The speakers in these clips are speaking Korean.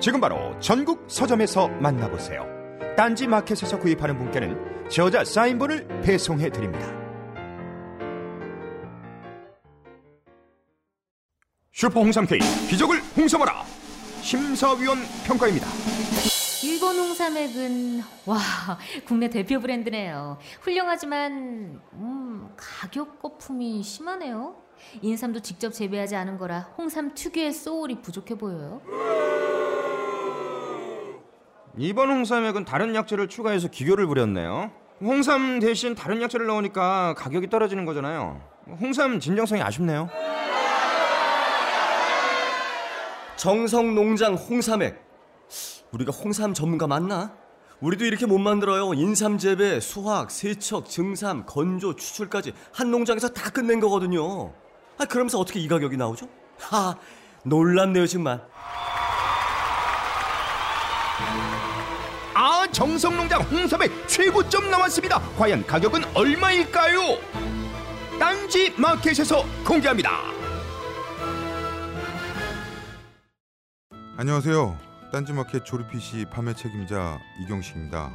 지금 바로 전국 서점에서 만나보세요. 딴지 마켓에서 구입하는 분께는 저자 사인본을 배송해 드립니다. 슈퍼 홍삼 K 기적을 홍삼하라. 심사위원 평가입니다. 일본 홍삼액은 와 국내 대표 브랜드네요. 훌륭하지만 음, 가격 거품이 심하네요. 인삼도 직접 재배하지 않은 거라 홍삼 특유의 소울이 부족해 보여요. 이번 홍삼액은 다른 약재를 추가해서 기교를 부렸네요. 홍삼 대신 다른 약재를 넣으니까 가격이 떨어지는 거잖아요. 홍삼 진정성이 아쉽네요. 정성 농장 홍삼액. 우리가 홍삼 전문가 맞나? 우리도 이렇게 못 만들어요. 인삼 재배, 수확, 세척, 증삼, 건조, 추출까지 한 농장에서 다 끝낸 거거든요. 아, 그러면서 어떻게 이 가격이 나오죠? 하, 놀랍네요, 정말. 아 정성농장 홍삼의 최고점 나왔습니다. 과연 가격은 얼마일까요? 딴지 마켓에서 공개합니다. 안녕하세요. 딴지마켓 조립 PC 판매 책임자 이경식입니다.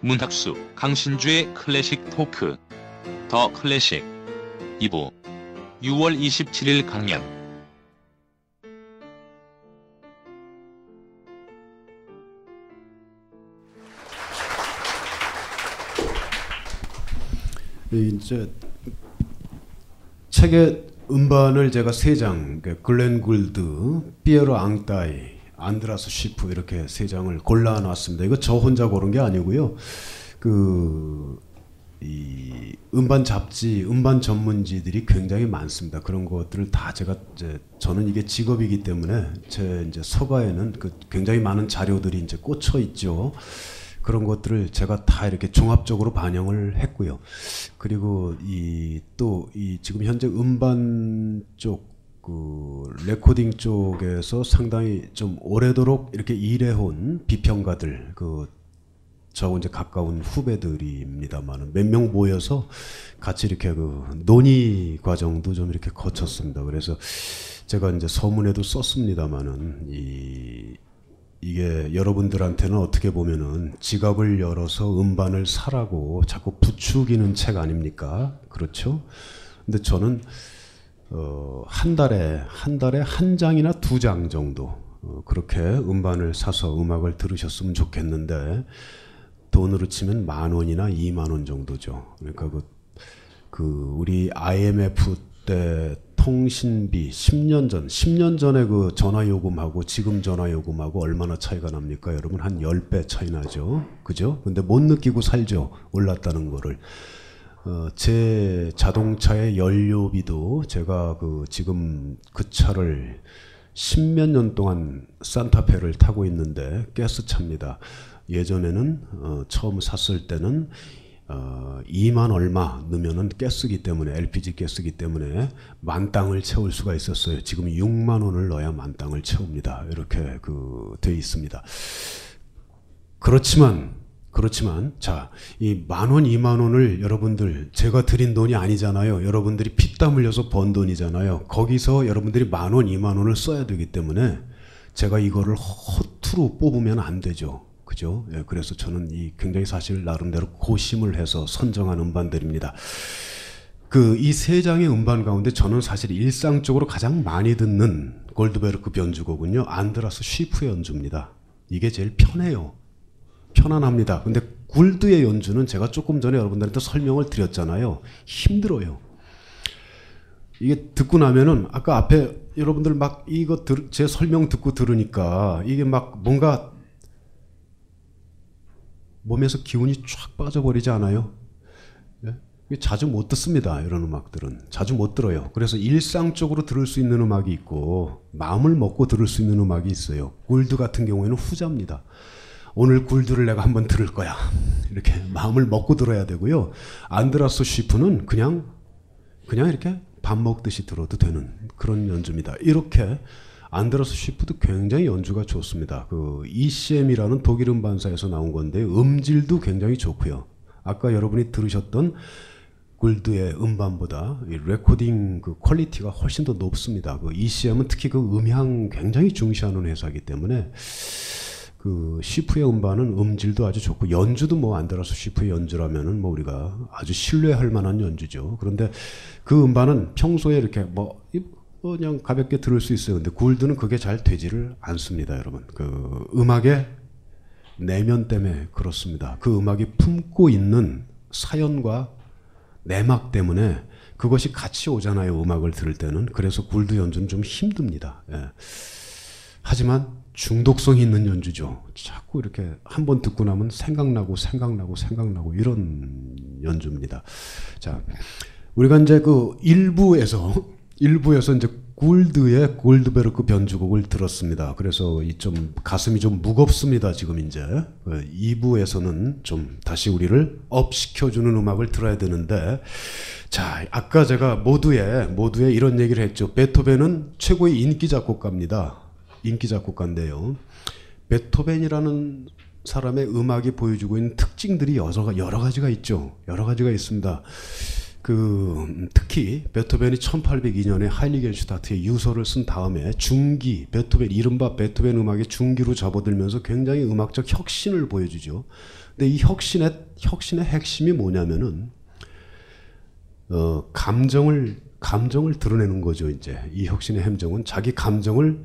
문학수 강신주의 클래식 토크 더 클래식 2부 6월 27일 강연. 이제 책의 음반을 제가 세 장, 글렌 굴드, 피에로 앙따이, 안드라스 시프 이렇게 세 장을 골라놨습니다. 이거 저 혼자 고른 게 아니고요. 그, 이 음반 잡지, 음반 전문지들이 굉장히 많습니다. 그런 것들을 다 제가 이제 저는 이게 직업이기 때문에 제 이제 서가에는 그 굉장히 많은 자료들이 이제 꽂혀 있죠. 그런 것들을 제가 다 이렇게 종합적으로 반영을 했고요. 그리고 이 또이 지금 현재 음반 쪽 그 레코딩 쪽에서 상당히 좀 오래도록 이렇게 일해온 비평가들 그 저하고 이제 가까운 후배들입니다만은 몇명 모여서 같이 이렇게 그 논의 과정도 좀 이렇게 거쳤습니다. 그래서 제가 이제 서문에도 썼습니다만은 이 이게 여러분들한테는 어떻게 보면은 지갑을 열어서 음반을 사라고 자꾸 부추기는 책 아닙니까? 그렇죠? 근데 저는 어, 한 달에 한 달에 한 장이나 두 장 정도 어, 그렇게 음반을 사서 음악을 들으셨으면 좋겠는데 돈으로 치면 만 원이나 이만 원 정도죠. 그러니까 그, 그 우리 IMF 때 통신비 10년 전, 10년 전에 그 전화 요금하고 지금 전화 요금하고 얼마나 차이가 납니까? 여러분 한 10배 차이 나죠. 그죠? 근데 못 느끼고 살죠. 올랐다는 거를. 어, 제 자동차의 연료비도 제가 그 지금 그 차를 십몇 년 동안 산타페를 타고 있는데 가스차입니다. 예전에는 어, 처음 샀을 때는 어, 2만 얼마 넣으면은 가스기 때문에 LPG 가스기 때문에 만 땅을 채울 수가 있었어요. 지금 6만 원을 넣어야 만 땅을 채웁니다. 이렇게 그 돼 있습니다. 그렇지만 그렇지만 자, 이 만 원, 이만 원을 여러분들 제가 드린 돈이 아니잖아요. 여러분들이 피땀 흘려서 번 돈이잖아요. 거기서 여러분들이 만 원, 이만 원을 써야 되기 때문에 제가 이거를 허투루 뽑으면 안 되죠. 그죠? 예, 그래서 저는 이 굉장히 사실 나름대로 고심을 해서 선정한 음반들입니다. 그 이 세 장의 음반 가운데 저는 사실 일상적으로 가장 많이 듣는 골드베르크 변주곡은요. 안드라스 쉬프의 연주입니다. 이게 제일 편해요. 편안합니다. 근데 굴드의 연주는 제가 조금 전에 여러분들한테 설명을 드렸잖아요. 힘들어요. 이게 듣고 나면은 아까 앞에 여러분들 막 이거 들, 제 설명 듣고 들으니까 이게 막 뭔가 몸에서 기운이 쫙 빠져버리지 않아요? 예? 자주 못 듣습니다. 이런 음악들은 자주 못 들어요. 그래서 일상적으로 들을 수 있는 음악이 있고 마음을 먹고 들을 수 있는 음악이 있어요. 굴드 같은 경우에는 후자입니다. 오늘 굴드를 내가 한번 들을 거야. 이렇게 마음을 먹고 들어야 되고요. 안드라스 쉬프는 그냥 그냥 이렇게 밥 먹듯이 들어도 되는 그런 연주입니다. 이렇게 안드라스 쉬프도 굉장히 연주가 좋습니다. 그 ECM이라는 독일 음반사에서 나온 건데 음질도 굉장히 좋고요. 아까 여러분이 들으셨던 굴드의 음반보다 이 레코딩 그 quality가 훨씬 더 높습니다. 그 ECM은 특히 그 음향 굉장히 중시하는 회사이기 때문에 그 쉬프의 음반은 음질도 아주 좋고 연주도 뭐 안드라스 쉬프의 연주라면은 뭐 우리가 아주 신뢰할 만한 연주죠. 그런데 그 음반은 평소에 이렇게 뭐 그냥 가볍게 들을 수 있어요. 근데 굴드는 그게 잘 되지를 않습니다, 여러분. 그 음악의 내면 때문에 그렇습니다. 그 음악이 품고 있는 사연과 내막 때문에 그것이 같이 오잖아요. 음악을 들을 때는. 그래서 굴드 연주는 좀 힘듭니다. 예. 하지만 중독성이 있는 연주죠. 자꾸 이렇게 한 번 듣고 나면 생각나고 생각나고 생각나고 이런 연주입니다. 자, 우리가 이제 그 일부에서 일부에서 이제 굴드의 골드베르크 변주곡을 들었습니다. 그래서 이 좀 가슴이 좀 무겁습니다. 지금 이제 2부에서는 좀 다시 우리를 up 시켜주는 음악을 들어야 되는데 자 아까 제가 모두에 모두에 이런 얘기를 했죠. 베토벤은 최고의 인기 작곡가입니다. 인기 작곡가인데요. 베토벤이라는 사람의 음악이 보여주고 있는 특징들이 여러, 여러 가지가 있죠. 여러 가지가 있습니다. 그 특히 베토벤이 1802년에 하일리겐슈타트의 유서를 쓴 다음에 중기 베토벤 이른바 베토벤 음악의 중기로 접어들면서 굉장히 음악적 혁신을 보여주죠. 근데 이 혁신의 혁신의 핵심이 뭐냐면은 어 감정을 감정을 드러내는 거죠. 이제 이 혁신의 함정은 자기 감정을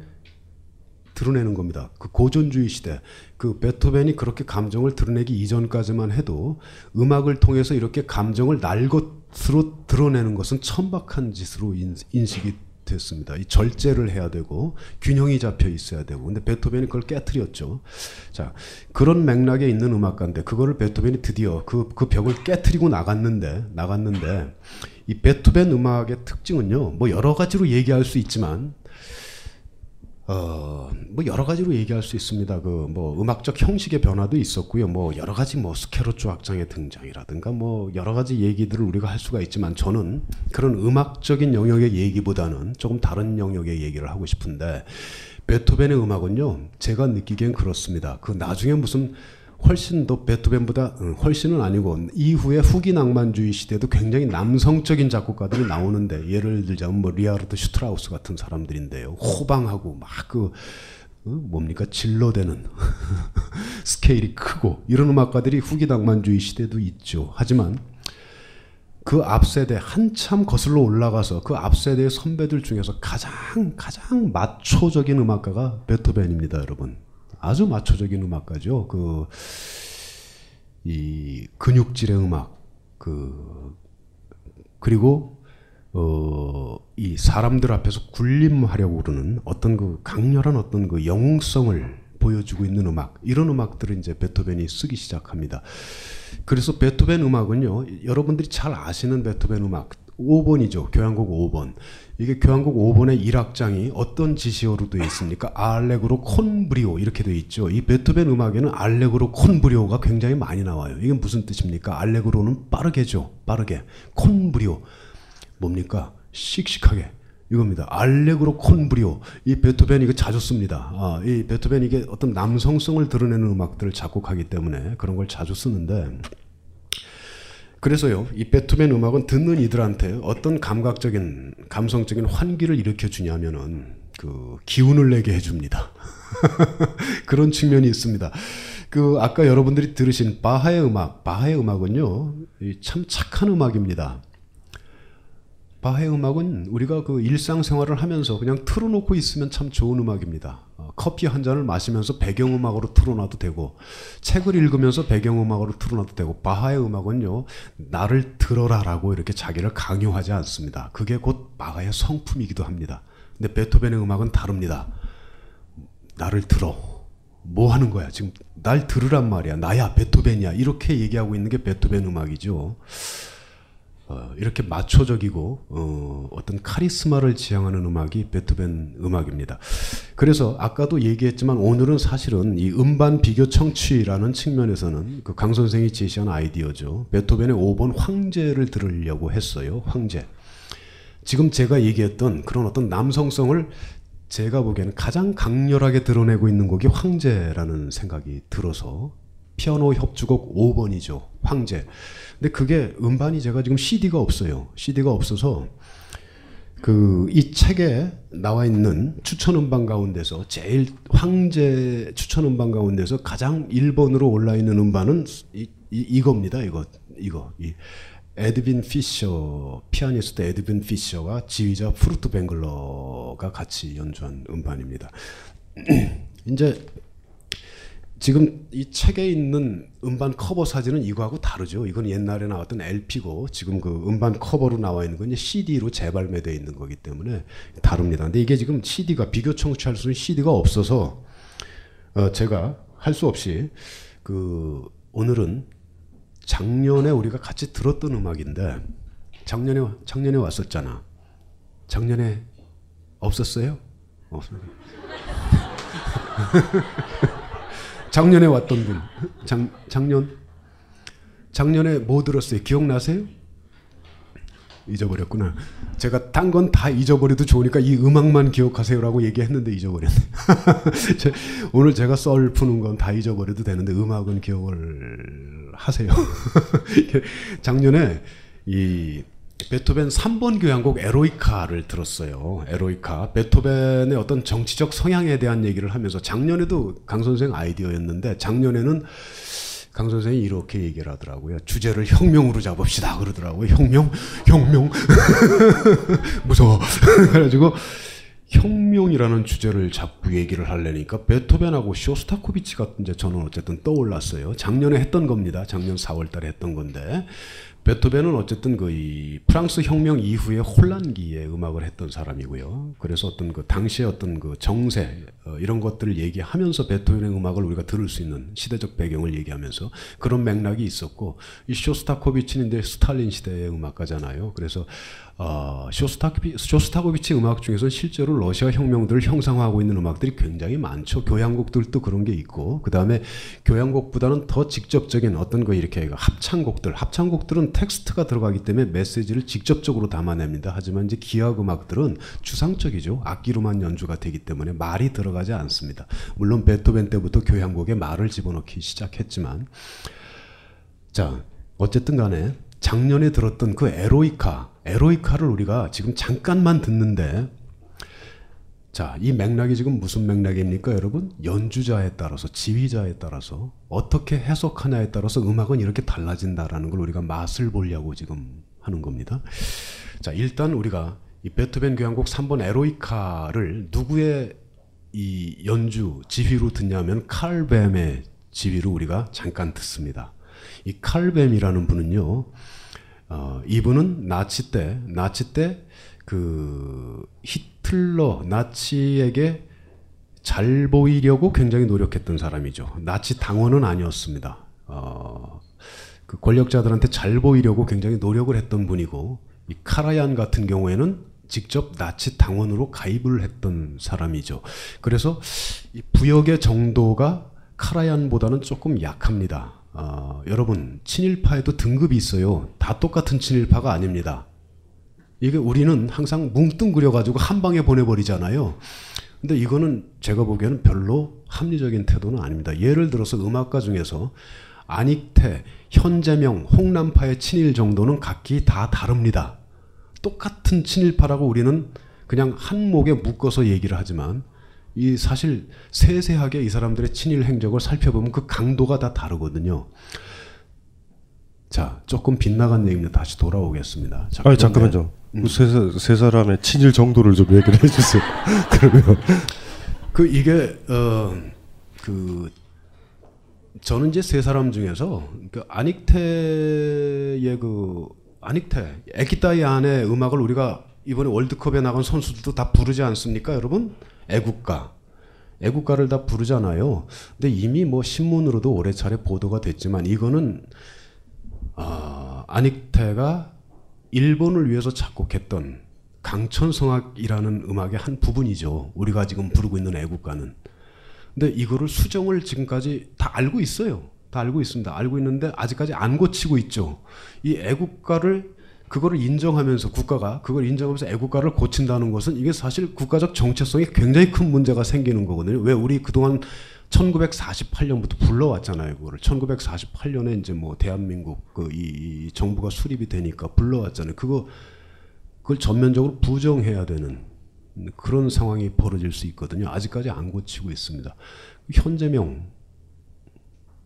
드러내는 겁니다. 그 고전주의 시대, 그 베토벤이 그렇게 감정을 드러내기 이전까지만 해도 음악을 통해서 이렇게 감정을 날 것으로 드러내는 것은 천박한 짓으로 인식이 됐습니다. 이 절제를 해야 되고 균형이 잡혀 있어야 되고 근데 베토벤이 그걸 깨뜨렸죠. 자 그런 맥락에 있는 음악가인데 그거를 베토벤이 드디어 그, 그 벽을 깨뜨리고 나갔는데 나갔는데 이 베토벤 음악의 특징은요. 뭐 여러 가지로 얘기할 수 있지만 어, 뭐 여러 가지로 얘기할 수 있습니다. 그 뭐 음악적 형식의 변화도 있었고요. 뭐 여러 가지 뭐 스케르초 악장의 등장이라든가 뭐 여러 가지 얘기들을 우리가 할 수가 있지만 저는 그런 음악적인 영역의 얘기보다는 조금 다른 영역의 얘기를 하고 싶은데 베토벤의 음악은요. 제가 느끼기엔 그렇습니다. 그 나중에 무슨 훨씬 더 베토벤보다 훨씬은 아니고 이후에 후기 낭만주의 시대도 굉장히 남성적인 작곡가들이 나오는데 예를 들자면 뭐 리하르트 슈트라우스 같은 사람들인데요. 호방하고 막그 어? 뭡니까 질러대는 스케일이 크고 이런 음악가들이 후기 낭만주의 시대도 있죠. 하지만 그 앞세대 한참 거슬러 올라가서 그 앞세대의 선배들 중에서 가장 가장 마초적인 음악가가 베토벤입니다, 여러분. 아주 마초적인 음악가죠. 그, 이 근육질의 음악, 그, 그리고 어, 이 사람들 앞에서 군림하려고 그러는 어떤 그 강렬한 어떤 그 영웅성을 보여주고 있는 음악 이런 음악들을 이제 베토벤이 쓰기 시작합니다. 그래서 베토벤 음악은요 여러분들이 잘 아시는 베토벤 음악 5번이죠 교향곡 5번 이게 교향곡 5번의 1악장이 어떤 지시어로 되어 있습니까? 알레그로 콘브리오 이렇게 되어 있죠. 이 베토벤 음악에는 알레그로 콘브리오가 굉장히 많이 나와요. 이게 무슨 뜻입니까? 알레그로는 빠르게죠. 빠르게. 콘브리오 뭡니까? 씩씩하게. 이겁니다. 알레그로 콘브리오. 이 베토벤 이거 자주 씁니다. 아, 이 베토벤 이게 어떤 남성성을 드러내는 음악들을 작곡하기 때문에 그런 걸 자주 쓰는데 그래서요, 이 베토벤 음악은 듣는 이들한테 어떤 감각적인, 감성적인 환기를 일으켜 주냐면은 그 기운을 내게 해줍니다. 그런 측면이 있습니다. 그 아까 여러분들이 들으신 바하의 음악, 바하의 음악은요, 참 착한 음악입니다. 바하의 음악은 우리가 그 일상생활을 하면서 그냥 틀어놓고 있으면 참 좋은 음악입니다. 어, 커피 한 잔을 마시면서 배경음악으로 틀어놔도 되고 책을 읽으면서 배경음악으로 틀어놔도 되고 바하의 음악은요 나를 들어라라고 이렇게 자기를 강요하지 않습니다. 그게 곧 바하의 성품이기도 합니다. 근데 베토벤의 음악은 다릅니다. 나를 들어. 뭐 하는 거야? 지금 날 들으란 말이야. 나야 베토벤이야. 이렇게 얘기하고 있는 게 베토벤 음악이죠. 어, 이렇게 마초적이고 어, 어떤 카리스마를 지향하는 음악이 베토벤 음악입니다. 그래서 아까도 얘기했지만 오늘은 사실은 이 음반 비교 청취라는 측면에서는 그 강 선생이 제시한 아이디어죠. 베토벤의 5번 황제를 들으려고 했어요. 황제. 지금 제가 얘기했던 그런 어떤 남성성을 제가 보기에는 가장 강렬하게 드러내고 있는 곡이 황제라는 생각이 들어서 피아노 협주곡 5번이죠. 황제. 근데 그게 음반이 제가 지금 CD가 없어요. CD가 없어서 그 이 책에 나와 있는 추천 음반 가운데서 제일 황제 추천 음반 가운데서 가장 1번으로 올라 있는 음반은 이, 이 이겁니다. 이거 이거 이 에드빈 피셔 피아니스트 에드빈 피셔가 지휘자 푸르트벵글러가 같이 연주한 음반입니다. 이제 지금 이 책에 있는 음반 커버 사진은 이거하고 다르죠. 이건 옛날에 나왔던 LP고 지금 그 음반 커버로 나와 있는 건 CD로 재발매되어 있는 거기 때문에 다릅니다. 근데 이게 지금 CD가 비교 청취할 수 있는 CD가 없어서 어 제가 할 수 없이 그 오늘은 작년에 우리가 같이 들었던 음악인데 작년에 작년에 왔었잖아. 작년에 없었어요? 없어요. 작년에 왔던 분. 작, 작년 작년에 뭐 들었어요? 기억나세요? 잊어버렸구나. 제가 딴 건 다 잊어버려도 좋으니까 이 음악만 기억하세요라고 얘기했는데 잊어버렸네. 오늘 제가 썰 푸는 건 다 잊어버려도 되는데 음악은 기억을 하세요. 작년에 이 베토벤 3번 교향곡 에로이카를 들었어요. 에로이카. 베토벤의 어떤 정치적 성향에 대한 얘기를 하면서 작년에도 강 선생 아이디어였는데 작년에는 강 선생이 이렇게 얘기를 하더라고요. 주제를 혁명으로 잡읍시다 그러더라고요. 혁명, 혁명. 무서워. 그래가지고 혁명이라는 주제를 자꾸 얘기를 하려니까 베토벤하고 쇼스타코비치가 이제 저는 어쨌든 떠올랐어요. 작년에 했던 겁니다. 작년 4월달에 했던 건데 베토벤은 어쨌든 그이 프랑스 혁명 이후에 혼란기에 음악을 했던 사람이고요. 그래서 어떤 그 당시의 어떤 그 정세 어, 이런 것들을 얘기하면서 베토벤의 음악을 우리가 들을 수 있는 시대적 배경을 얘기하면서 그런 맥락이 있었고 이 쇼스타코비치는 이제 스탈린 시대의 음악가잖아요. 그래서 어, 쇼스타코비, 쇼스타코비치 음악 중에서 실제로 러시아 혁명들을 형상화하고 있는 음악들이 굉장히 많죠. 교향곡들도 그런 게 있고, 그 다음에 교향곡보다는 더 직접적인 어떤 거 이렇게 합창곡들, 합창곡들은 텍스트가 들어가기 때문에 메시지를 직접적으로 담아냅니다. 하지만 이제 기악 음악들은 추상적이죠. 악기로만 연주가 되기 때문에 말이 들어가지 않습니다. 물론 베토벤 때부터 교향곡에 말을 집어넣기 시작했지만, 자, 어쨌든 간에 작년에 들었던 그 에로이카, 에로이카를 우리가 지금 잠깐만 듣는데 자, 이 맥락이 지금 무슨 맥락입니까, 여러분? 연주자에 따라서, 지휘자에 따라서 어떻게 해석하냐에 따라서 음악은 이렇게 달라진다라는 걸 우리가 맛을 보려고 지금 하는 겁니다. 자, 일단 우리가 이 베토벤 교향곡 3번 에로이카를 누구의 이 연주 지휘로 듣냐면 칼뱀의 지휘로 우리가 잠깐 듣습니다. 이 칼뱀이라는 분은요. 어, 이분은 나치 때 나치 때 그 히틀러 나치에게 잘 보이려고 굉장히 노력했던 사람이죠. 나치 당원은 아니었습니다. 어, 그 권력자들한테 잘 보이려고 굉장히 노력을 했던 분이고 이 카라얀 같은 경우에는 직접 나치 당원으로 가입을 했던 사람이죠. 그래서 이 부역의 정도가 카라얀보다는 조금 약합니다. 어, 여러분 친일파에도 등급이 있어요. 다 똑같은 친일파가 아닙니다. 이게 우리는 항상 뭉뚱그려 가지고 한 방에 보내버리잖아요. 근데 이거는 제가 보기에는 별로 합리적인 태도는 아닙니다. 예를 들어서 음악가 중에서 안익태, 현재명, 홍남파의 친일 정도는 각기 다 다릅니다. 똑같은 친일파라고 우리는 그냥 한 목에 묶어서 얘기를 하지만 이 사실 세세하게 이 사람들의 친일 행적을 살펴보면 그 강도가 다 다르거든요. 자, 조금 빗나간 얘기입니다. 다시 돌아오겠습니다. 그런데- 잠깐만요. 음. 세, 사- 세 사람의 친일 정도를 좀 얘기를 해주세요. 그러면 그 이게 어 그 저는 이제 세 사람 중에서 그 안익태의 그 안익태 애기따이 안에 음악을 우리가 이번에 월드컵에 나간 선수들도 다 부르지 않습니까, 여러분? 애국가. 애국가를 다 부르잖아요. 근데 이미 뭐 신문으로도 오래 차례 보도가 됐지만 이거는 아, 안익태가 일본을 위해서 작곡했던 강천성악이라는 음악의 한 부분이죠. 우리가 지금 부르고 있는 애국가는. 근데 이거를 수정을 지금까지 다 알고 있어요. 다 알고 있습니다. 알고 있는데 아직까지 안 고치고 있죠. 이 애국가를 그거를 인정하면서 국가가 그걸 인정하면서 애국가를 고친다는 것은 이게 사실 국가적 정체성에 굉장히 큰 문제가 생기는 거거든요. 왜 우리 그동안 1948년부터 불러왔잖아요. 그거를 1948년에 이제 뭐 대한민국 그 이 정부가 수립이 되니까 불러왔잖아요. 그거 그걸 전면적으로 부정해야 되는 그런 상황이 벌어질 수 있거든요. 아직까지 안 고치고 있습니다. 현재명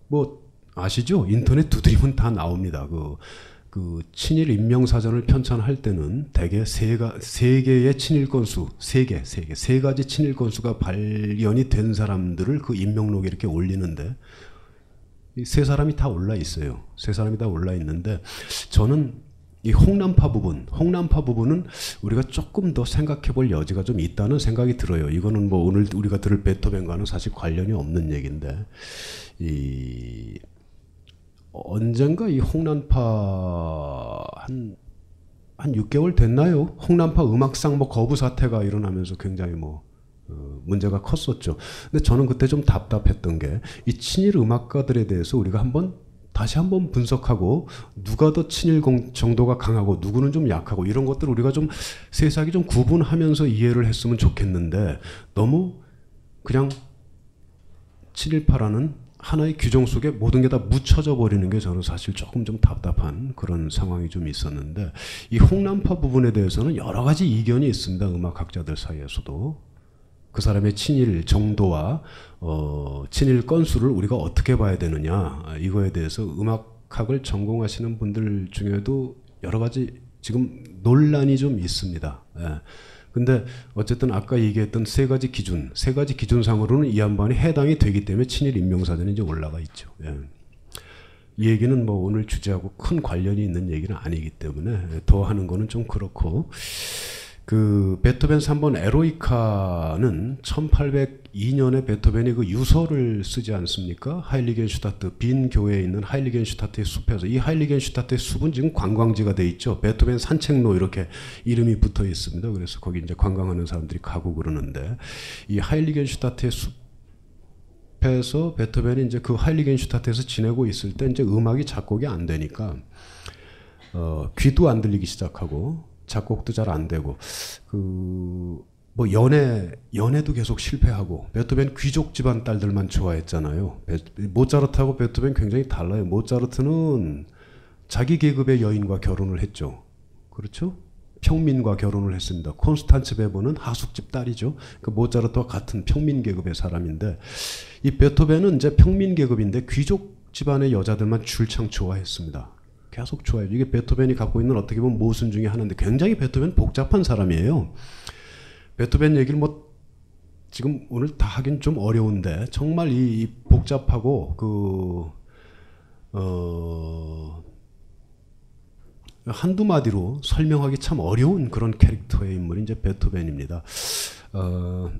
뭐 아시죠? 인터넷 두드리면 다 나옵니다. 그, 그 친일 인명 사전을 편찬할 때는 대개 세 가 세 개의 친일 건수 세 개, 세 개, 세 가지 친일 건수가 발견이 된 사람들을 그 인명록에 이렇게 올리는데 이세 사람이 다 올라 있어요. 세 사람이 다 올라 있는데 저는 이 홍남파 부분, 홍남파 부분은 우리가 조금 더 생각해 볼 여지가 좀 있다는 생각이 들어요. 이거는 뭐 오늘 우리가 들을 베토벤과는 사실 관련이 없는 얘기인데 이 언젠가 이 홍남파 한, 한 6개월 됐나요? 홍남파 음악상 뭐 거부 사태가 일어나면서 굉장히 뭐 어, 문제가 컸었죠. 근데 저는 그때 좀 답답했던 게 이 친일 음악가들에 대해서 우리가 한번 다시 한번 분석하고 누가 더 친일 공- 정도가 강하고 누구는 좀 약하고 이런 것들 우리가 좀 세세하게 좀 구분하면서 이해를 했으면 좋겠는데 너무 그냥 친일파라는 하나의 규정 속에 모든 게 다 묻혀져 버리는 게 저는 사실 조금 좀 답답한 그런 상황이 좀 있었는데 이 홍남파 부분에 대해서는 여러 가지 이견이 있습니다. 음악학자들 사이에서도 그 사람의 친일 정도와 어, 친일 건수를 우리가 어떻게 봐야 되느냐 아, 이거에 대해서 음악학을 전공하시는 분들 중에도 여러 가지 지금 논란이 좀 있습니다. 예. 근데 어쨌든 아까 얘기했던 세 가지 기준, 세 가지 기준상으로는 이 양반이 해당이 되기 때문에 친일 인명사전이 이제 올라가 있죠. 예. 이 얘기는 뭐 오늘 주제하고 큰 관련이 있는 얘기는 아니기 때문에 더 하는 거는 좀 그렇고 그 베토벤 3번 에로이카는 1802년에 베토벤이 그 유서를 쓰지 않습니까? 하일리겐슈타트 빈 교회에 있는 하일리겐슈타트의 숲에서 이 하일리겐슈타트의 숲은 지금 관광지가 돼 있죠. 베토벤 산책로 이렇게 이름이 붙어 있습니다. 그래서 거기 이제 관광하는 사람들이 가고 그러는데 이 하일리겐슈타트의 숲에서 베토벤이 이제 그 하일리겐슈타트에서 지내고 있을 때 이제 음악이 작곡이 안 되니까 어, 귀도 안 들리기 시작하고 작곡도 잘 안 되고 그 뭐 연애 연애도 계속 실패하고 베토벤 귀족 집안 딸들만 좋아했잖아요. 베, 모차르트하고 베토벤 굉장히 달라요. 모차르트는 자기 계급의 여인과 결혼을 했죠. 그렇죠? 평민과 결혼을 했습니다. 콘스탄츠 베버는 하숙집 딸이죠. 그 모차르트와 같은 평민 계급의 사람인데 이 베토벤은 이제 평민 계급인데 귀족 집안의 여자들만 줄창 좋아했습니다. 계속 좋아해요. 이게 베토벤이 갖고 있는 어떻게 보면 모순 중에 하나인데 굉장히 베토벤 복잡한 사람이에요. 베토벤 얘기를 뭐 지금 오늘 다 하긴 좀 어려운데 정말 이, 이 복잡하고 그 어, 한두 마디로 설명하기 참 어려운 그런 캐릭터의 인물이 이제 베토벤입니다. 어,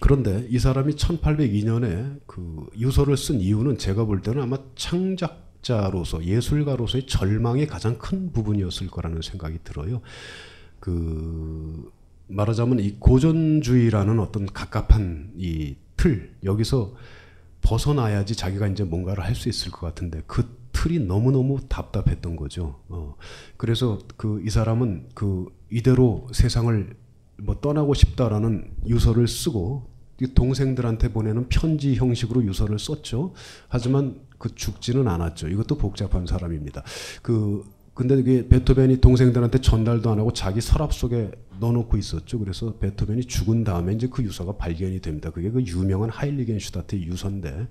그런데 이 사람이 1802년에 그 유서를 쓴 이유는 제가 볼 때는 아마 창작자로서 예술가로서의 절망의 가장 큰 부분이었을 거라는 생각이 들어요. 그 말하자면 이 고전주의라는 어떤 갑갑한 이 틀 여기서 벗어나야지 자기가 이제 뭔가를 할 수 있을 것 같은데 그 틀이 너무너무 답답했던 거죠. 어. 그래서 그 이 사람은 그 이대로 세상을 뭐 떠나고 싶다라는 유서를 쓰고 동생들한테 보내는 편지 형식으로 유서를 썼죠. 하지만 그 죽지는 않았죠. 이것도 복잡한 사람입니다. 그 근데 이게 베토벤이 동생들한테 전달도 안 하고 자기 서랍 속에 넣어놓고 있었죠. 그래서 베토벤이 죽은 다음에 이제 그 유서가 발견이 됩니다. 그게 그 유명한 하일리겐슈타트의 유서인데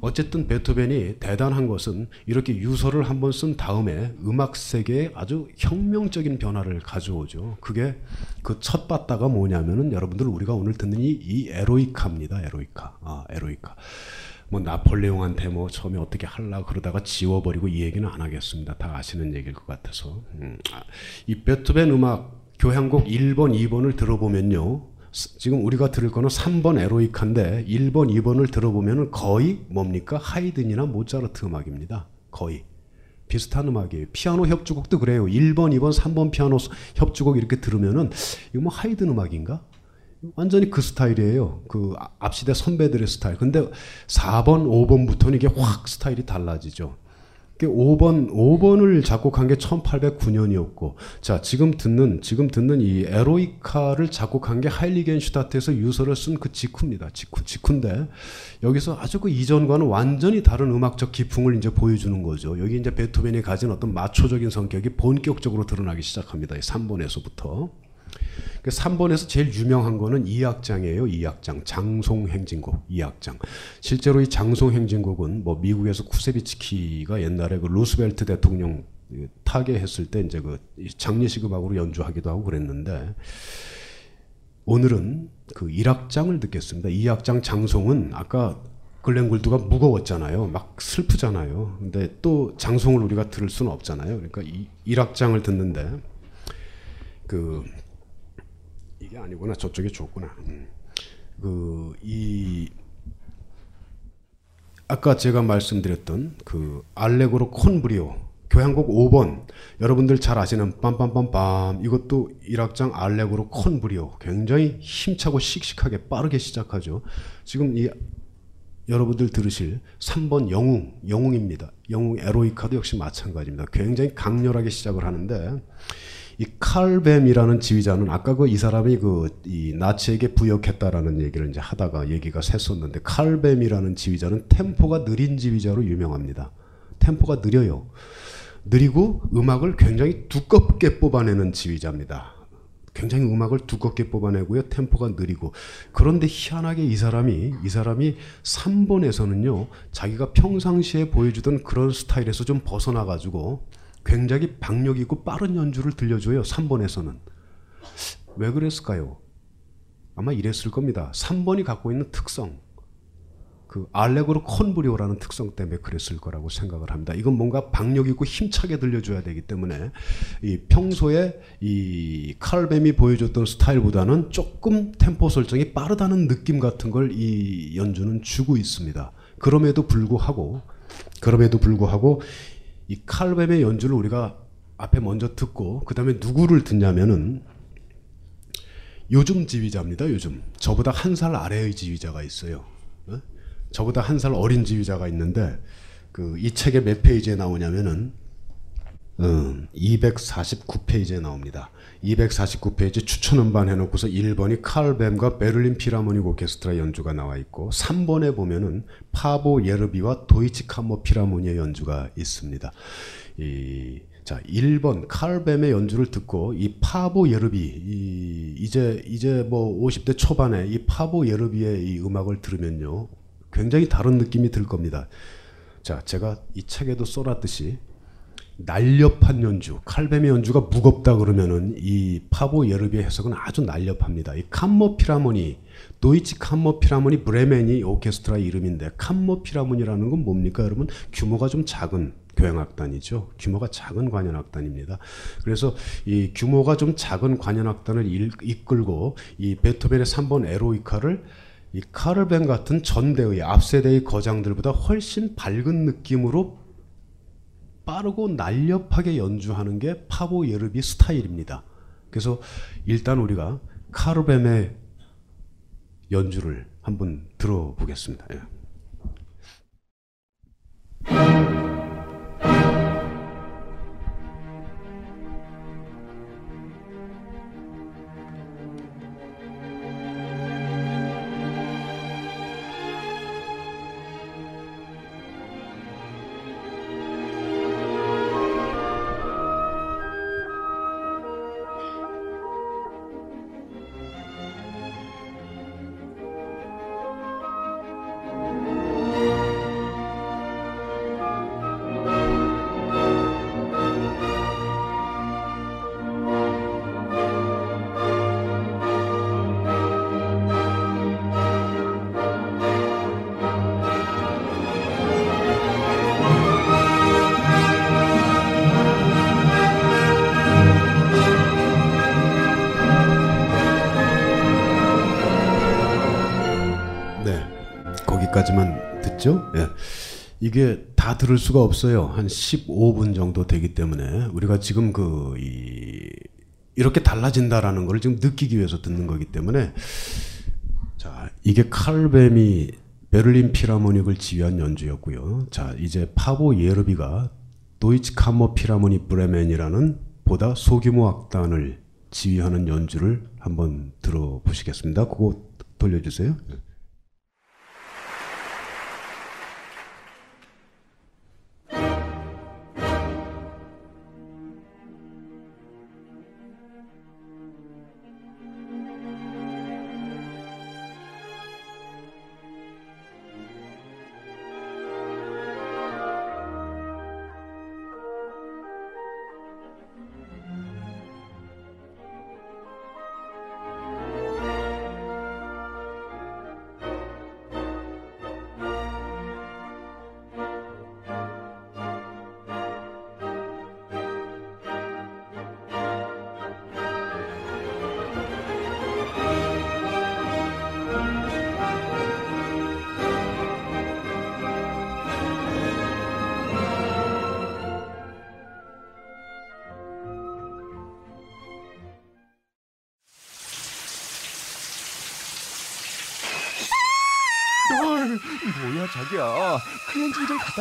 어쨌든 베토벤이 대단한 것은 이렇게 유서를 한번 쓴 다음에 음악 세계에 아주 혁명적인 변화를 가져오죠. 그게 그첫 바다가 뭐냐면은 여러분들 우리가 오늘 듣는 이, 이 에로이카입니다. 에로이카. 아, 에로이카. 뭐 나폴레옹한테 뭐 처음에 어떻게 할라 그러다가 지워버리고 이 얘기는 안 하겠습니다. 다 아시는 얘기일 것 같아서. 음. 이 베토벤 음악 교향곡 1번, 2번을 들어보면요. 지금 우리가 들을 거는 3번 에로이카인데 1번, 2번을 들어보면 거의 뭡니까? 하이든이나 모차르트 음악입니다. 거의. 비슷한 음악이에요. 피아노 협주곡도 그래요. 1번, 2번, 3번 피아노 협주곡 이렇게 들으면은 이거 뭐 하이든 음악인가? 완전히 그 스타일이에요. 그 앞시대 선배들의 스타일. 근데 4번, 5번부터는 이게 확 스타일이 달라지죠. 5번, 5번을 작곡한 게 1809년이었고, 자, 지금 듣는, 지금 듣는 이 에로이카를 작곡한 게 하일리겐슈타트에서 유서를 쓴 그 직후입니다. 직후, 직후인데, 여기서 아주 그 이전과는 완전히 다른 음악적 기풍을 이제 보여주는 거죠. 여기 이제 베토벤이 가진 어떤 마초적인 성격이 본격적으로 드러나기 시작합니다. 3번에서부터. 3번에서 제일 유명한 거는 2악장이에요. 2악장. 장송행진곡 2악장. 실제로 이 장송행진곡은 뭐 미국에서 쿠세비츠키가 옛날에 그 루스벨트 대통령 타계했을 때 이제 그 장례식 음악으로 연주하기도 하고 그랬는데 오늘은 그 1악장을 듣겠습니다. 2악장 장송은 아까 글렌 골드가 무거웠잖아요. 막 슬프잖아요. 근데 또 장송을 우리가 들을 수는 없잖아요. 그러니까 이 1악장을 듣는데 그 이게 아니구나 저쪽이 좋구나. 음. 그이 아까 제가 말씀드렸던 그 알레고로 콘브리오 교향곡 5번 여러분들 잘 아시는 빰빰빰빰 이것도 1악장 알레고로 콘브리오 굉장히 힘차고 씩씩하게 빠르게 시작하죠. 지금 이 여러분들 들으실 3번 영웅 영웅입니다. 영웅 에로이카도 역시 마찬가지입니다. 굉장히 강렬하게 시작을 하는데 이 칼뱀이라는 지휘자는 아까 그 이 사람이 그 이 나치에게 부역했다라는 얘기를 이제 하다가 얘기가 샜었는데 칼뱀이라는 지휘자는 템포가 느린 지휘자로 유명합니다. 템포가 느려요. 느리고 음악을 굉장히 두껍게 뽑아내는 지휘자입니다. 굉장히 음악을 두껍게 뽑아내고요. 템포가 느리고. 그런데 희한하게 이 사람이 이 사람이 3번에서는요. 자기가 평상시에 보여주던 그런 스타일에서 좀 벗어나 가지고 굉장히 박력 있고 빠른 연주를 들려줘요. 3번에서는. 왜 그랬을까요? 아마 이랬을 겁니다. 3번이 갖고 있는 특성. 그 알레고로 콘브리오라는 특성 때문에 그랬을 거라고 생각을 합니다. 이건 뭔가 박력 있고 힘차게 들려줘야 되기 때문에 이 평소에 이 칼뱀이 보여줬던 스타일보다는 조금 템포 설정이 빠르다는 느낌 같은 걸 이 연주는 주고 있습니다. 그럼에도 불구하고 그럼에도 불구하고 이 칼뱀의 연주를 우리가 앞에 먼저 듣고 그 다음에 누구를 듣냐면은 요즘 지휘자입니다. 요즘 저보다 한 살 아래의 지휘자가 있어요. 어? 저보다 한 살 어린 지휘자가 있는데 그 이 책의 몇 페이지에 나오냐면은 음, 249페이지에 나옵니다. 249페이지 추천 음반 해놓고서 1번이 칼 뵘과 베를린 필하모닉 오케스트라 연주가 나와 있고 3번에 보면은 파보 예르비와 도이치 캄머 필하모니의 연주가 있습니다. 이, 자, 1번 칼 뵘의 연주를 듣고 이 파보 예르비 이, 이제 이제 뭐 50대 초반에 이 파보 예르비의 이 음악을 들으면요. 굉장히 다른 느낌이 들 겁니다. 자, 제가 이 책에도 써놨듯이 날렵한 연주, 칼뱀의 연주가 무겁다 그러면은 이 파보 예르비의 해석은 아주 날렵합니다. 이 캄모 피라모니, 도이치 캄모 피라모니 브레멘이 오케스트라 이름인데 캄모 피라모니라는 건 뭡니까 여러분? 규모가 좀 작은 교향악단이죠. 규모가 작은 관현악단입니다. 그래서 이 규모가 좀 작은 관현악단을 일- 이끌고 이 베토벤의 3번 에로이카를 이 카르벤 같은 전대의 앞세대의 거장들보다 훨씬 밝은 느낌으로 빠르고 날렵하게 연주하는 게 파보 예르비 스타일입니다. 그래서 일단 우리가 카르벤의 연주를 한번 들어보겠습니다. 예. 이게 다 들을 수가 없어요. 한 15분 정도 되기 때문에 우리가 지금 그 이, 이렇게 달라진다라는 걸 지금 느끼기 위해서 듣는 거기 때문에 자, 이게 칼뱀이 베를린 피라모닉을 지휘한 연주였고요. 자, 이제 파보 예르비가 도이치 카모 피라모닉 브레멘이라는 보다 소규모 악단을 지휘하는 연주를 한번 들어보시겠습니다. 그거 돌려주세요.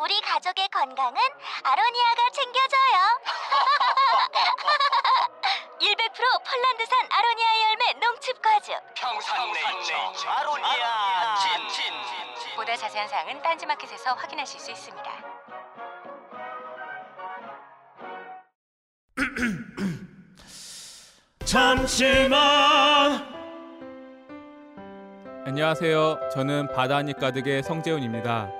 우리 가족의 건강은 아로니아가 챙겨줘요. 100% 폴란드산 아로니아 열매 농축 과즙. 평산네이처 아로니아 친 보다 자세한 사항은 딴지마켓에서 확인하실 수 있습니다. 잠시만 안녕하세요. 저는 바다니 가득의 성재훈입니다.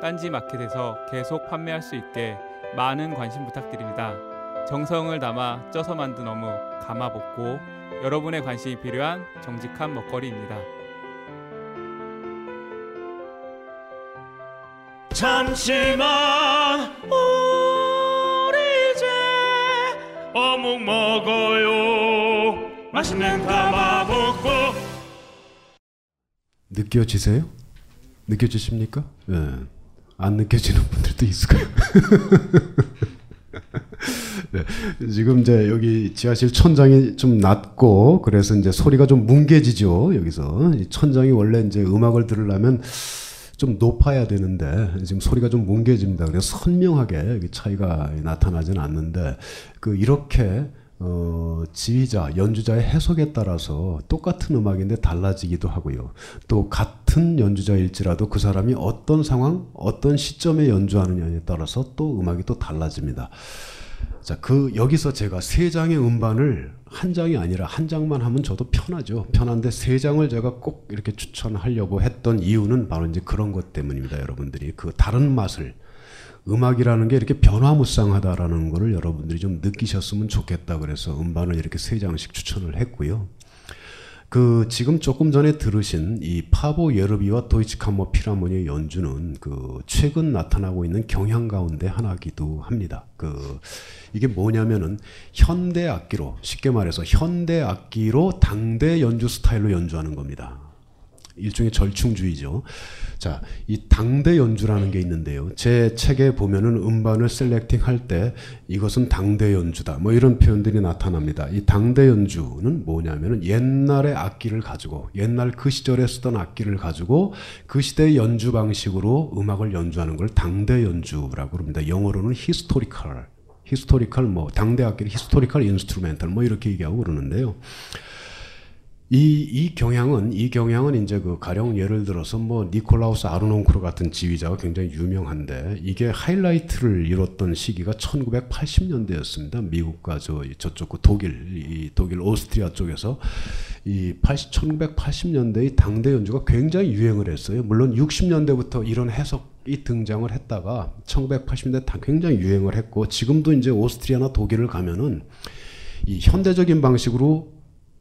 딴지 마켓에서 계속 판매할 수 있게 많은 관심 부탁드립니다. 정성을 담아 쪄서 만든 어묵 가마복고 여러분의 관심이 필요한 정직한 먹거리입니다. 잠시만 우리 이제 어묵 먹어요 맛있는 가마복고 느껴지세요? 느껴지십니까? 예. 안 느껴지는 분들도 있을 거예요. 네, 지금 이제 여기 지하실 천장이 좀 낮고 그래서 이제 소리가 좀 뭉개지죠. 여기서 이 천장이 원래 이제 음악을 들으려면 좀 높아야 되는데 지금 소리가 좀 뭉개집니다. 그래서 선명하게 차이가 나타나지는 않는데 그 이렇게 어, 지휘자, 연주자의 해석에 따라서 똑같은 음악인데 달라지기도 하고요. 또 같은 연주자일지라도 그 사람이 어떤 상황, 어떤 시점에 연주하느냐에 따라서 또 음악이 또 달라집니다. 자, 그 여기서 제가 세 장의 음반을 한 장이 아니라 한 장만 하면 저도 편하죠. 편한데 세 장을 제가 꼭 이렇게 추천하려고 했던 이유는 바로 이제 그런 것 때문입니다. 여러분들이 그 다른 맛을 음악이라는 게 이렇게 변화무쌍하다라는 것을 여러분들이 좀 느끼셨으면 좋겠다 그래서 음반을 이렇게 세 장씩 추천을 했고요. 그 지금 조금 전에 들으신 이 파보 예르비와 도이치카모 피라모니의 연주는 그 최근 나타나고 있는 경향 가운데 하나기도 합니다. 그 이게 뭐냐면은 현대 악기로 쉽게 말해서 현대 악기로 당대 연주 스타일로 연주하는 겁니다. 일종의 절충주의죠. 자, 이 당대 연주라는 게 있는데요. 제 책에 보면은 음반을 selecting 할 때 이것은 당대 연주다. 뭐 이런 표현들이 나타납니다. 이 당대 연주는 뭐냐면은 옛날의 악기를 가지고 옛날 그 시절에 쓰던 악기를 가지고 그 시대의 연주 방식으로 음악을 연주하는 걸 당대 연주라고 합니다. 영어로는 historical. Historical 뭐 당대 악기를 historical instrumental 뭐 이렇게 얘기하고 그러는데요. 이, 이 경향은, 이 경향은 이제 그 가령 예를 들어서 뭐 니콜라우스 아르논크로 같은 지휘자가 굉장히 유명한데 이게 하이라이트를 이뤘던 시기가 1980년대였습니다. 미국과 저, 저쪽 그 독일, 이 독일 오스트리아 쪽에서 이 80, 1980년대의 당대 연주가 굉장히 유행을 했어요. 물론 60년대부터 이런 해석이 등장을 했다가 1980년대 다 굉장히 유행을 했고 지금도 이제 오스트리아나 독일을 가면은 이 현대적인 방식으로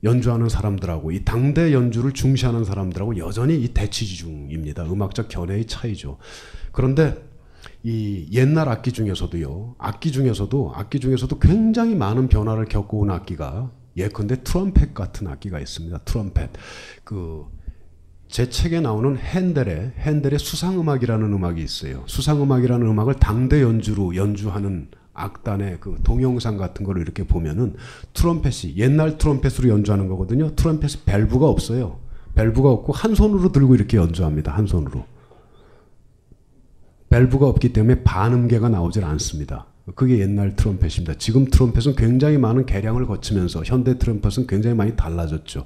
연주하는 사람들하고 이 당대 연주를 중시하는 사람들하고 여전히 이 대치지 중입니다. 음악적 견해의 차이죠. 그런데 이 옛날 악기 중에서도요. 악기 중에서도 악기 중에서도 굉장히 많은 변화를 겪어온 악기가 예컨대 트럼펫 같은 악기가 있습니다. 트럼펫. 그 제 책에 나오는 핸델의 핸델의 수상 음악이라는 음악이 있어요. 수상 음악이라는 음악을 당대 연주로 연주하는 악단의 그 동영상 같은 거를 이렇게 보면은 트럼펫이 옛날 트럼펫으로 연주하는 거거든요. 트럼펫이 밸브가 없어요. 밸브가 없고 한 손으로 들고 이렇게 연주합니다. 한 손으로. 밸브가 없기 때문에 반음계가 나오질 않습니다. 그게 옛날 트럼펫입니다. 지금 트럼펫은 굉장히 많은 개량을 거치면서 현대 트럼펫은 굉장히 많이 달라졌죠.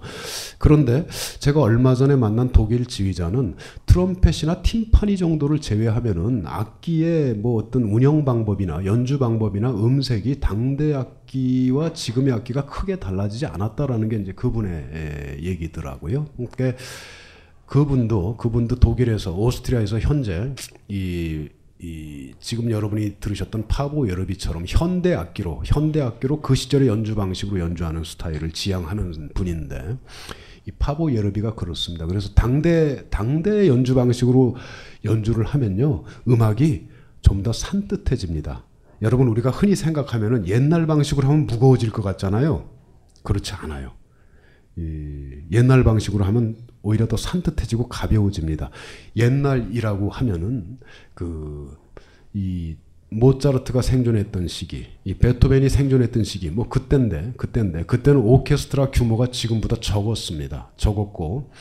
그런데 제가 얼마 전에 만난 독일 지휘자는 트럼펫이나 팀파니 정도를 제외하면은 악기의 뭐 어떤 운영 방법이나 연주 방법이나 음색이 당대 악기와 지금의 악기가 크게 달라지지 않았다라는 게 이제 그분의 얘기더라고요. 그러니까 그분도 그분도 독일에서 오스트리아에서 현재 이, 이 지금 여러분이 들으셨던 파보 여러비처럼 현대 악기로 현대 악기로 그 시절의 연주 방식으로 연주하는 스타일을 지향하는 분인데 이 파보 예르비가 그렇습니다. 그래서 당대 당대 연주 방식으로 연주를 하면요 음악이 좀 더 산뜻해집니다. 여러분 우리가 흔히 생각하면은 옛날 방식으로 하면 무거워질 것 같잖아요. 그렇지 않아요. 옛날 방식으로 하면 오히려 더 산뜻해지고 가벼워집니다. 옛날이라고 하면은 그 이 모차르트가 생존했던 시기, 이 베토벤이 생존했던 시기, 뭐 그때인데, 그때인데, 그때는 오케스트라 규모가 지금보다 적었습니다. 적었고,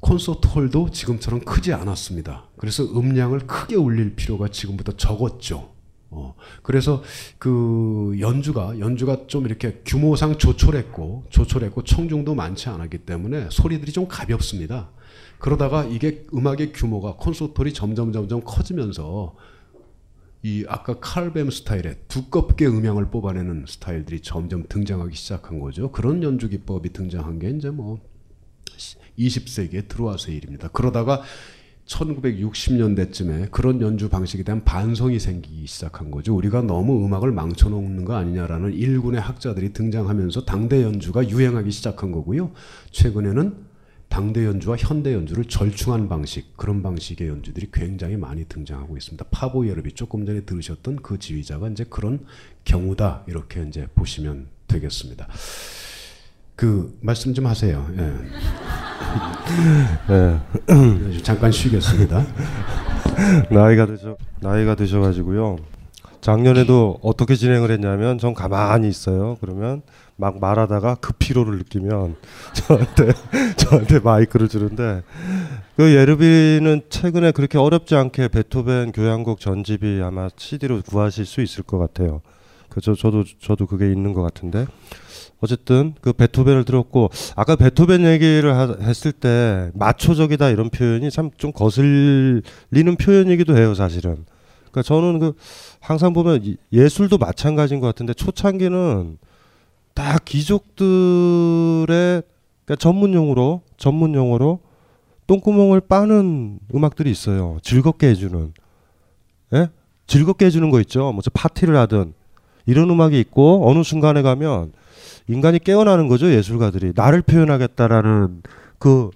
콘서트 홀도 지금처럼 크지 않았습니다. 그래서 음량을 크게 올릴 필요가 지금보다 적었죠. 어, 그래서 그 연주가 연주가 좀 이렇게 규모상 조촐했고 조촐했고 청중도 많지 않았기 때문에 소리들이 좀 가볍습니다. 그러다가 이게 음악의 규모가 콘서트홀이 점점 점점 커지면서 이 아까 칼뱀 스타일의 두껍게 음향을 뽑아내는 스타일들이 점점 등장하기 시작한 거죠. 그런 연주 기법이 등장한 게 이제 뭐 20세기에 들어와서의 일입니다. 그러다가 1960년대쯤에 그런 연주 방식에 대한 반성이 생기기 시작한 거죠. 우리가 너무 음악을 망쳐놓는 거 아니냐라는 일군의 학자들이 등장하면서 당대 연주가 유행하기 시작한 거고요. 최근에는 당대 연주와 현대 연주를 절충한 방식 그런 방식의 연주들이 굉장히 많이 등장하고 있습니다. 파보 여러분이 조금 전에 들으셨던 그 지휘자가 이제 그런 경우다 이렇게 이제 보시면 되겠습니다. 그 말씀 좀 하세요. 예. 네. 잠깐 쉬겠습니다. 나이가 드셔 나이가 드셔가지고요. 작년에도 어떻게 진행을 했냐면 전 가만히 있어요. 그러면 막 말하다가 급 피로를 느끼면 저한테 저한테 마이크를 주는데 그 예르비는 최근에 그렇게 어렵지 않게 베토벤 교향곡 전집이 아마 CD로 구하실 수 있을 것 같아요. 그저 저도 저도 그게 있는 것 같은데 어쨌든 그 베토벤을 들었고 아까 베토벤 얘기를 하, 했을 때 마초적이다 이런 표현이 참 좀 거슬리는 표현이기도 해요 사실은. 그러니까 저는 그 항상 보면 이- 예술도 마찬가지인 것 같은데 초창기는 다 귀족들의 그러니까 전문 용어로 전문 용어로 똥구멍을 빠는 음악들이 있어요. 즐겁게 해주는, 예? 즐겁게 해주는 거 있죠. 뭐저 파티를 하든 이런 음악이 있고 어느 순간에 가면 인간이 깨어나는 거죠 예술가들이 나를 표현하겠다라는 그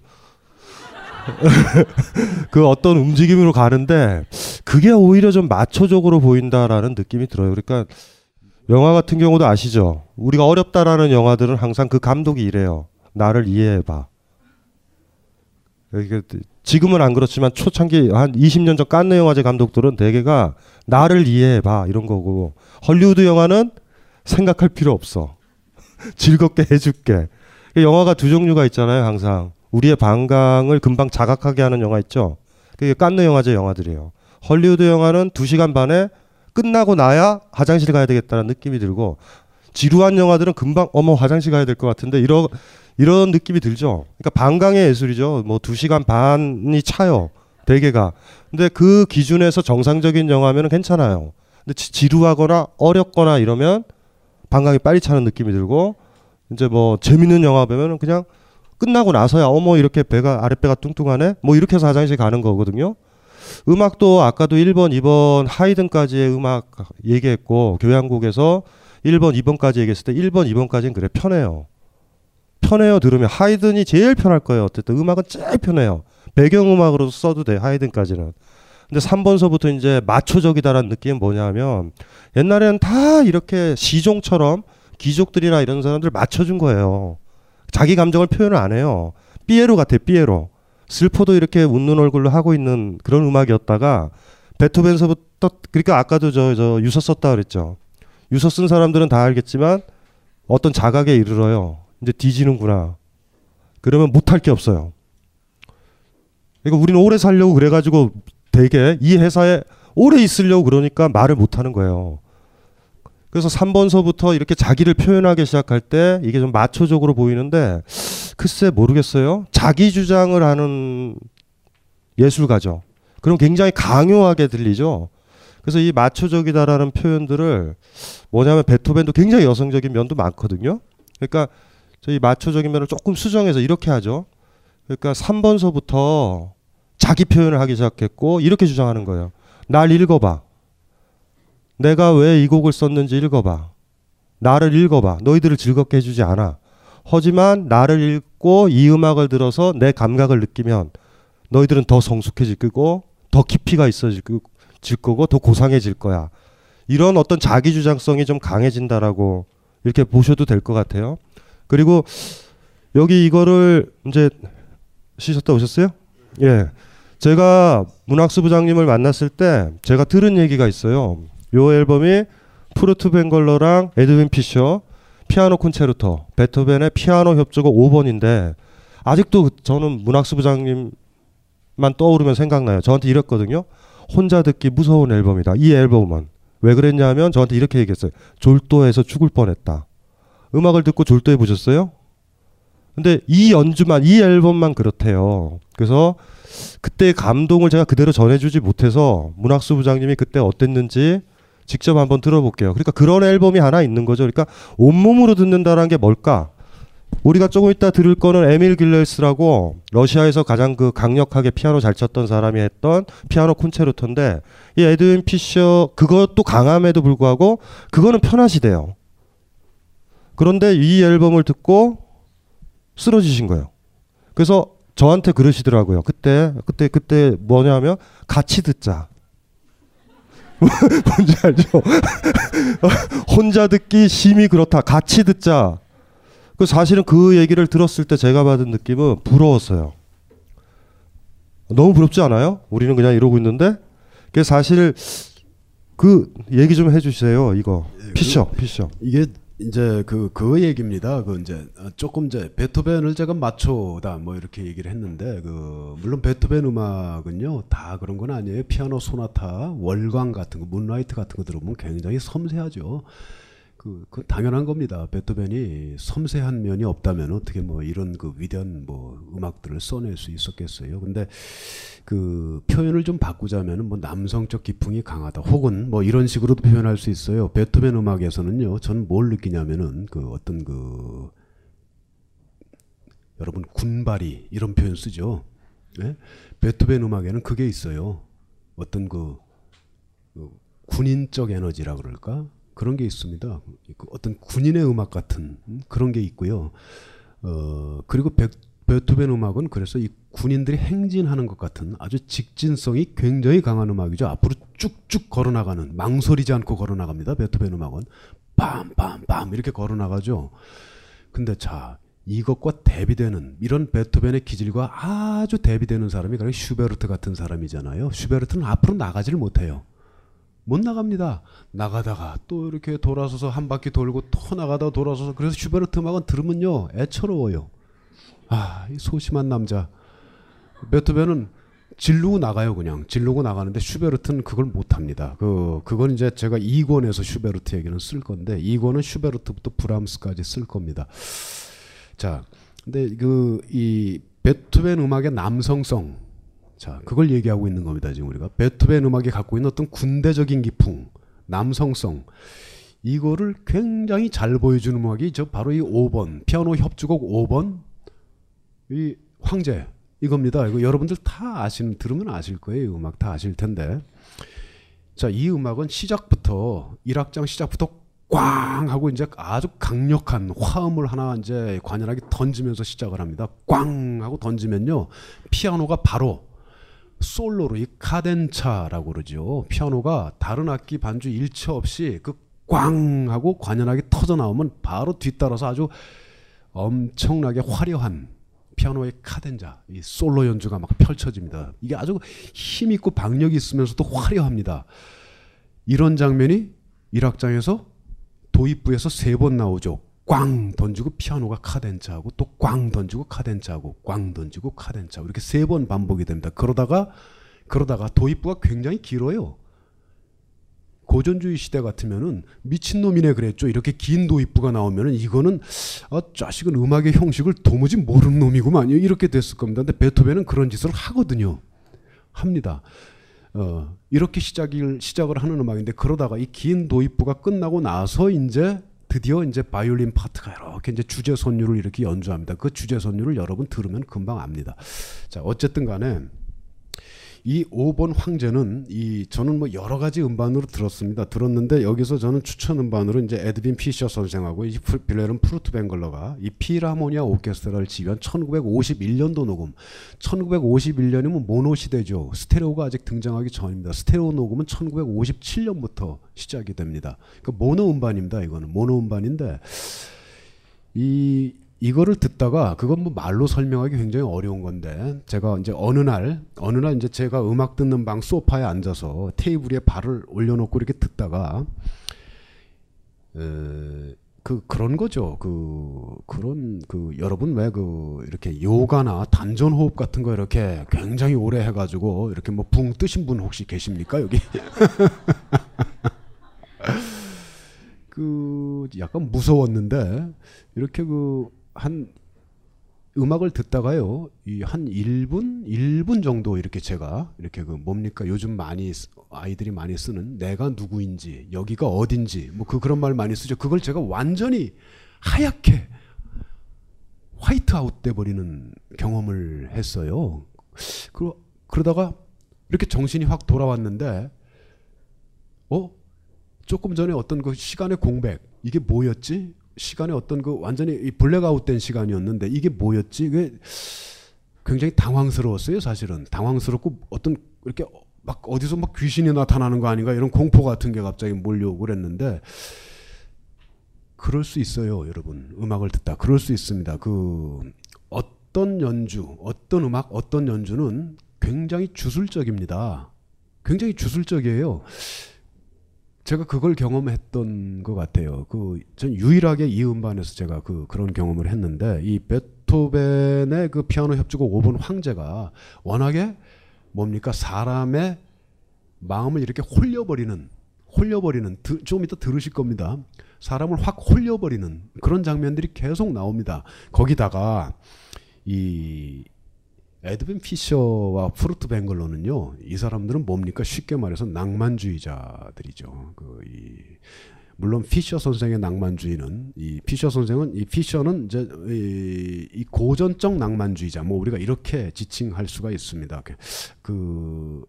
그 어떤 움직임으로 가는데 그게 오히려 좀 마초적으로 보인다라는 느낌이 들어요. 그러니까 영화 같은 경우도 아시죠? 우리가 어렵다라는 영화들은 항상 그 감독이 이래요. 나를 이해해봐. 지금은 안 그렇지만 초창기 한 20년 전 깐느 영화제 감독들은 대개가 나를 이해해봐 이런 거고 헐리우드 영화는 생각할 필요 없어. 즐겁게 해줄게. 영화가 두 종류가 있잖아요, 항상. 우리의 반강을 금방 자각하게 하는 영화 있죠. 그게 깐느 영화제 영화들이에요. 헐리우드 영화는 두 시간 반에 끝나고 나야 화장실 가야 되겠다는 느낌이 들고 지루한 영화들은 금방 어머 화장실 가야 될 것 같은데 이런 이런 느낌이 들죠. 그러니까 반강의 예술이죠. 뭐 두 시간 반이 차요. 대개가. 근데 그 기준에서 정상적인 영화면은 괜찮아요. 근데 지- 지루하거나 어렵거나 이러면 반강이 빨리 차는 느낌이 들고 이제 뭐 재밌는 영화 보면은 그냥 끝나고 나서야 어머 이렇게 배가 아랫배가 뚱뚱하네 뭐 이렇게 해서 화장실 가는 거거든요. 음악도 아까도 1번, 2번 하이든까지의 음악 얘기했고 교향곡에서 1번, 2번까지 얘기했을 때 1번, 2번까지는 그래 편해요. 편해요 들으면 하이든이 제일 편할 거예요. 어쨌든 음악은 제일 편해요. 배경음악으로 써도 돼 하이든까지는. 근데 3번서부터 이제 마초적이다라는 느낌은 뭐냐면 옛날에는 다 이렇게 시종처럼 귀족들이나 이런 사람들 맞춰준 거예요. 자기 감정을 표현을 안 해요. 삐에로 같아 삐에로. 슬퍼도 이렇게 웃는 얼굴로 하고 있는 그런 음악이었다가 베토벤서부터 그러니까 아까도 저 저 유서 썼다 그랬죠. 유서 쓴 사람들은 다 알겠지만 어떤 자각에 이르러요. 이제 뒤지는구나. 그러면 못할 게 없어요. 그러니까 우리는 오래 살려고 그래가지고 되게 이 회사에 오래 있으려고 그러니까 말을 못 하는 거예요. 그래서 3번서부터 이렇게 자기를 표현하기 시작할 때 이게 좀 마초적으로 보이는데 글쎄 모르겠어요. 자기 주장을 하는 예술가죠. 그럼 굉장히 강요하게 들리죠. 그래서 이 마초적이다라는 표현들을 뭐냐면 베토벤도 굉장히 여성적인 면도 많거든요. 그러니까 저희 마초적인 면을 조금 수정해서 이렇게 하죠. 그러니까 3번서부터 자기 표현을 하기 시작했고 이렇게 주장하는 거예요. 날 읽어봐. 내가 왜 이 곡을 썼는지 읽어봐. 나를 읽어봐. 너희들을 즐겁게 해주지 않아. 하지만 나를 읽고 이 음악을 들어서 내 감각을 느끼면 너희들은 더 성숙해질 거고 더 깊이가 있어질 거고 더 고상해질 거야. 이런 어떤 자기 주장성이 좀 강해진다라고 이렇게 보셔도 될 것 같아요. 그리고 여기 이거를 이제 쉬셨다 오셨어요? 예. 제가 문학수 부장님을 만났을 때 제가 들은 얘기가 있어요. 요 앨범이 푸르트벵글러랑 에드윈 피셔 피아노 콘체르토 베토벤의 피아노 협주곡 5번인데 아직도 그- 저는 문학수 부장님만 떠오르면 생각나요. 저한테 이랬거든요. 혼자 듣기 무서운 앨범이다. 이 앨범은 왜 그랬냐면 저한테 이렇게 얘기했어요. 졸도해서 죽을 뻔했다. 음악을 듣고 졸도해 보셨어요? 근데 이 연주만 이 앨범만 그렇대요. 그래서 그때 감동을 제가 그대로 전해주지 못해서 문학수 부장님이 그때 어땠는지 직접 한번 들어볼게요. 그러니까 그런 앨범이 하나 있는 거죠. 그러니까 온몸으로 듣는다라는 게 뭘까? 우리가 조금 이따 들을 거는 에밀 길레스라고 러시아에서 가장 그 강력하게 피아노 잘 쳤던 사람이 했던 피아노 콘체르토인데 이 에드윈 피셔 그것도 강함에도 불구하고 그거는 편하시대요. 그런데 이 앨범을 듣고 쓰러지신 거예요. 그래서 저한테 그러시더라고요. 그때 그때 그때 뭐냐면 같이 듣자. 뭔지 알죠? 혼자 듣기 심히 그렇다. 같이 듣자. 그 사실은 그 얘기를 들었을 때 제가 받은 느낌은 부러웠어요. 너무 부럽지 않아요? 우리는 그냥 이러고 있는데 그 사실 그 얘기 좀 해주세요. 이거 피셔 피셔. 이게 이제 그 그 얘기입니다. 그 이제 조금 이제 베토벤을 제가 마초다 뭐 이렇게 얘기를 했는데 그 물론 베토벤 음악은요 다 그런 건 아니에요. 피아노 소나타, 월광 같은 거, 문라이트 같은 거 들어보면 굉장히 섬세하죠. 그, 그 당연한 겁니다. 베토벤이 섬세한 면이 없다면 어떻게 뭐 이런 그 위대한 뭐 음악들을 써낼 수 있었겠어요. 근데 그 표현을 좀 바꾸자면은 뭐 남성적 기풍이 강하다 혹은 뭐 이런 식으로도 표현할 수 있어요. 베토벤 음악에서는요. 저는 뭘 느끼냐면은 그 어떤 그 여러분 군발이 이런 표현 쓰죠. 네? 베토벤 음악에는 그게 있어요. 어떤 그, 그 군인적 에너지라 그럴까? 그런 게 있습니다. 그 어떤 군인의 음악 같은 그런 게 있고요. 어, 그리고 베, 베토벤 음악은 그래서 이 군인들이 행진하는 것 같은 아주 직진성이 굉장히 강한 음악이죠. 앞으로 쭉쭉 걸어나가는 망설이지 않고 걸어나갑니다. 베토벤 음악은 빰빰빰 이렇게 걸어나가죠. 근데 자 이것과 대비되는 이런 베토벤의 기질과 아주 대비되는 사람이 그냥 슈베르트 같은 사람이잖아요. 슈베르트는 앞으로 나가지를 못해요. 못 나갑니다. 나가다가 또 이렇게 돌아서서 한 바퀴 돌고 또 나가다 돌아서서 그래서 슈베르트 음악은 들으면요 애처로워요. 아, 이 소심한 남자. 베토벤은 질르고 나가요 그냥 질르고 나가는데 슈베르트는 그걸 못합니다. 그 그건 이제 제가 2권에서 슈베르트 얘기는 쓸 건데 2권은 슈베르트부터 브람스까지 쓸 겁니다. 자, 근데 그 이 베토벤 음악의 남성성 자, 그걸 얘기하고 있는 겁니다. 지금 우리가 베토벤 음악이 갖고 있는 어떤 군대적인 기풍, 남성성 이거를 굉장히 잘 보여주는 음악이 저 바로 이 5번 피아노 협주곡 5번 이 황제 이겁니다. 이거 여러분들 다 아시는 들으면 아실 거예요. 이 음악 다 아실 텐데. 자, 이 음악은 시작부터 1악장 시작부터 꽝 하고 이제 아주 강력한 화음을 하나 이제 관연하게 던지면서 시작을 합니다. 꽝 하고 던지면요. 피아노가 바로 솔로로 이 카덴차라고 그러죠. 피아노가 다른 악기 반주 일체 없이 그 꽝 하고 관연하게 터져 나오면 바로 뒤따라서 아주 엄청나게 화려한 피아노의 카덴자, 이 솔로 연주가 막 펼쳐집니다. 이게 아주 힘 있고 박력이 있으면서도 화려합니다. 이런 장면이 1악장에서 도입부에서 세 번 나오죠. 꽝 던지고 피아노가 카덴차하고 또 꽝 던지고 카덴차하고 꽝 던지고 카덴차하고 이렇게 세 번 반복이 됩니다. 그러다가 그러다가 도입부가 굉장히 길어요. 고전주의 시대 같으면은 미친놈이네 그랬죠. 이렇게 긴 도입부가 나오면은 이거는 아, 자식은 음악의 형식을 도무지 모르는 놈이구만 이렇게 됐을 겁니다. 근데 베토벤은 그런 짓을 하거든요. 합니다. 어, 이렇게 시작을 시작을 하는 음악인데 그러다가 이 긴 도입부가 끝나고 나서 이제 드디어 이제 바이올린 파트가 이렇게 이제 주제 선율을 이렇게 연주합니다. 그 주제 선율을 여러분 들으면 금방 압니다. 자, 어쨌든 간에 이 5번 황제는 이 저는 뭐 여러 가지 음반으로 들었습니다. 들었는데 여기서 저는 추천 음반으로 이제 에드빈 피셔 선생하고 이 빌헬름 푸르트벵글러가 이 필하모니아 오케스트라를 지휘한 1951년도 녹음. 1951년이면 모노 시대죠. 스테레오가 아직 등장하기 전입니다. 스테레오 녹음은 1957년부터 시작이 됩니다. 그 모노 음반입니다. 이거는 모노 음반인데 이 이거를 듣다가 그건 뭐 말로 설명하기 굉장히 어려운 건데 제가 이제 어느 날 어느 날 이제 제가 음악 듣는 방 소파에 앉아서 테이블 위에 발을 올려놓고 이렇게 듣다가 에, 그 그런 거죠. 그 그런 그 여러분 왜 그 이렇게 요가나 단전 호흡 같은 거 이렇게 굉장히 오래 해가지고 이렇게 뭐 붕 뜨신 분 혹시 계십니까 여기? 약간 무서웠는데 이렇게 그 한 음악을 듣다가요 이 한 1분 1분 정도 이렇게 제가 이렇게 그 뭡니까 요즘 많이 쓰- 아이들이 많이 쓰는 내가 누구인지 여기가 어딘지 뭐 그 그런 말 많이 쓰죠 그걸 제가 완전히 하얗게 화이트 아웃 돼 버리는 경험을 했어요. 그러, 그러다가 이렇게 정신이 확 돌아왔는데 어 조금 전에 어떤 그 시간의 공백 이게 뭐였지? 시간에 어떤 그 완전히 이 블랙아웃된 시간이었는데 이게 뭐였지? 이게 굉장히 당황스러웠어요, 사실은. 당황스럽고 어떤 이렇게 막 어디서 막 귀신이 나타나는 거 아닌가 이런 공포 같은 게 갑자기 몰려오고 그랬는데 그럴 수 있어요, 여러분. 음악을 듣다. 그럴 수 있습니다. 그 어떤 연주, 어떤 음악, 어떤 연주는 굉장히 주술적입니다. 굉장히 주술적이에요. 제가 그걸 경험했던 것 같아요. 그 전 유일하게 이 음반에서 제가 그 그런 경험을 했는데 이 베토벤의 그 피아노 협주곡 5번 황제가 워낙에 뭡니까 사람의 마음을 이렇게 홀려버리는 홀려버리는 드- 좀 이따 들으실 겁니다. 사람을 확 홀려버리는 그런 장면들이 계속 나옵니다. 거기다가 이 에드빈 피셔와 푸르트벵글러는요. 이 사람들은 뭡니까? 쉽게 말해서 낭만주의자들이죠. 그 이 물론 피셔 선생의 낭만주의는 이 피셔 선생은 이 피셔는 이제 이, 이 고전적 낭만주의자 뭐 우리가 이렇게 지칭할 수가 있습니다. 그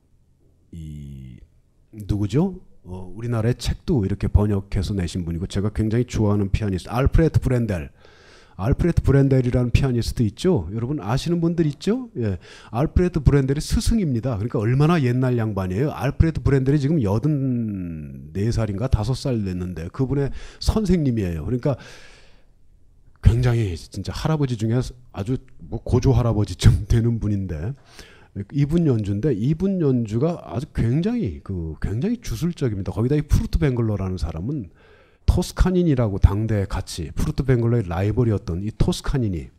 이 누구죠? 어, 우리나라의 책도 이렇게 번역해서 내신 분이고 제가 굉장히 좋아하는 피아니스트 알프레트 브렌델 알프레트 브렌델이라는 피아니스트 있죠? 여러분 아시는 분들 있죠? 예. 알프레트 브렌델의 스승입니다. 그러니까 얼마나 옛날 양반이에요. 알프레트 브렌델이 지금 84살인가 5살 됐는데 그분의 선생님이에요. 그러니까 굉장히 진짜 할아버지 중에 아주 뭐 고조 할아버지쯤 되는 분인데 이분 연주인데 이분 연주가 아주 굉장히 그 굉장히 주술적입니다. 거기다 이 푸르트벵글러라는 사람은 토스카니니라고 당대 같이 푸르트벵글러의 라이벌이었던 이 토스카니니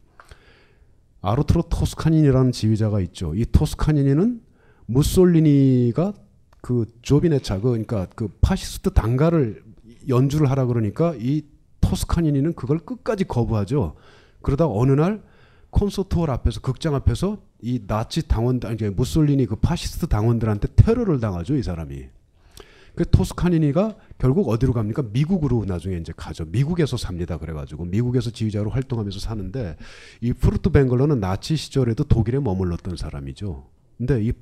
아르투로 토스카니니라는 지휘자가 있죠. 이 토스카니니는 무솔리니가 그 Giovinezza 그 그러니까 그 파시스트 당가를 연주를 하라 그러니까 이 토스카니니는 그걸 끝까지 거부하죠. 그러다 어느 날 콘서트홀 앞에서 극장 앞에서 이 나치 당원 아니 무솔리니 그 파시스트 당원들한테 테러를 당하죠 이 사람이. 그 토스카니니가 결국 어디로 갑니까? 미국으로 나중에 이제 가죠. 미국에서 삽니다. 그래가지고 미국에서 지휘자로 활동하면서 사는데 이 푸르트벵글러는 나치 시절에도 독일에 머물렀던 사람이죠. 근데 이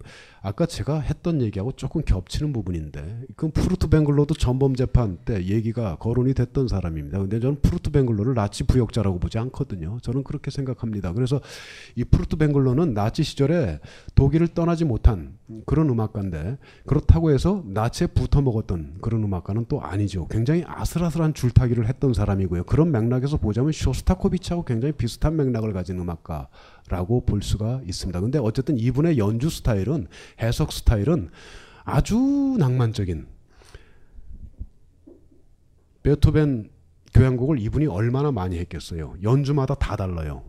아까 제가 했던 얘기하고 조금 겹치는 부분인데 그 푸르트벵글러도 전범 재판 때 얘기가 거론이 됐던 사람입니다. 근데 저는 푸르트벵글러를 나치 부역자라고 보지 않거든요. 저는 그렇게 생각합니다. 그래서 이 푸르트벵글러는 나치 시절에 독일을 떠나지 못한 그런 음악가인데 그렇다고 해서 나치에 붙어 먹었던 그런 음악가는 또 아니죠. 굉장히 아슬아슬한 줄타기를 했던 사람이고요. 그런 맥락에서 보자면 쇼스타코비치하고 굉장히 비슷한 맥락을 가진 음악가 라고 볼 수가 있습니다. 근데 어쨌든 이분의 연주 스타일은 해석 스타일은 아주 낭만적인 베토벤 교향곡을 이분이 얼마나 많이 했겠어요. 연주마다 다 달라요.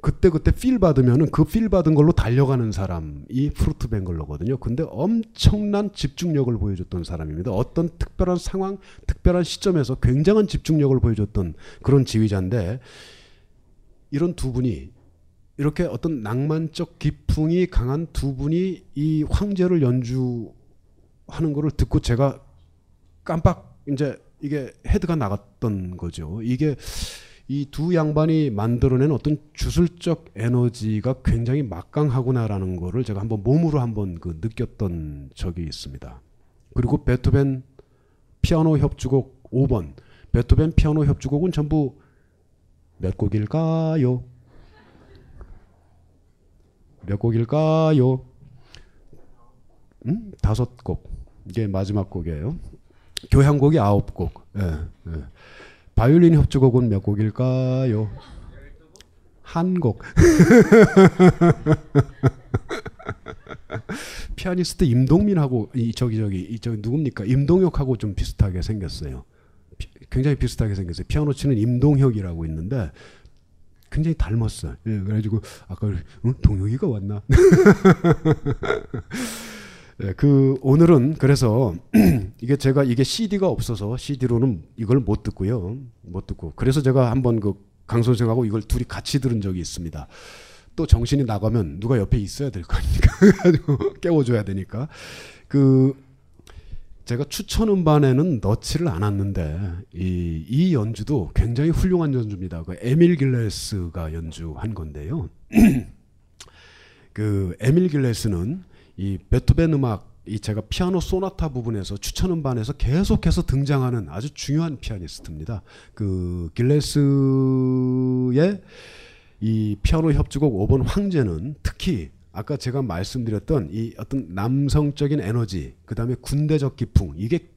그때 그때 feel 받으면은 그 feel 받은 걸로 달려가는 사람이 푸르트벵글러거든요. 근데 엄청난 집중력을 보여줬던 사람입니다. 어떤 특별한 상황, 특별한 시점에서 굉장한 집중력을 보여줬던 그런 지휘자인데 이런 두 분이 이렇게 어떤 낭만적 기풍이 강한 두 분이 이 황제를 연주하는 거를 듣고 제가 깜빡 이제 이게 헤드가 나갔던 거죠. 이게 이 두 양반이 만들어낸 어떤 주술적 에너지가 굉장히 막강하구나라는 거를 제가 한번 몸으로 한번 그 느꼈던 적이 있습니다. 그리고 베토벤 피아노 협주곡 5번 베토벤 피아노 협주곡은 전부 몇 곡일까요? 몇 곡일까요? 음? 다섯 곡. 이게 마지막 곡이에요. 교향곡이 아홉 곡. 예, 예. 바이올린 협주곡은 몇 곡일까요? 한 곡. 피아니스트 임동민하고 이 저기 저기 이 저기 누굽니까? 임동혁하고 좀 비슷하게 생겼어요. 피- 굉장히 비슷하게 생겼어요. 피아노 치는 임동혁이라고 있는데 굉장히 닮았어요. 예, 그래가지고 아까 응? 동혁이가 왔나? 예, 그 오늘은 그래서 이게 제가 이게 CD가 없어서 CD로는 이걸 못 듣고요. 못 듣고. 그래서 제가 한번 그 강 선생하고 이걸 둘이 같이 들은 적이 있습니다. 또 정신이 나가면 누가 옆에 있어야 될거 아닙니까? 깨워줘야 되니까. 그 제가 추천 음반에는 넣지를 않았는데 이, 이 연주도 굉장히 훌륭한 연주입니다. 그 에밀 길레스가 연주한 건데요. 그 에밀 길레스는 이 베토벤 음악 이 제가 피아노 소나타 부분에서 추천 음반에서 계속해서 등장하는 아주 중요한 피아니스트입니다. 그 길레스의 이 피아노 협주곡 5번 황제는 특히 아까 제가 말씀드렸던 이 어떤 남성적인 에너지, 그 다음에 군대적 기풍 이게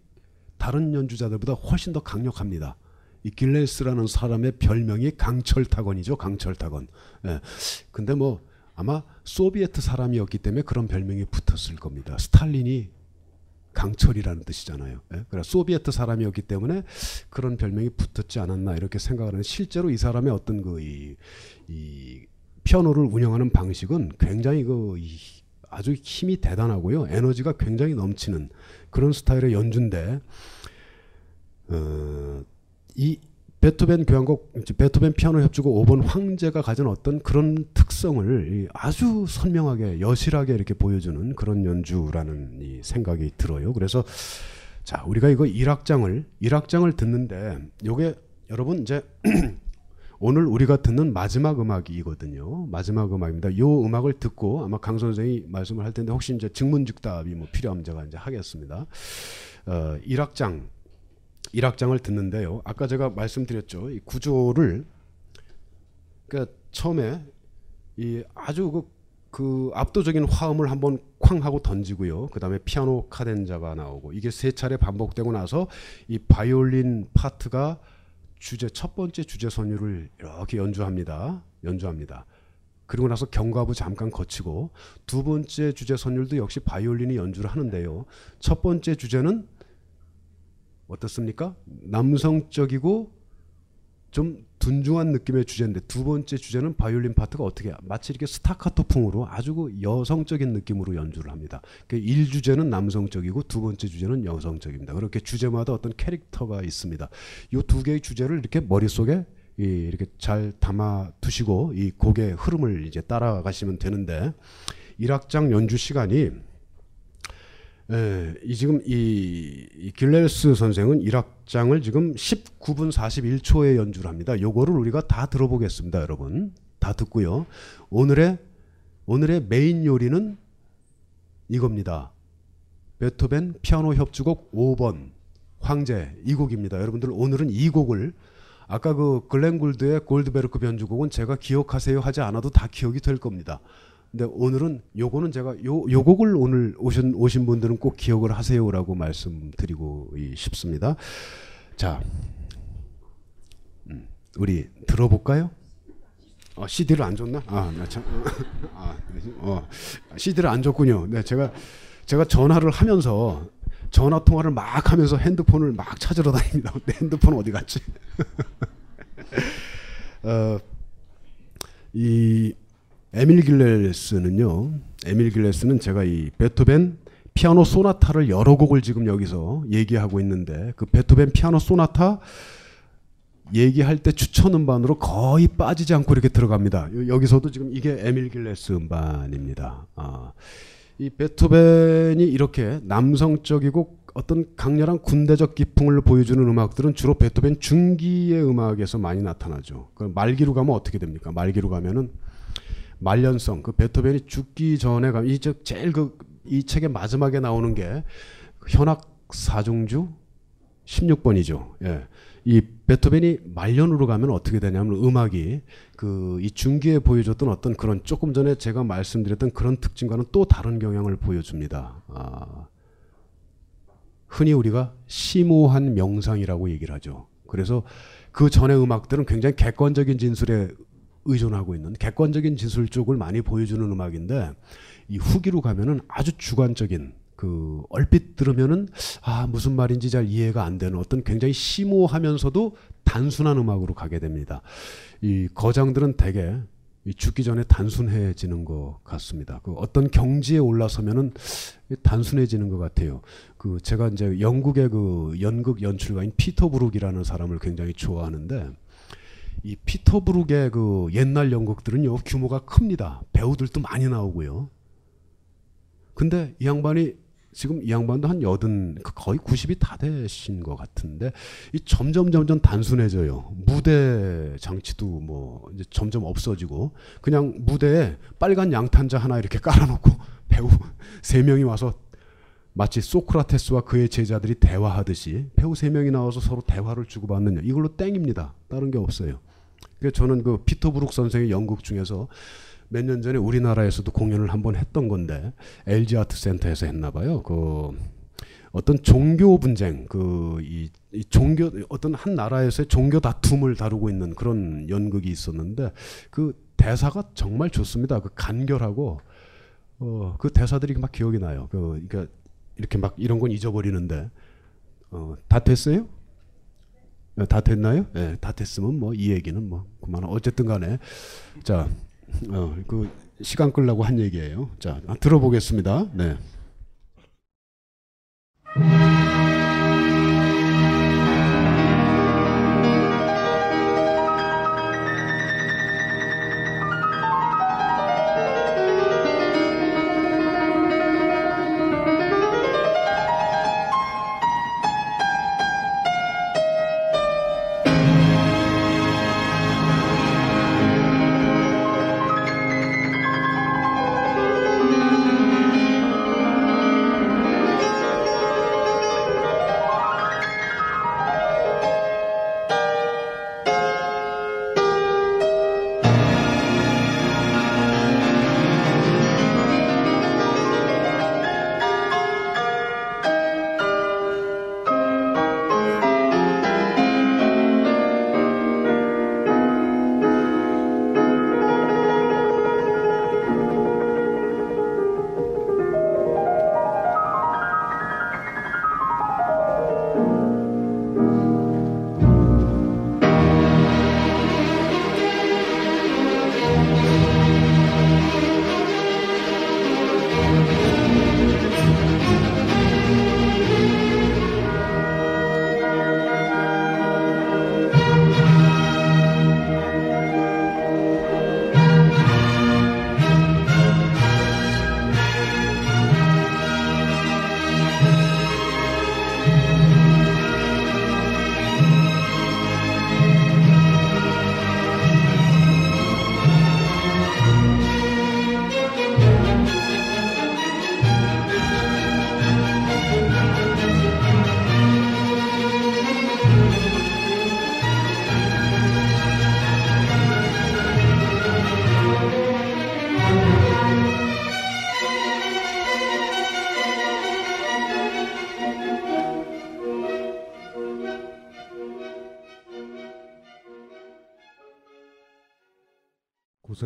다른 연주자들보다 훨씬 더 강력합니다. 이 길레스라는 사람의 별명이 강철타건이죠. 강철타건. 예. 근데 뭐 아마 소비에트 사람이었기 때문에 그런 별명이 붙었을 겁니다. 스탈린이 강철이라는 뜻이잖아요. 예? 그래 소비에트 사람이었기 때문에 그런 별명이 붙었지 않았나 이렇게 생각을 하는데 실제로 이 사람의 어떤 그 이 이 피아노를 운영하는 방식은 굉장히 그 이, 아주 힘이 대단하고요. 에너지가 굉장히 넘치는 그런 스타일의 연주인데 어, 이 베토벤 교향곡 베토벤 피아노 협주곡 5번 황제가 가진 어떤 그런 특성을 아주 선명하게 여실하게 이렇게 보여주는 그런 연주라는 이 생각이 들어요. 그래서 자 우리가 이거 1악장을 1악장을 듣는데 요게 여러분 이제 오늘 우리가 듣는 마지막 음악이거든요. 마지막 음악입니다. 요 음악을 듣고 아마 강 선생이 말씀을 할 텐데 혹시 이제 증문즉답이 뭐 필요하면 제가 이제 하겠습니다. 어, 1악장 1악장을 듣는데요. 아까 제가 말씀드렸죠. 이 구조를 그러니까 처음에 이 아주 그, 그 압도적인 화음을 한번 쾅 하고 던지고요. 그다음에 피아노 카덴자가 나오고 이게 세 차례 반복되고 나서 이 바이올린 파트가 주제 첫 번째 주제 선율을 이렇게 연주합니다. 연주합니다. 그리고 나서 경과부 잠깐 거치고 두 번째 주제 선율도 역시 바이올린이 연주를 하는데요. 첫 번째 주제는 어떻습니까? 남성적이고 좀 둔중한 느낌의 주제인데 두 번째 주제는 바이올린 파트가 어떻게 마치 이렇게 스타카토풍으로 아주 그 여성적인 느낌으로 연주를 합니다. 그 1주제는 남성적이고 두 번째 주제는 여성적입니다. 그렇게 주제마다 어떤 캐릭터가 있습니다. 이 두 개의 주제를 이렇게 머릿속에 이렇게 잘 담아 두시고 이 곡의 흐름을 이제 따라가시면 되는데 1악장 연주 시간이 예, 이 지금 이, 이 길레스 선생은 1악장을 지금 19분 41초에 연주를 합니다. 요거를 우리가 다 들어보겠습니다, 여러분. 다 듣고요. 오늘의 오늘의 메인 요리는 이겁니다. 베토벤 피아노 협주곡 5번 황제 이 곡입니다. 여러분들 오늘은 이 곡을 아까 그 글렌 굴드의 골드베르크 변주곡은 제가 기억하세요 하지 않아도 다 기억이 될 겁니다. 근데 오늘은 요거는 제가 요, 요 곡을 오늘 오신, 오신 분들은 꼭 기억을 하세요라고 말씀드리고 싶습니다. 자, 음, 우리 들어볼까요? 어, CD를 안 줬나? 아, 나 참, 아, 어, CD를 안 줬군요. 네, 제가 제가 전화를 하면서 전화 통화를 막 하면서 핸드폰을 막 찾으러 다닙니다. 내 핸드폰 어디 갔지? 어, 이 에밀 길레스는요. 에밀 길레스는 제가 이 베토벤 피아노 소나타를 여러 곡을 지금 여기서 얘기하고 있는데 그 베토벤 피아노 소나타 얘기할 때 추천 음반으로 거의 빠지지 않고 이렇게 들어갑니다. 여기서도 지금 이게 에밀 길레스 음반입니다. 아, 이 베토벤이 이렇게 남성적이고 어떤 강렬한 군대적 기풍을 보여주는 음악들은 주로 베토벤 중기의 음악에서 많이 나타나죠. 그 말기로 가면 어떻게 됩니까? 말기로 가면은 말년성 그 베토벤이 죽기 전에 가면 이저 제일 그 이 책의 마지막에 나오는 게 현악 사중주 16번이죠. 예. 이 베토벤이 말년으로 가면 어떻게 되냐면 음악이 그 이 중기에 보여줬던 어떤 그런 조금 전에 제가 말씀드렸던 그런 특징과는 또 다른 경향을 보여줍니다. 아, 흔히 우리가 심오한 명상이라고 얘기를 하죠. 그래서 그 전의 음악들은 굉장히 객관적인 진술에 의존하고 있는 객관적인 진술 쪽을 많이 보여주는 음악인데 이 후기로 가면은 아주 주관적인 그 얼핏 들으면은 아 무슨 말인지 잘 이해가 안 되는 어떤 굉장히 심오하면서도 단순한 음악으로 가게 됩니다. 이 거장들은 대개 이 죽기 전에 단순해지는 것 같습니다. 그 어떤 경지에 올라서면은 단순해지는 것 같아요. 그 제가 이제 영국의 그 연극 연출가인 피터 브룩이라는 사람을 굉장히 좋아하는데 이 피터 브룩의 그 옛날 연극들은요 규모가 큽니다. 배우들도 많이 나오고요. 근데 이 양반이 지금 이 양반도 한 여든 그 거의 90이 다 되신 것 같은데 이 점점 점점 단순해져요. 무대 장치도 뭐 이제 점점 없어지고 그냥 무대에 빨간 양탄자 하나 이렇게 깔아놓고 배우 세 명이 와서 마치 소크라테스와 그의 제자들이 대화하듯이 배우 세 명이 나와서 서로 대화를 주고받는 이걸로 땡입니다. 다른 게 없어요. 그래서 저는 그 피터 브룩 선생의 연극 중에서 몇 년 전에 우리나라에서도 공연을 한번 했던 건데 LG 아트 센터에서 했나 봐요. 그 어떤 종교 분쟁, 그이 이 종교 어떤 한 나라에서의 종교 다툼을 다루고 있는 그런 연극이 있었는데 그 대사가 정말 좋습니다. 그 간결하고 어, 그 대사들이 막 기억이 나요. 그 그러니까 이렇게 막 이런 건 잊어버리는데 어, 다 됐어요? 네, 다 됐나요? 네, 다 됐으면 뭐 이 얘기는 뭐 그만 어쨌든 간에 자, 어, 그 시간 끌라고 한 얘기예요. 자, 들어보겠습니다. 네.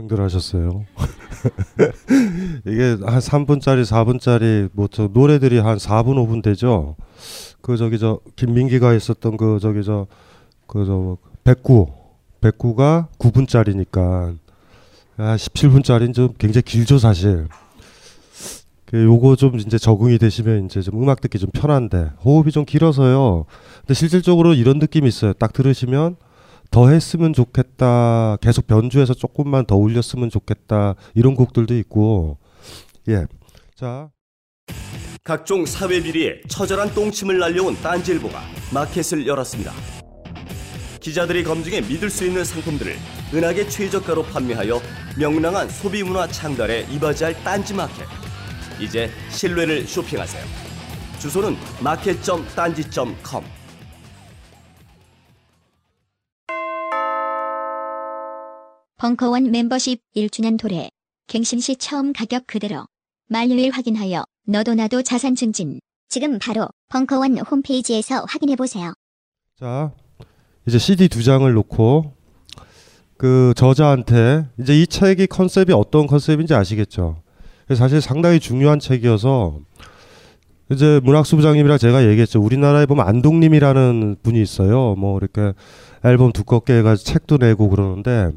고생들 하셨어요. 이게 한 3분짜리, 4분짜리 뭐 저 노래들이 한 4분, 5분 되죠. 그 저기 저 김민기가 있었던 그 저기 저 그 저 백구 백구가 9분짜리니까 아 17분짜리는 좀 굉장히 길죠 사실. 그 요거 좀 이제 적응이 되시면 이제 좀 음악 듣기 좀 편한데 호흡이 좀 길어서요. 근데 실질적으로 이런 느낌이 있어요. 딱 들으시면 더 했으면 좋겠다. 계속 변주해서 조금만 더 올렸으면 좋겠다. 이런 곡들도 있고. 예. 자. 각종 사회 비리에 처절한 똥침을 날려온 딴지일보가 마켓을 열었습니다. 기자들이 검증해 믿을 수 있는 상품들을 은하계 최저가로 판매하여 명랑한 소비 문화 창달에 이바지할 딴지 마켓. 이제 신뢰를 쇼핑하세요. 주소는 마켓.딴지.com. 벙커원 멤버십 1주년 도래. 갱신 시 처음 가격 그대로. 만료일 확인하여 너도 나도 자산 증진. 지금 바로 벙커원 홈페이지에서 확인해 보세요. 자, 이제 CD 두 장을 놓고 그 저자한테 이제 이 책이 컨셉이 어떤 컨셉인지 아시겠죠? 사실 상당히 중요한 책이어서 이제 문학수 부장님이랑 제가 얘기했죠. 우리나라에 보면 안동님이라는 분이 있어요. 뭐 이렇게 앨범 두껍게 해가지고 책도 내고 그러는데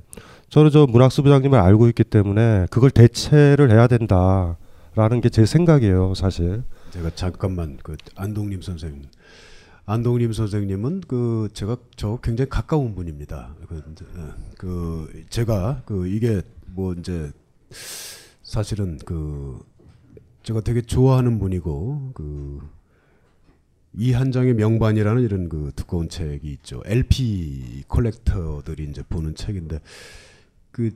저는 저 문학수 부장님을 알고 있기 때문에 그걸 대체를 해야 된다라는 게 제 생각이에요, 사실. 제가 잠깐만 그 안동님 선생님 안동님 선생님은 그 제가 저 굉장히 가까운 분입니다. 그, 예, 그 제가 그 이게 뭐 이제 사실은 그 제가 되게 좋아하는 분이고 그 이한장의 명반이라는 이런 그 두꺼운 책이 있죠. LP 컬렉터들이 이제 보는 책인데 그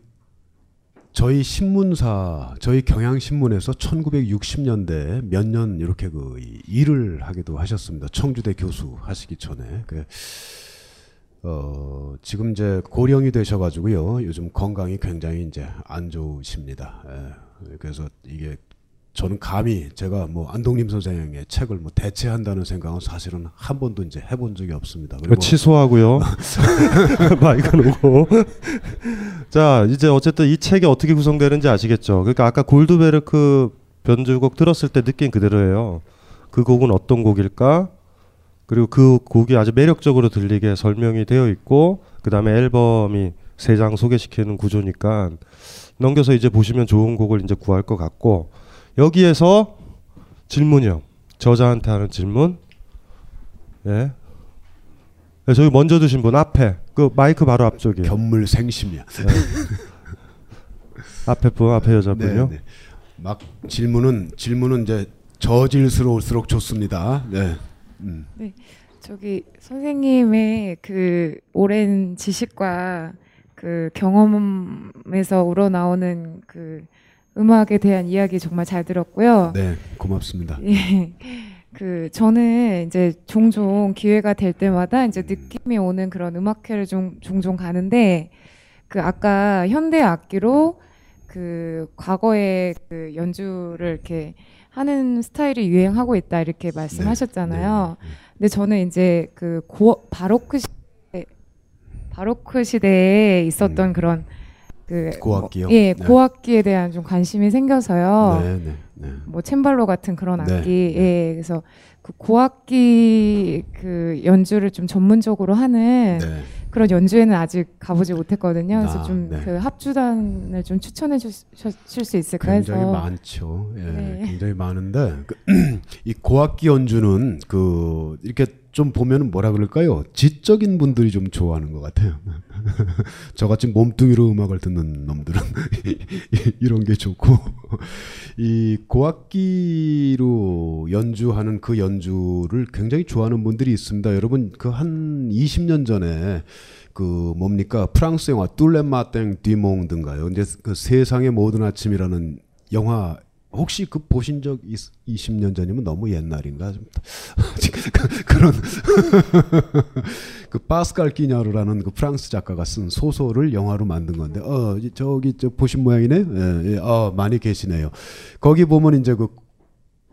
저희 신문사, 저희 경향신문에서 1960년대 몇 년 이렇게 그 일을 하기도 하셨습니다. 청주대 교수 하시기 전에. 그, 어, 지금 이제 고령이 되셔가지고요. 요즘 건강이 굉장히 이제 안 좋으십니다. 예. 그래서 이게 저는 감히 제가 뭐 안동림 선생의 책을 뭐 대체한다는 생각은 사실은 한 번도 이제 해본 적이 없습니다. 그리고 취소하고요. 마이크 놓고. 자, 이제 어쨌든 이 책이 어떻게 구성되는지 아시겠죠? 그러니까 아까 골드베르크 변주곡 들었을 때 느낀 그대로예요. 그 곡은 어떤 곡일까? 그리고 그 곡이 아주 매력적으로 들리게 설명이 되어 있고 그다음에 앨범이 세 장 소개시키는 구조니까 넘겨서 이제 보시면 좋은 곡을 이제 구할 것 같고 여기에서 질문이요. 저자한테 하는 질문. 예. 네, 저기 먼저 드신 분 앞에 그 마이크 바로 앞쪽에 견물 생심이야. 네. 앞에 분 앞에 여자분요. 네, 네. 막 질문은 질문은 이제 저질스러울수록 좋습니다. 네. 음. 네. 저기 선생님의 그 오랜 지식과 그 경험에서 우러나오는 그 음악에 대한 이야기 정말 잘 들었고요. 네, 고맙습니다. 예. 그 저는 이제 종종 기회가 될 때마다 이제 느낌이 오는 그런 음악회를 좀 종종 가는데 그 아까 현대 악기로 그 과거의 그 연주를 이렇게 하는 스타일이 유행하고 있다 이렇게 말씀하셨잖아요. 네, 네. 근데 저는 이제 그 고, 바로크 시대 바로크 시대에 있었던 그런 그 고악기요? 뭐, 예, 네. 고악기에 대한 좀 관심이 생겨서요. 네, 네, 네. 뭐 챔발로 같은 그런 네, 악기, 예, 그래서 그 고악기 그 연주를 좀 전문적으로 하는 네. 그런 연주회는 아직 가보지 못했거든요. 그래서 아, 좀 네. 그 합주단을 좀 추천해 주실 수 있을까 굉장히 해서 많죠. 예, 네. 굉장히 많은데 그, 이 고악기 연주는 그 이렇게 좀 보면은 뭐라 그럴까요? 지적인 분들이 좀 좋아하는 것 같아요. 저같이 몸뚱이로 음악을 듣는 놈들은 이런 게 좋고 이 고악기로 연주하는 그 연주를 굉장히 좋아하는 분들이 있습니다. 여러분 그 한 20년 전에 그 뭡니까 프랑스 영화 뚫레마땡 디몽든가요. 근데 그 세상의 모든 아침이라는 영화 혹시 그 보신 적 있, 20년 전이면 너무 옛날인가? 좀 그- 그런 그 파스칼 끼냐르라는 그 프랑스 작가가 쓴 소설을 영화로 만든 건데 어 이- 저기 저 보신 모양이네? 예, 예, 어 많이 계시네요. 거기 보면 이제 그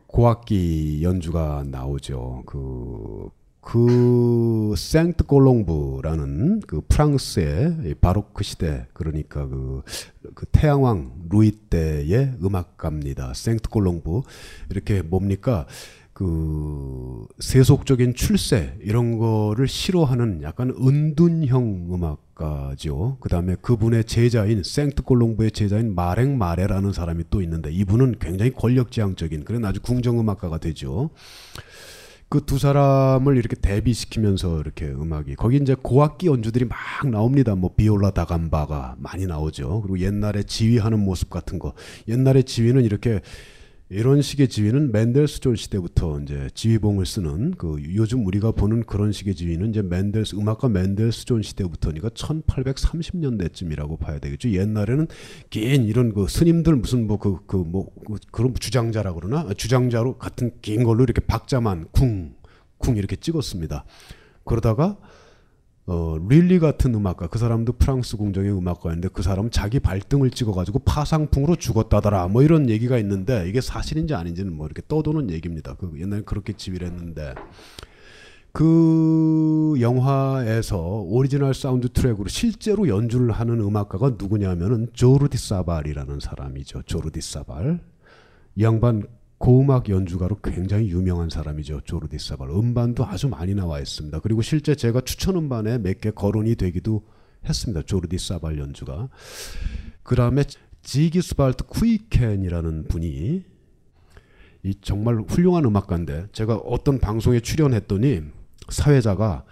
고악기 연주가 나오죠. 그 그 생트 콜롱브라는 그 프랑스의 이 바로크 시대 그러니까 그, 그 태양왕 루이 때의 음악가입니다. 생트 콜롱브 이렇게 뭡니까 그 세속적인 출세 이런 거를 싫어하는 약간 은둔형 음악가죠. 그 다음에 그분의 제자인 생트 콜롱브의 제자인 마랭 마레라는 사람이 또 있는데 이분은 굉장히 권력지향적인 그런 아주 궁정 음악가가 되죠. 그 두 사람을 이렇게 대비시키면서 이렇게 음악이 거기 이제 고악기 연주들이 막 나옵니다. 뭐 비올라 다감바가 많이 나오죠. 그리고 옛날에 지휘하는 모습 같은 거. 옛날에 지휘는 이렇게 이런 식의 지휘는 멘델스존 시대부터 이제 지휘봉을 쓰는 그 요즘 우리가 보는 그런 식의 지휘는 이제 멘델스 음악가 멘델스존 시대부터니까 1830년대쯤이라고 봐야 되겠죠. 옛날에는 긴 이런 그 스님들 무슨 뭐 그 그 뭐 그런 주장자라 그러나 주장자로 같은 긴 걸로 이렇게 박자만 쿵쿵 이렇게 찍었습니다. 그러다가 어, 륄리 같은 음악가 그 사람도 프랑스 궁정의 음악가였는데 그 사람 자기 발등을 찍어가지고 파상풍으로 죽었다더라 뭐 이런 얘기가 있는데 이게 사실인지 아닌지는 뭐 이렇게 떠도는 얘기입니다. 그 옛날에 그렇게 지휘를 했는데 그 영화에서 오리지널 사운드 트랙으로 실제로 연주를 하는 음악가가 누구냐면은 조르디 사발이라는 사람이죠. 조르디 사발. 이 양반 고음악 연주가로 굉장히 유명한 사람이죠. 조르디 사발. 음반도 아주 많이 나와 있습니다. 그리고 실제 제가 추천 음반에 몇 개 거론이 되기도 했습니다. 조르디 사발 연주가. 그 다음에 지기스발트 쿠이켄이라는 분이 이 정말 훌륭한 음악가인데 제가 어떤 방송에 출연했더니 사회자가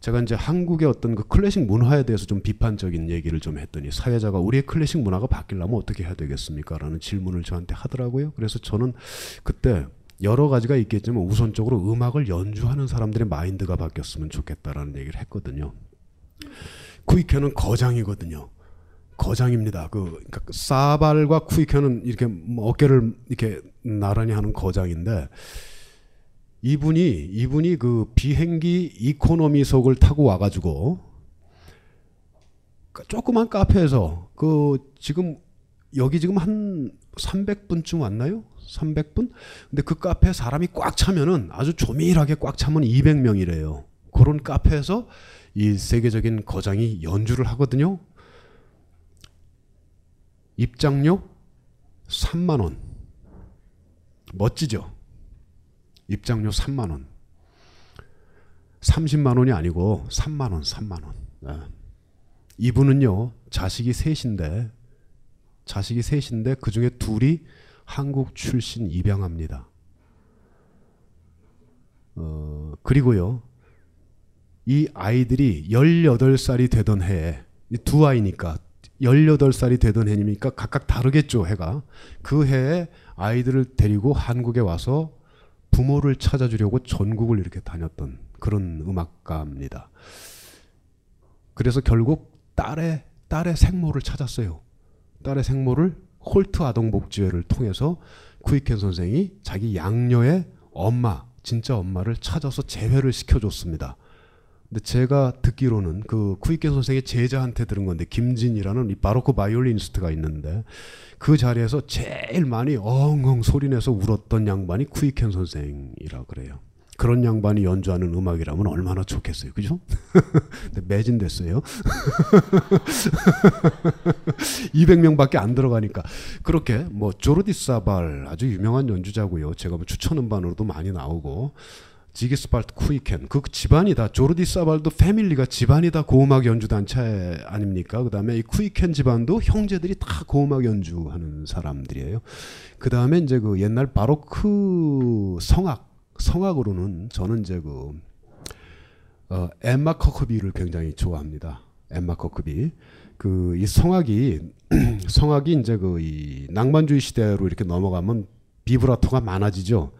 제가 이제 한국의 어떤 그 클래식 문화에 대해서 좀 비판적인 얘기를 좀 했더니 사회자가 우리의 클래식 문화가 바뀌려면 어떻게 해야 되겠습니까? 라는 질문을 저한테 하더라고요. 그래서 저는 그때 여러 가지가 있겠지만 우선적으로 음악을 연주하는 사람들의 마인드가 바뀌었으면 좋겠다라는 얘기를 했거든요. 쿠이케는 거장이거든요. 거장입니다. 그 그러니까 사발과 쿠이케는 이렇게 뭐 어깨를 이렇게 나란히 하는 거장인데 이분이 이분이 그 비행기 이코노미석을 타고 와가지고 조그만 카페에서 그 지금 여기 지금 한 300분쯤 왔나요? 300분? 근데 그 카페에 사람이 꽉 차면은 아주 조밀하게 꽉 차면 200명이래요. 그런 카페에서 이 세계적인 거장이 연주를 하거든요. 입장료 3만 원. 멋지죠? 입장료 3만 원. 30만 원이 아니고 3만 원, 3만 원. 네. 이분은요, 자식이 셋인데, 자식이 셋인데, 그 중에 둘이 한국 출신 입양합니다. 어, 그리고요, 이 아이들이 18살이 되던 해에, 두 아이니까, 18살이 되던 해니까 각각 다르겠죠, 해가. 그 해에 아이들을 데리고 한국에 와서 부모를 찾아주려고 전국을 이렇게 다녔던 그런 음악가입니다. 그래서 결국 딸의 딸의 생모를 찾았어요. 딸의 생모를 홀트 아동복지회를 통해서 쿠이켄 선생이 자기 양녀의 엄마, 진짜 엄마를 찾아서 재회를 시켜줬습니다. 근데 제가 듣기로는 그 쿠이켄 선생의 제자한테 들은 건데 김진이라는 이 바로크 바이올리니스트가 있는데 그 자리에서 제일 많이 엉엉 소리내서 울었던 양반이 쿠이켄 선생이라 그래요. 그런 양반이 연주하는 음악이라면 얼마나 좋겠어요. 그죠? 매진됐어요. 200명밖에 안 들어가니까. 그렇게 뭐 조르디 사발 아주 유명한 연주자고요. 제가 뭐 추천 음반으로도 많이 나오고 지기스발트 쿠이켄 그 집안이 다 조르디 사발도 패밀리가 집안이 다 고음악 연주 단체 아닙니까? 그다음에 이 쿠이켄 집안도 형제들이 다 고음악 연주하는 사람들이에요. 그다음에 이제 그 옛날 바로크 성악 성악으로는 저는 이제 그 어, 엠마 커크비를 굉장히 좋아합니다. 엠마 커크비 그 이 성악이 성악이 이제 그 이 낭만주의 시대로 이렇게 넘어가면 비브라토가 많아지죠.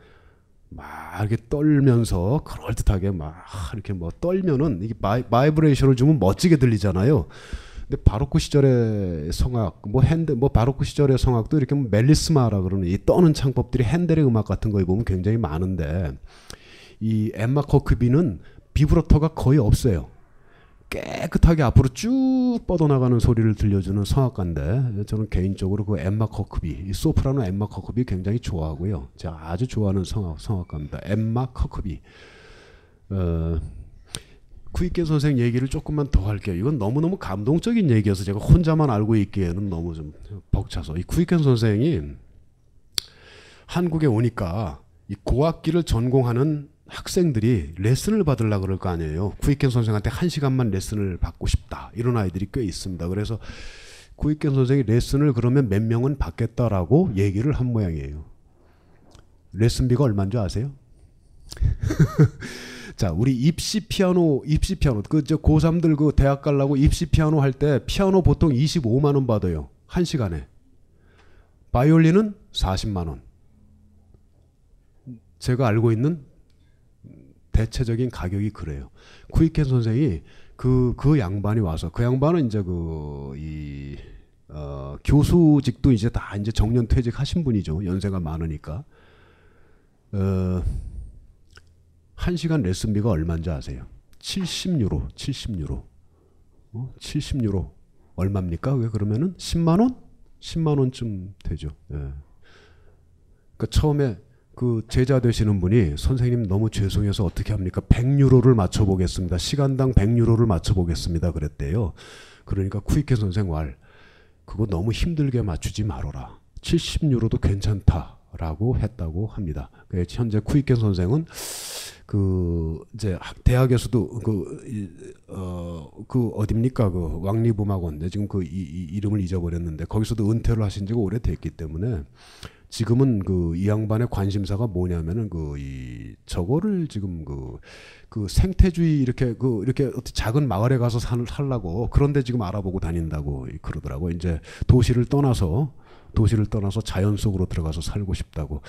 막 이렇게 떨면서 그럴듯하게 막 이렇게 뭐 떨면은 이게 바이, 바이브레이션을 주면 멋지게 들리잖아요. 근데 바로크 시절의 성악, 뭐 헨델, 뭐 바로크 시절의 성악도 이렇게 뭐 멜리스마라 그러는 이 떠는 창법들이 헨델의 음악 같은 거에 보면 굉장히 많은데 이 엠마 커크비는 비브라토가 거의 없어요. 깨끗하게 앞으로 쭉 뻗어나가는 소리를 들려주는 성악가인데 저는 개인적으로 그 엠마 커크비, 이 소프라노 엠마 커크비 굉장히 좋아하고요. 제가 아주 좋아하는 성악, 성악가입니다. 엠마 커크비. 어, 쿠이케 선생 얘기를 조금만 더 할게요. 이건 너무너무 감동적인 얘기여서 제가 혼자만 알고 있기에는 너무 좀 벅차서. 이 쿠이케 선생이 한국에 오니까 이 고악기를 전공하는 학생들이 레슨을 받으려 그럴 거 아니에요. 쿠이켄 선생한테 한 시간만 레슨을 받고 싶다. 이런 아이들이 꽤 있습니다. 그래서 쿠이켄 선생이 레슨을 그러면 몇 명은 받겠다라고 얘기를 한 모양이에요. 레슨비가 얼마인 줄 아세요? 자, 우리 입시 피아노, 입시 피아노, 그, 저, 고3들 그 대학 가려고 입시 피아노 할 때 피아노 보통 25만원 받아요. 한 시간에. 바이올린은 40만원. 제가 알고 있는 대체적인 가격이 그래요. 쿠이켄 선생이 그, 그 양반이 와서, 그 양반은 이제 그, 이, 어, 교수직도 이제 다 이제 정년 퇴직하신 분이죠. 연세가 많으니까. 어, 한 시간 레슨비가 얼마인지 아세요? 70유로, 70유로. 어? 70유로. 얼마입니까? 왜 그러면은 10만 원? 10만 원쯤 되죠. 예. 그러니까 처음에 그 제자 되시는 분이 선생님 너무 죄송해서 어떻게 합니까? 100유로를 맞춰 보겠습니다. 시간당 100유로를 맞춰 보겠습니다. 그랬대요. 그러니까 쿠이케 선생 말 그거 너무 힘들게 맞추지 말어라. 70유로도 괜찮다. 라고 했다고 합니다. 그 현재 쿠이켄 선생은 그 이제 학- 대학에서도 그, 이, 어, 그 어딥니까 그 왕립음악원 지금 그 이, 이 이름을 잊어버렸는데 거기서도 은퇴를 하신 지가 오래됐기 때문에 지금은 그 이 양반의 관심사가 뭐냐면은 그 이 저거를 지금 그 그 생태주의 이렇게 그 이렇게 어떻게 작은 마을에 가서 살, 살라고 그런데 지금 알아보고 다닌다고 그러더라고 이제 도시를 떠나서 도시를 떠나서 자연 속으로 들어가서 살고 싶다고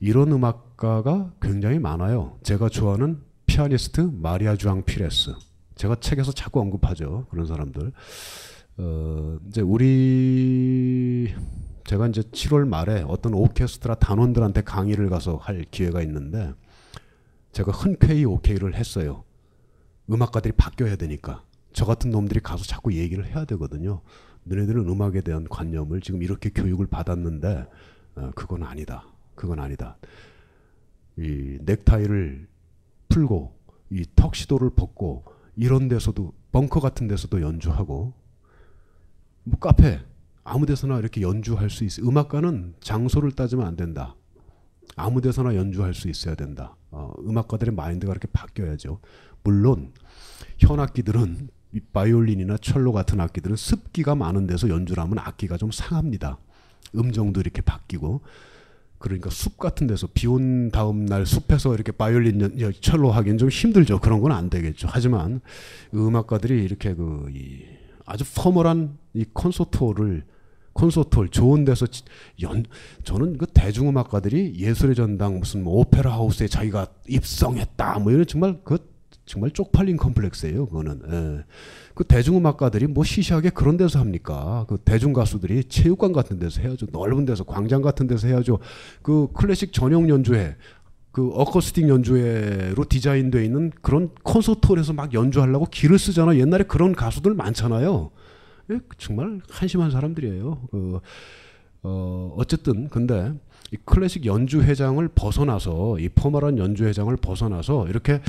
이런 음악가가 굉장히 많아요. 제가 좋아하는 피아니스트 마리아 주앙 피레스. 제가 책에서 자꾸 언급하죠. 그런 사람들. 어, 이제 우리 제가 이제 7월 말에 어떤 오케스트라 단원들한테 강의를 가서 할 기회가 있는데 제가 흔쾌히 오케이를 했어요. 음악가들이 바뀌어야 되니까. 저 같은 놈들이 가서 자꾸 얘기를 해야 되거든요. 너네들은 음악에 대한 관념을 지금 이렇게 교육을 받았는데 어, 그건 아니다. 그건 아니다. 이 넥타이를 풀고 이 턱시도를 벗고 이런 데서도 벙커 같은 데서도 연주하고 뭐 카페 아무 데서나 이렇게 연주할 수 있어. 음악가는 장소를 따지면 안 된다. 아무 데서나 연주할 수 있어야 된다. 어, 음악가들의 마인드가 이렇게 바뀌어야죠. 물론 현악기들은 이 바이올린이나 첼로 같은 악기들은 습기가 많은 데서 연주를 하면 악기가 좀 상합니다. 음정도 이렇게 바뀌고 그러니까 숲 같은 데서 비 온 다음 날 숲에서 이렇게 바이올린 첼로 하기는 좀 힘들죠. 그런 건 안 되겠죠. 하지만 음악가들이 이렇게 그이 아주 포멀한 이 콘서트를 콘서트를 좋은 데서 치- 연 저는 그 대중음악가들이 예술의 전당 무슨 뭐 오페라 하우스에 자기가 입성했다 뭐 이런 정말 그 정말 쪽팔린 컴플렉스예요. 그거는 예. 그 대중음악가들이 뭐 시시하게 그런 데서 합니까? 그 대중 가수들이 체육관 같은 데서 해야죠. 넓은 데서 광장 같은 데서 해야죠. 그 클래식 전용 연주회 그 어쿠스틱 연주회로 디자인되어 있는 그런 콘서트홀에서 막 연주하려고 기를 쓰잖아. 옛날에 그런 가수들 많잖아요. 예, 정말 한심한 사람들이에요. 그, 어, 어쨌든 근데 이 클래식 연주 회장을 벗어나서 이 포멀한 연주 회장을 벗어나서 이렇게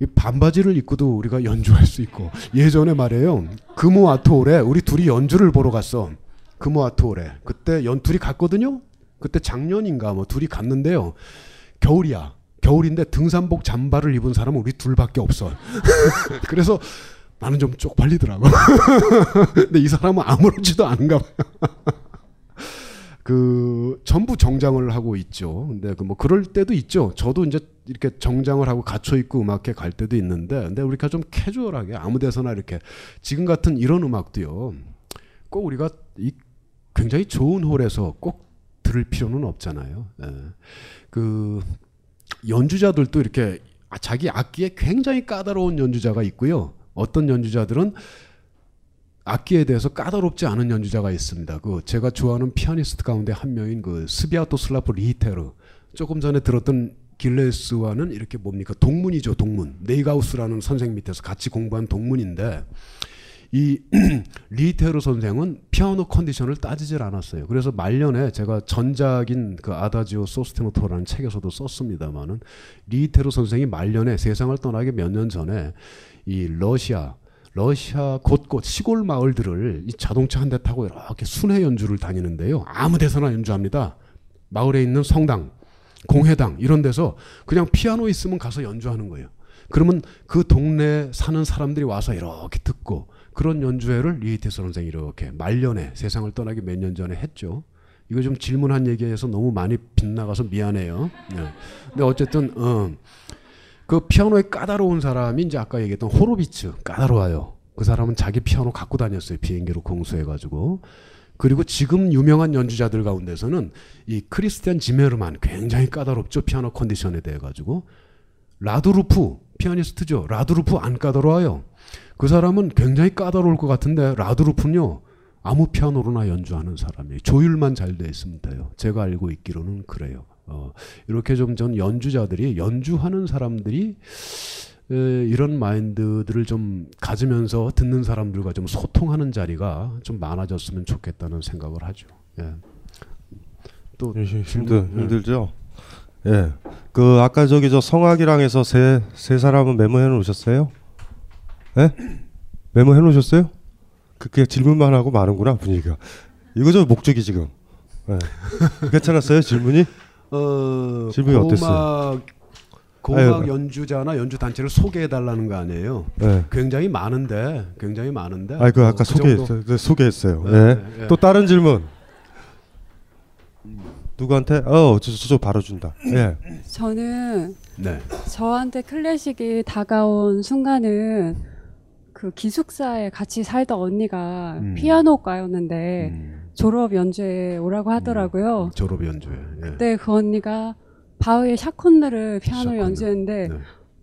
이 반바지를 입고도 우리가 연주할 수 있고 예전에 말이에요. 금호 아트홀에 우리 둘이 연주를 보러 갔어. 금호 아트홀에. 그때 연 둘이 갔거든요? 그때 작년인가 뭐 둘이 갔는데요. 겨울이야. 겨울인데 등산복 잠바를 입은 사람은 우리 둘밖에 없어. 그래서 나는 좀 쪽팔리더라고 근데 이 사람은 아무렇지도 않은가 봐요 그 전부 정장을 하고 있죠. 근데 그 뭐 그럴 때도 있죠. 저도 이제 이렇게 정장을 하고 갇혀 있고 음악회 갈 때도 있는데, 근데 우리가 좀 캐주얼하게 아무데서나 이렇게 지금 같은 이런 음악도요. 꼭 우리가 이 굉장히 좋은 홀에서 꼭 들을 필요는 없잖아요. 예. 그 연주자들도 이렇게 아, 자기 악기에 굉장히 까다로운 연주자가 있고요. 어떤 연주자들은 악기에 대해서 까다롭지 않은 연주자가 있습니다. 그 제가 좋아하는 피아니스트 가운데 한 명인 그 스비아토슬라프 리히테르. 조금 전에 들었던 길렐스와는 이렇게 뭡니까? 동문이죠 동문. 네이가우스라는 선생 밑에서 같이 공부한 동문인데 이 리히테르 선생은 피아노 컨디션을 따지질 않았어요. 그래서 말년에 제가 전작인 그 아다지오 소스테누토라는 책에서도 썼습니다만은 리히테르 선생이 말년에 세상을 떠나기 몇 년 전에 이 러시아 러시아 곳곳 시골 마을들을 이 자동차 한 대 타고 이렇게 순회 연주를 다니는데요. 아무 데서나 연주합니다. 마을에 있는 성당, 공회당 이런 데서 그냥 피아노 있으면 가서 연주하는 거예요. 그러면 그 동네 사는 사람들이 와서 이렇게 듣고 그런 연주회를 리히테르 선생이 이렇게 말년에 세상을 떠나기 몇 년 전에 했죠. 이거 좀 질문한 얘기에서 너무 많이 빗나가서 미안해요. 네. 근데 어쨌든 어, 그 피아노에 까다로운 사람이 이제 아까 얘기했던 호로비츠 까다로워요. 그 사람은 자기 피아노 갖고 다녔어요. 비행기로 공수해가지고. 그리고 지금 유명한 연주자들 가운데서는 이 크리스티안 지메르만 굉장히 까다롭죠. 피아노 컨디션에 대해 가지고. 라두 루푸 피아니스트죠. 라두 루푸 안 까다로워요. 그 사람은 굉장히 까다로울 것 같은데 라두 루푸는요. 아무 피아노로나 연주하는 사람이에요. 조율만 잘 돼 있으면 돼요. 제가 알고 있기로는 그래요. 어, 이렇게 좀 전 연주자들이 연주하는 사람들이 에, 이런 마인드들을 좀 가지면서 듣는 사람들과 좀 소통하는 자리가 좀 많아졌으면 좋겠다는 생각을 하죠. 예. 또 힘들 질문? 예. 힘들죠. 예. 그 아까 저기 저 성악이랑에서 세 세 사람은 메모해 놓으셨어요? 예? 메모 해 놓으셨어요? 그게 질문만 하고 마는구나 분위기가. 이거 저 목적이 지금. 네. 괜찮았어요 질문이? 어, 질문이 고막, 어땠어요? 고막. 연주자나 연주 단체를 소개해 달라는 거 아니에요? 네. 굉장히 많은데, 굉장히 많은데. 아, 그 아까 그 정도? 소개했어요. 소개했어요. 네, 네. 네, 네. 또 다른 질문. 누구한테? 어, 저, 저, 저 바로 준다. 예. 저는 네. 저한테 클래식이 다가온 순간은 그 기숙사에 같이 살던 언니가 음. 피아노과였는데 졸업 연주회 오라고 하더라고요. 졸업 연주회. 예. 그때 그 언니가 바흐의 샤콘느를 피아노 샤콘느. 연주했는데 네.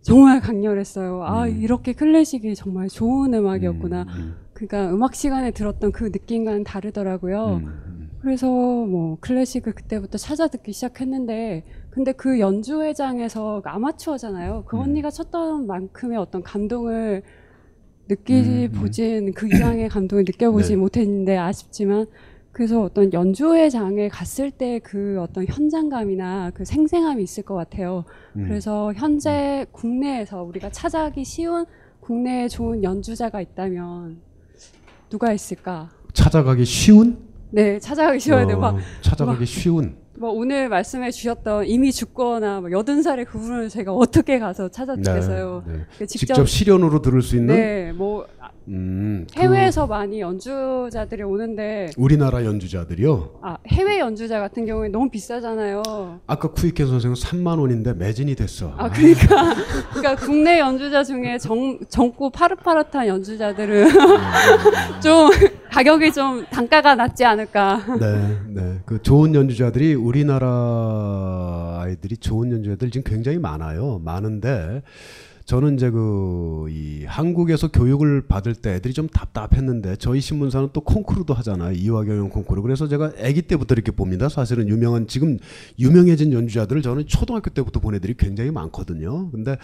정말 강렬했어요. 아 음. 이렇게 클래식이 정말 좋은 음악이었구나. 그러니까 음악 시간에 들었던 그 느낌과는 다르더라고요. 음, 그래서 뭐 클래식을 그때부터 찾아 듣기 시작했는데 근데 그 연주회장에서 그 아마추어잖아요. 그 언니가 쳤던 만큼의 어떤 감동을 느끼지 음, 음. 보진 그 이상의 감동을 느껴보지 네. 못했는데 아쉽지만 그래서 어떤 연주회장에 갔을 때 그 어떤 현장감이나 그 생생함이 있을 것 같아요. 음. 그래서 현재 국내에서 우리가 찾아가기 쉬운 국내에 좋은 연주자가 있다면 누가 있을까? 찾아가기 쉬운? 네, 찾아가기 쉬워야 돼요. 막 어, 찾아가기 막 쉬운. 뭐 오늘 말씀해 주셨던 이미 죽거나 뭐 여든 살의 그분을 제가 어떻게 가서 찾아듣겠어요. 네, 네. 그 직접, 실연으로 들을 수 있는 네, 뭐 음, 그 해외에서 많이 연주자들이 오는데 우리나라 연주자들이요. 아 해외 연주자 같은 경우에 너무 비싸잖아요. 아까 쿠이켄 선생은 3만 원인데 매진이 됐어. 아 그러니까 그러니까 국내 연주자 중에 정 젊고 파릇파릇한 연주자들은 좀 가격이 좀 단가가 낮지 않을까. 네, 네. 그 좋은 연주자들이 우리나라 아이들이 좋은 연주자들 지금 굉장히 많아요. 많은데 저는 이제 그 이 한국에서 교육을 받을 때 애들이 좀 답답했는데 저희 신문사는 또 콩쿠르도 하잖아요. 이화경영 콩쿠르. 그래서 제가 아기 때부터 이렇게 봅니다. 사실은 유명한 지금 유명해진 연주자들을 저는 초등학교 때부터 본 애들이 굉장히 많거든요. 근데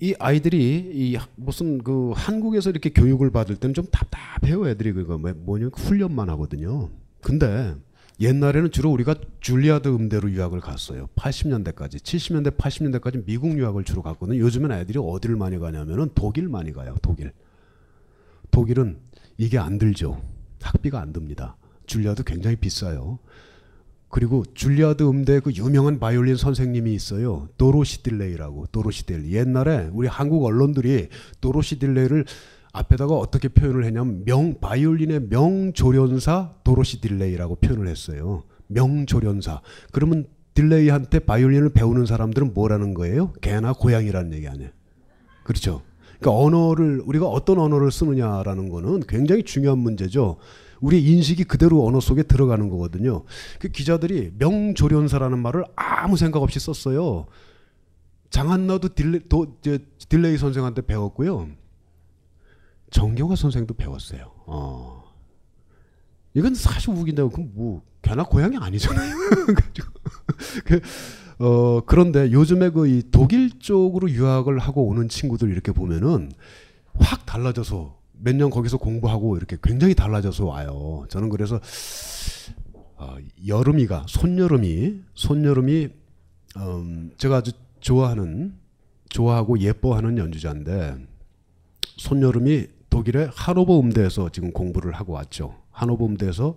이 아이들이 이 무슨 그 한국에서 이렇게 교육을 받을 때는 좀 답답해요 애들이 그거 뭐- 뭐냐 훈련만 하거든요. 근데 옛날에는 주로 우리가 줄리아드 음대로 유학을 갔어요. 80년대까지, 70년대, 80년대까지 미국 유학을 주로 갔거든요. 요즘엔 아이들이 어디를 많이 가냐면은 독일 많이 가요. 독일. 독일은 이게 안 들죠. 학비가 안 듭니다. 줄리아드 굉장히 비싸요. 그리고 줄리아드 음대 그 유명한 바이올린 선생님이 있어요. 도로시 딜레이라고. 도로시 딜레이. 옛날에 우리 한국 언론들이 도로시 딜레이를 앞에다가 어떻게 표현을 했냐면 명 바이올린의 명조련사 도로시 딜레이라고 표현을 했어요. 명조련사. 그러면 딜레이한테 바이올린을 배우는 사람들은 뭐라는 거예요? 개나 고양이라는 얘기 아니에요. 그렇죠. 그러니까 언어를 우리가 어떤 언어를 쓰느냐라는 거는 굉장히 중요한 문제죠. 우리 인식이 그대로 언어 속에 들어가는 거거든요. 그 기자들이 명조련사라는 말을 아무 생각 없이 썼어요. 장한나도 딜레, 도, 저, 딜레이 선생한테 배웠고요. 정경화 선생도 배웠어요. 어. 이건 사실 웃긴다고 그럼 뭐 개나 고양이 아니잖아요. 그, 어 그런데 요즘에 그 이 독일 쪽으로 유학을 하고 오는 친구들 이렇게 보면은 확 달라져서 몇 년 거기서 공부하고 이렇게 굉장히 달라져서 와요. 저는 그래서 어, 여름이가 손여름이 손여름이 음, 제가 아주 좋아하는 좋아하고 예뻐하는 연주자인데 손여름이 독일의 하노버 음대에서 지금 공부를 하고 왔죠. 하노버 음대에서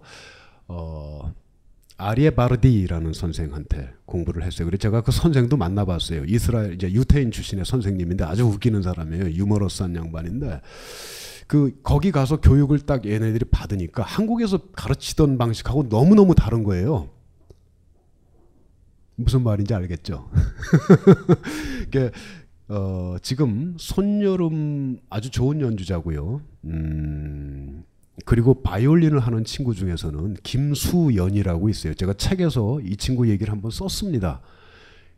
어, 아리에 바르디라는 선생한테 공부를 했어요. 그래서 제가 그 선생도 만나봤어요. 이스라엘 이제 유태인 출신의 선생님인데 아주 웃기는 사람이에요. 유머러스한 양반인데 그 거기 가서 교육을 딱 얘네들이 받으니까 한국에서 가르치던 방식하고 너무 너무 다른 거예요. 무슨 말인지 알겠죠? 그 어, 지금 손여름 아주 좋은 연주자고요. 음, 그리고 바이올린을 하는 친구 중에서는 김수연이라고 있어요. 제가 책에서 이 친구 얘기를 한번 썼습니다.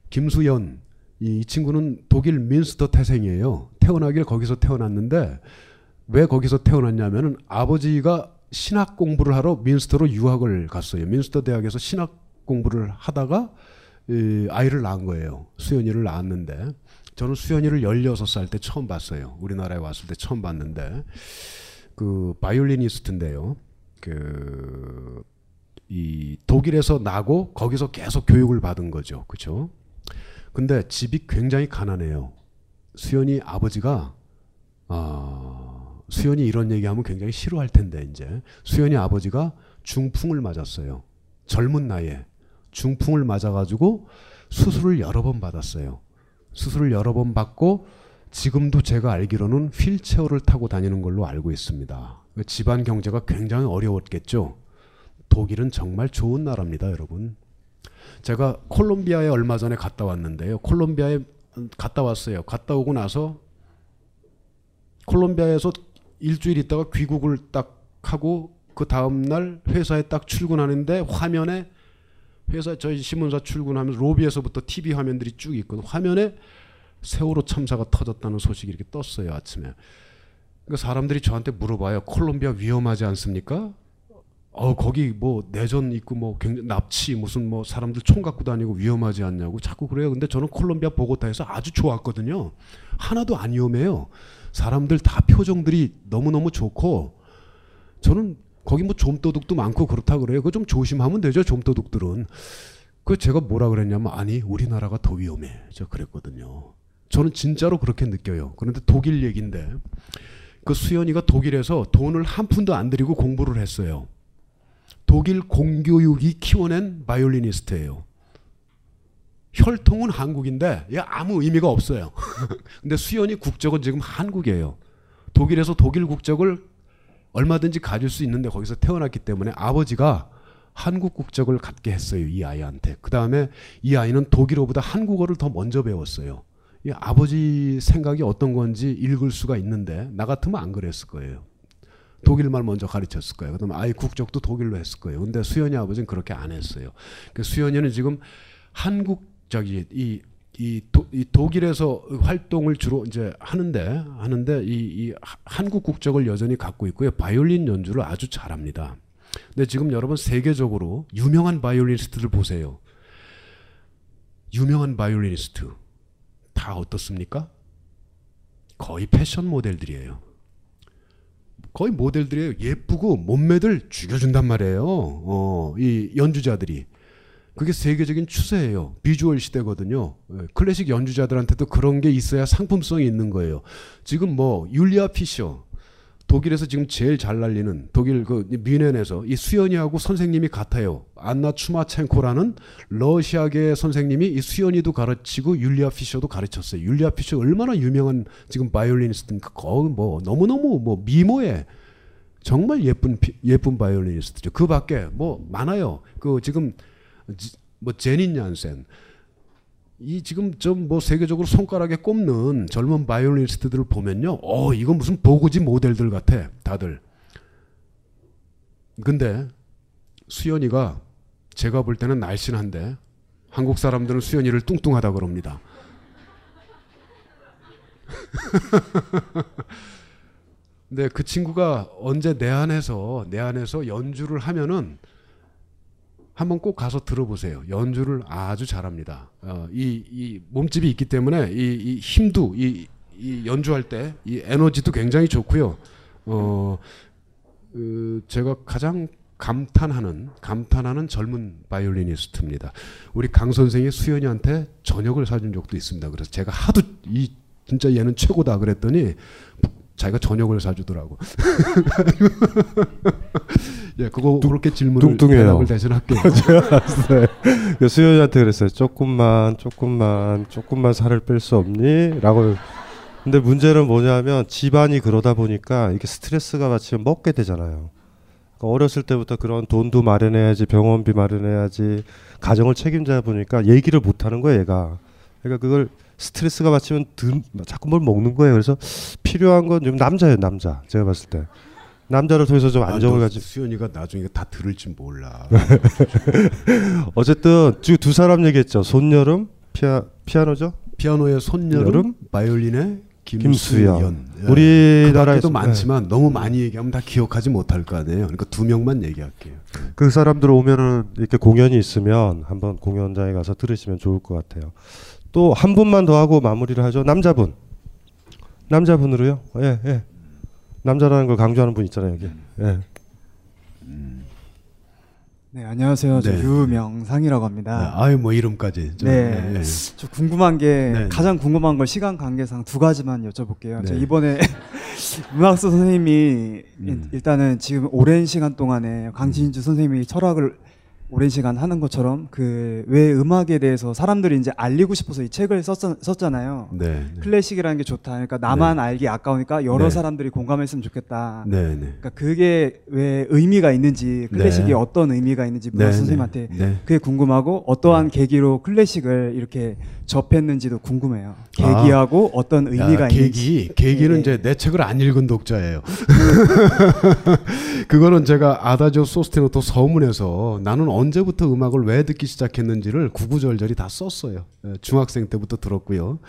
김수연 이, 이 친구는 독일 민스터 태생이에요. 태어나길 거기서 태어났는데 왜 거기서 태어났냐면은 아버지가 신학 공부를 하러 민스터로 유학을 갔어요. 민스터 대학에서 신학 공부를 하다가 이 아이를 낳은 거예요. 수연이를 낳았는데 저는 수연이를 16살 때 처음 봤어요. 우리나라에 왔을 때 처음 봤는데 그 바이올리니스트인데요. 그 이 독일에서 나고 거기서 계속 교육을 받은 거죠. 그렇죠? 근데 집이 굉장히 가난해요. 수연이 아버지가 아 수연이 이런 얘기하면 굉장히 싫어할 텐데 이제 수연이 아버지가 중풍을 맞았어요. 젊은 나이에 중풍을 맞아가지고 수술을 여러 번 받았어요. 수술을 여러 번 받고 지금도 제가 알기로는 휠체어를 타고 다니는 걸로 알고 있습니다. 집안 경제가 굉장히 어려웠겠죠. 독일은 정말 좋은 나라입니다, 여러분. 제가 콜롬비아에 얼마 전에 갔다 왔는데요. 콜롬비아에 갔다 왔어요. 갔다 오고 나서 콜롬비아에서 일주일 있다가 귀국을 딱 하고 그 다음 날 회사에 딱 출근하는데 화면에 회사 저희 신문사 출근하면 로비에서부터 TV 화면들이 쭉 있거든. 화면에 세월호 참사가 터졌다는 소식이 이렇게 떴어요 아침에. 그러니까 사람들이 저한테 물어봐요. 콜롬비아 위험하지 않습니까? 어 거기 뭐 내전 있고 뭐 굉장히 납치 무슨 뭐 사람들 총 갖고 다니고 위험하지 않냐고 자꾸 그래요. 근데 저는 콜롬비아 보고타에서 아주 좋았거든요. 하나도 안 위험해요. 사람들 다 표정들이 너무 너무 좋고 저는 거기 뭐 좀도둑도 많고 그렇다 그래요. 그좀 조심하면 되죠. 좀도둑들은. 그 제가 뭐라 그랬냐면 아니 우리나라가 더 위험해. 저 그랬거든요. 저는 진짜로 그렇게 느껴요. 그런데 독일 얘긴데 그 수연이가 독일에서 돈을 한 푼도 안 들이고 공부를 했어요. 독일 공교육이 키워낸 바이올리니스트예요. 혈통은 한국인데 얘 아무 의미가 없어요. 근데 수연이 국적은 지금 한국이에요. 독일에서 독일 국적을 얼마든지 가질 수 있는데 거기서 태어났기 때문에 아버지가 한국 국적을 갖게 했어요. 이 아이한테. 그 다음에 이 아이는 독일어보다 한국어를 더 먼저 배웠어요. 이 아버지 생각이 어떤 건지 읽을 수가 있는데 나 같으면 안 그랬을 거예요. 독일말 먼저 가르쳤을 거예요. 그다음에 아이 국적도 독일로 했을 거예요. 근데 수연이 아버지는 그렇게 안 했어요. 그 수연이는 지금 한국 저기 이, 이, 도, 이 독일에서 활동을 주로 이제 하는데 하는데 이, 이 한국 국적을 여전히 갖고 있고요. 바이올린 연주를 아주 잘합니다. 근데 지금 여러분 세계적으로 유명한 바이올리니스트들 보세요. 유명한 바이올리니스트 다 어떻습니까? 거의 패션 모델들이에요. 거의 모델들이에요. 예쁘고 몸매들 죽여준단 말이에요. 어, 이 연주자들이. 그게 세계적인 추세예요. 비주얼 시대거든요. 예, 클래식 연주자들한테도 그런 게 있어야 상품성이 있는 거예요. 지금 뭐 율리아 피셔 독일에서 지금 제일 잘 날리는 독일 그 뮌헨에서 이 수연이하고 선생님이 같아요. 안나 추마첸코라는 러시아계 선생님이 이 수연이도 가르치고 율리아 피셔도 가르쳤어요. 율리아 피셔 얼마나 유명한 지금 바이올리니스트입니까? 거의 뭐 너무너무 뭐 미모에 정말 예쁜 피, 예쁜 바이올리니스트죠. 그 밖에 뭐 많아요. 그 지금 뭐 제닌 얀센 이 지금 좀 뭐 세계적으로 손가락에 꼽는 젊은 바이올리니스트들을 보면요. 어, 이건 무슨 보고지 모델들 같아. 다들. 근데 수연이가 제가 볼 때는 날씬한데 한국 사람들은 수연이를 뚱뚱하다 그럽니다. 근데 그 친구가 언제 내 안에서 내 안에서 연주를 하면은 한번 꼭 가서 들어보세요. 연주를 아주 잘합니다. 어, 이, 이 몸집이 있기 때문에 이, 이 힘도 이, 이 연주할 때 이 에너지도 굉장히 좋고요. 어, 그 제가 가장 감탄하는 감탄하는 젊은 바이올리니스트입니다. 우리 강 선생이 수연이한테 저녁을 사준 적도 있습니다. 그래서 제가 하도 이 진짜 얘는 최고다 그랬더니 자기가 저녁을 사주더라고. 예, 그거 그렇게 질문을. 대답을 대신 할게요. 제가 봤어요. 그 수연이한테 그랬어요. 조금만, 조금만, 조금만 살을 뺄 수 없니?라고. 근데 문제는 뭐냐면 집안이 그러다 보니까 이게 스트레스가 마치 먹게 되잖아요. 그러니까 어렸을 때부터 그런 돈도 마련해야지, 병원비 마련해야지, 가정을 책임져야 보니까 얘기를 못 하는 거예요, 얘가. 그러니까 그걸 스트레스가 받치면 든, 자꾸 뭘 먹는 거예요. 그래서 필요한 건 좀 남자예요, 남자. 제가 봤을 때. 남자를 통해서 좀 안정을 아, 너 가지. 수연이가 나중에 다 들을지 몰라. 어쨌든 지금 두 사람 얘기했죠. 손여름 피아 피아노죠. 피아노의 손여름, 여름? 바이올린의 김수연. 김수연. 예. 우리나라에서 그 많지만 너무 많이 얘기하면 다 기억하지 못할 거 아니에요. 그러니까 두 명만 얘기할게요. 그 사람들 오면은 이렇게 공연이 있으면 한번 공연장에 가서 들으시면 좋을 것 같아요. 또 한 분만 더 하고 마무리를 하죠. 남자분. 남자분으로요. 예, 예. 남자라는 걸 강조하는 분 있잖아요, 여기. 예. 네, 안녕하세요. 저 네. 유명상이라고 합니다. 네, 아유, 뭐 이름까지. 좀, 네. 네, 네. 저 궁금한 게 네. 가장 궁금한 걸 시간 관계상 두 가지만 여쭤볼게요. 저 네. 이번에 음악서 선생님이 일- 일단은 지금 오랜 시간 동안에 강진주 선생님이 철학을 오랜 시간 하는 것처럼 그 왜 음악에 대해서 사람들이 이제 알리고 싶어서 이 책을 썼, 썼잖아요. 네. 클래식이라는 게 좋다. 그러니까 나만 알기 아까우니까 여러 네. 사람들이 공감했으면 좋겠다. 네, 네. 그러니까 그게 왜 의미가 있는지 클래식이 네. 어떤 의미가 있는지 네, 네. 선생님한테 네. 그게 궁금하고 어떠한 계기로 클래식을 이렇게 접했는지도 궁금해요. 계기하고 어떤 의미가 야, 있는지. 계기 계기는 네, 이제 내 책을 안 읽은 독자예요. 그거는 제가 아다조 소스테노토 서문에서 나는 언제부터 음악을 왜 듣기 시작했는지를 구구절절히 다 썼어요. 예, 중학생 때부터 들었고요.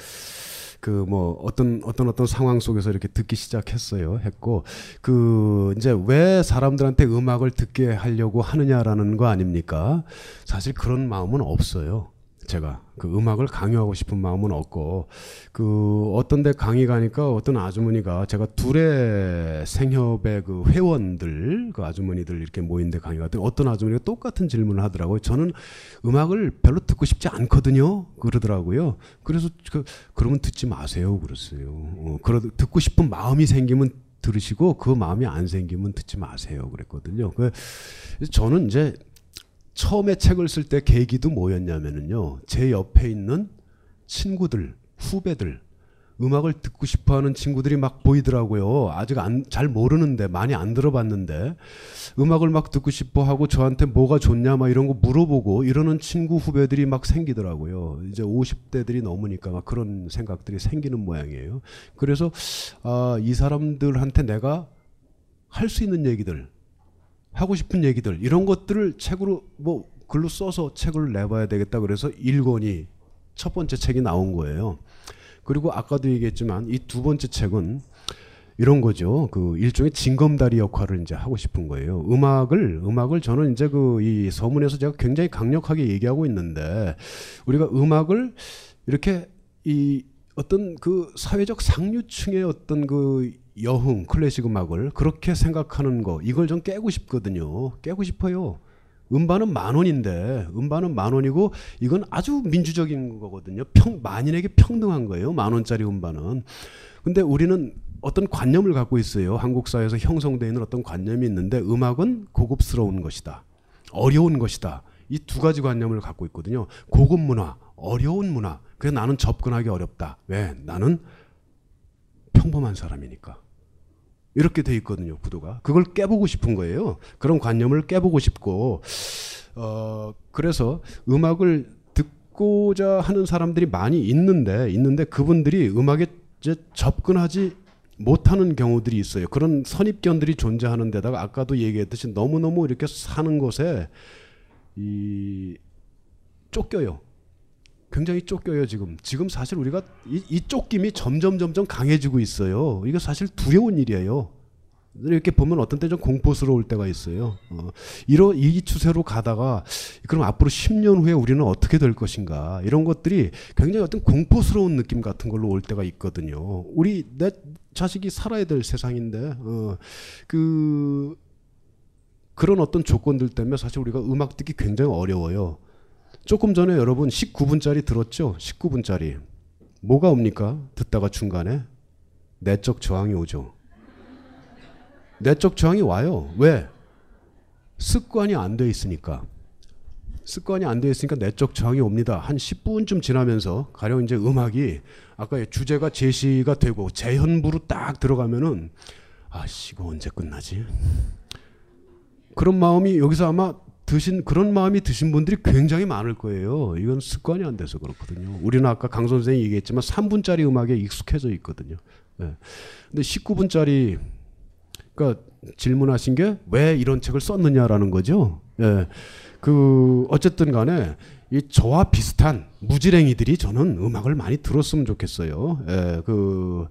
그뭐 어떤 어떤 어떤 상황 속에서 이렇게 듣기 시작했어요. 했고 그 이제 왜 사람들한테 음악을 듣게 하려고 하느냐라는 거 아닙니까? 사실 그런 마음은 없어요. 제가 그 음악을 강요하고 싶은 마음은 없고 그 어떤 데 강의 가니까 어떤 아주머니가 제가 둘의 생협의 그 회원들 그 아주머니들 이렇게 모인 데 강의 갔더니 어떤 아주머니가 똑같은 질문을 하더라고요. 저는 음악을 별로 듣고 싶지 않거든요. 그러더라고요. 그래서 그 그러면 듣지 마세요. 그랬어요. 어, 그러 듣고 싶은 마음이 생기면 들으시고 그 마음이 안 생기면 듣지 마세요. 그랬거든요. 그 저는 이제 처음에 책을 쓸 때 계기도 뭐였냐면은요. 제 옆에 있는 친구들, 후배들, 음악을 듣고 싶어 하는 친구들이 막 보이더라고요. 아직 안, 잘 모르는데, 많이 안 들어봤는데, 음악을 막 듣고 싶어 하고 저한테 뭐가 좋냐, 막 이런 거 물어보고 이러는 친구 후배들이 막 생기더라고요. 이제 50대들이 넘으니까 막 그런 생각들이 생기는 모양이에요. 그래서, 아, 이 사람들한테 내가 할 수 있는 얘기들, 하고 싶은 얘기들 이런 것들을 책으로 뭐 글로 써서 책을 내봐야 되겠다 그래서 1권이 첫 번째 책이 나온 거예요. 그리고 아까도 얘기했지만 이 두 번째 책은 이런 거죠. 그 일종의 징검다리 역할을 이제 하고 싶은 거예요. 음악을 음악을 저는 이제 그 이 서문에서 제가 굉장히 강력하게 얘기하고 있는데 우리가 음악을 이렇게 이 어떤 그 사회적 상류층의 어떤 그 여흥 클래식 음악을 그렇게 생각하는 거 이걸 좀 깨고 싶거든요. 깨고 싶어요. 음반은 만 원인데 음반은 만 원이고 이건 아주 민주적인 거거든요. 평 만인에게 평등한 거예요. 만 원짜리 음반은. 근데 우리는 어떤 관념을 갖고 있어요. 한국 사회에서 형성되어 있는 어떤 관념이 있는데 음악은 고급스러운 것이다. 어려운 것이다. 이 두 가지 관념을 갖고 있거든요. 고급 문화, 어려운 문화. 그래서 나는 접근하기 어렵다. 왜? 나는 평범한 사람이니까. 이렇게 돼 있거든요, 구도가. 그걸 깨보고 싶은 거예요. 그런 관념을 깨보고 싶고, 어, 그래서 음악을 듣고자 하는 사람들이 많이 있는데, 있는데 그분들이 음악에 이제 접근하지 못하는 경우들이 있어요. 그런 선입견들이 존재하는 데다가 아까도 얘기했듯이 너무너무 이렇게 사는 것에 이 쫓겨요. 굉장히 쫓겨요 지금. 지금 사실 우리가 이, 이 쫓김이 점점 점점 강해지고 있어요. 이거 사실 두려운 일이에요. 이렇게 보면 어떤 때 좀 공포스러울 때가 있어요. 어, 이러 이 추세로 가다가 그럼 앞으로 10년 후에 우리는 어떻게 될 것인가 이런 것들이 굉장히 어떤 공포스러운 느낌 같은 걸로 올 때가 있거든요. 우리 내 자식이 살아야 될 세상인데 어, 그 그런 어떤 조건들 때문에 사실 우리가 음악 듣기 굉장히 어려워요. 조금 전에 여러분 19분짜리 들었죠? 19분짜리. 뭐가 옵니까? 듣다가 중간에 내적 저항이 오죠. 내적 저항이 와요. 왜? 습관이 안 돼 있으니까. 습관이 안 돼 있으니까 내적 저항이 옵니다. 한 10분쯤 지나면서 가령 이제 음악이 아까 주제가 제시가 되고 재현부로 딱 들어가면은 아씨 이거 언제 끝나지? 그런 마음이 여기서 아마 드신 그런 마음이 드신 분들이 굉장히 많을 거예요. 이건 습관이 안 돼서 그렇거든요. 우리는 아까 강 선생이 얘기했지만 3분짜리 음악에 익숙해져 있거든요. 예. 근데 19분짜리 그러니까 질문하신 게 왜 이런 책을 썼느냐라는 거죠. 예. 그 어쨌든 간에 이 저와 비슷한 무지랭이들이 저는 음악을 많이 들었으면 좋겠어요. 예. 그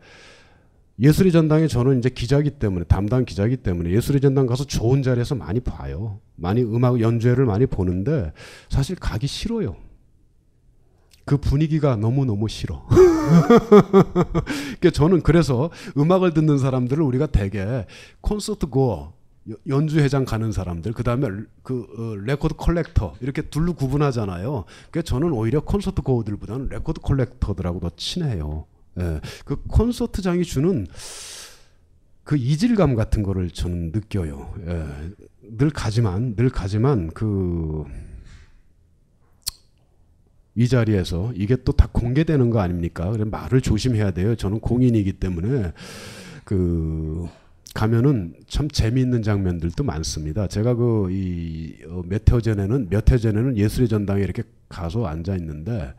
예술의 전당에 저는 이제 기자기 때문에 담당 기자기 때문에 예술의 전당 가서 좋은 자리에서 많이 봐요. 많이 음악 연주회를 많이 보는데 사실 가기 싫어요. 그 분위기가 너무 너무 싫어. 그러니까 저는 그래서 음악을 듣는 사람들을 우리가 대개 concertgoer 연주회장 가는 사람들 그다음에 그 어, record collector 이렇게 둘로 구분하잖아요. 그러니까 저는 오히려 concertgoer들보다는 record collector들하고 더 친해요. 예. 그 콘서트장이 주는 그 이질감 같은 거를 저는 느껴요. 예. 늘 가지만 늘 가지만 그 이 자리에서 이게 또 다 공개되는 거 아닙니까? 그래 말을 조심해야 돼요. 저는 공인이기 때문에 그 가면은 참 재미있는 장면들도 많습니다. 제가 그 이 몇 해 전에는 몇 해 전에는 예술의 전당에 이렇게 가서 앉아 있는데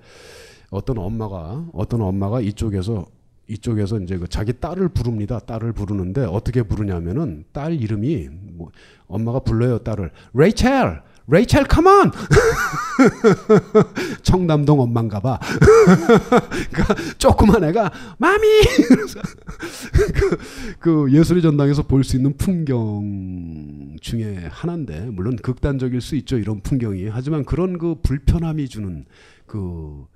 어떤 엄마가 어떤 엄마가 이쪽에서 이쪽에서 이제 그 자기 딸을 부릅니다. 딸을 부르는데 어떻게 부르냐면은 딸 이름이 뭐 엄마가 불러요 딸을. 레이첼 레이첼 컴온 청담동 엄마인가 봐. 그러니까 조그만 애가 마미! 그, 그 예술의 전당에서 볼 수 있는 풍경 중에 하나인데 물론 극단적일 수 있죠 이런 풍경이. 하지만 그런 그 불편함이 주는 그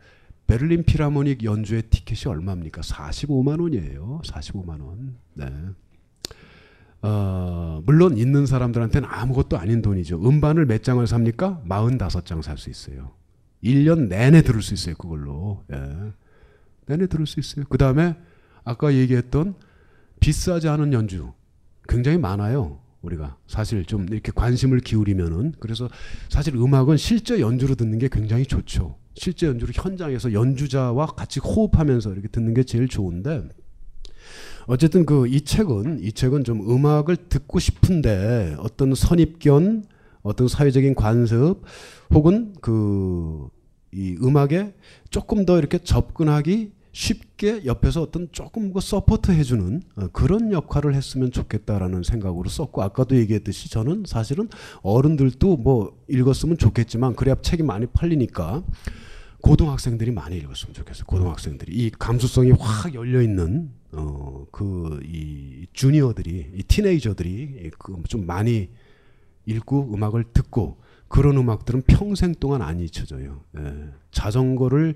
베를린 피라모닉 연주회 티켓이 얼마입니까? 45만 원이에요. 45만 원. 네. 어, 물론 있는 사람들한테는 아무것도 아닌 돈이죠. 음반을 몇 장을 삽니까? 45장 살 수 있어요. 1년 내내 들을 수 있어요. 그걸로. 예. 내내 들을 수 있어요. 그 다음에 아까 얘기했던 비싸지 않은 연주 굉장히 많아요. 우리가 사실 좀 이렇게 관심을 기울이면은 그래서 사실 음악은 실제 연주로 듣는 게 굉장히 좋죠. 실제 연주를 현장에서 연주자와 같이 호흡하면서 이렇게 듣는 게 제일 좋은데 어쨌든 그 이 책은 이 책은 좀 음악을 듣고 싶은데 어떤 선입견, 어떤 사회적인 관습 혹은 그 이 음악에 조금 더 이렇게 접근하기 쉽게 옆에서 어떤 조금 그 support 해주는 어, 그런 역할을 했으면 좋겠다라는 생각으로 썼고 아까도 얘기했듯이 저는 사실은 어른들도 뭐 읽었으면 좋겠지만 그래야 책이 많이 팔리니까 고등학생들이 많이 읽었으면 좋겠어요. 고등학생들이 이 감수성이 확 열려 있는 어 그 이 주니어들이 이 teenager들이 그 좀 많이 읽고 음악을 듣고 그런 음악들은 평생 동안 안 잊혀져요. 예. 자전거를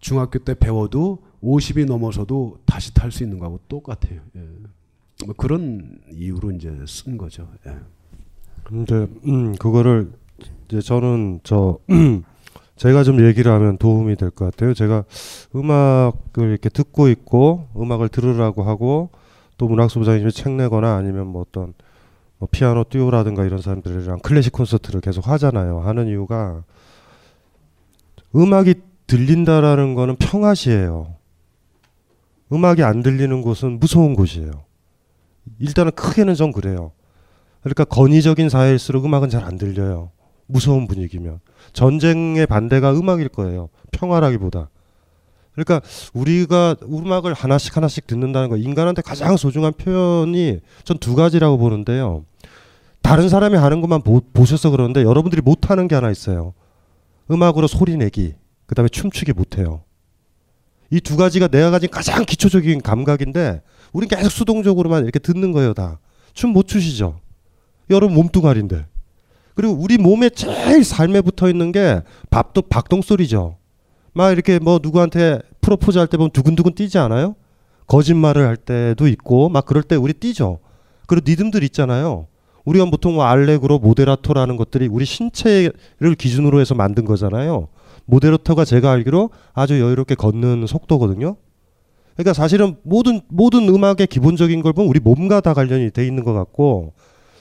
중학교 때 배워도 50이 넘어서도 다시 탈 수 있는 거하고 똑같아요. 예. 뭐 그런 이유로 이제 쓴 거죠. 예. 근데 음 그거를 이제 저는 저 제가 좀 얘기를 하면 도움이 될 것 같아요. 제가 음악을 이렇게 듣고 있고 음악을 들으라고 하고 또 문학소부장님이 책 내거나 아니면 뭐 어떤 뭐 피아노 듀오라든가 이런 사람들이랑 클래식 콘서트를 계속 하잖아요. 하는 이유가 음악이 들린다라는 거는 평화시예요. 음악이 안 들리는 곳은 무서운 곳이에요. 일단은 크게는 좀 그래요. 그러니까 건의적인 사회일수록 음악은 잘 안 들려요. 무서운 분위기면. 전쟁의 반대가 음악일 거예요. 평화라기보다. 그러니까 우리가 음악을 하나씩 하나씩 듣는다는 거 인간한테 가장 소중한 표현이 전 두 가지라고 보는데요. 다른 사람이 하는 것만 보, 보셔서 그러는데 여러분들이 못하는 게 하나 있어요. 음악으로 소리 내기. 그 다음에 춤추기 못해요. 이 두 가지가 내가 가진 가장 기초적인 감각인데 우린 계속 수동적으로만 이렇게 듣는 거예요 다. 춤 못 추시죠? 여러분 몸뚱아리인데. 그리고 우리 몸에 제일 삶에 붙어 있는 게 밥도 박동 소리죠. 막 이렇게 뭐 누구한테 프로포즈 할 때 보면 두근두근 뛰지 않아요? 거짓말을 할 때도 있고 막 그럴 때 우리 뛰죠. 그리고 리듬들 있잖아요. 우리가 보통 뭐 알레그로 모데라토라는 것들이 우리 신체를 기준으로 해서 만든 거잖아요. 모데라토가 제가 알기로 아주 여유롭게 걷는 속도거든요. 그러니까 사실은 모든 모든 음악의 기본적인 걸 보면 우리 몸과 다 관련이 돼 있는 것 같고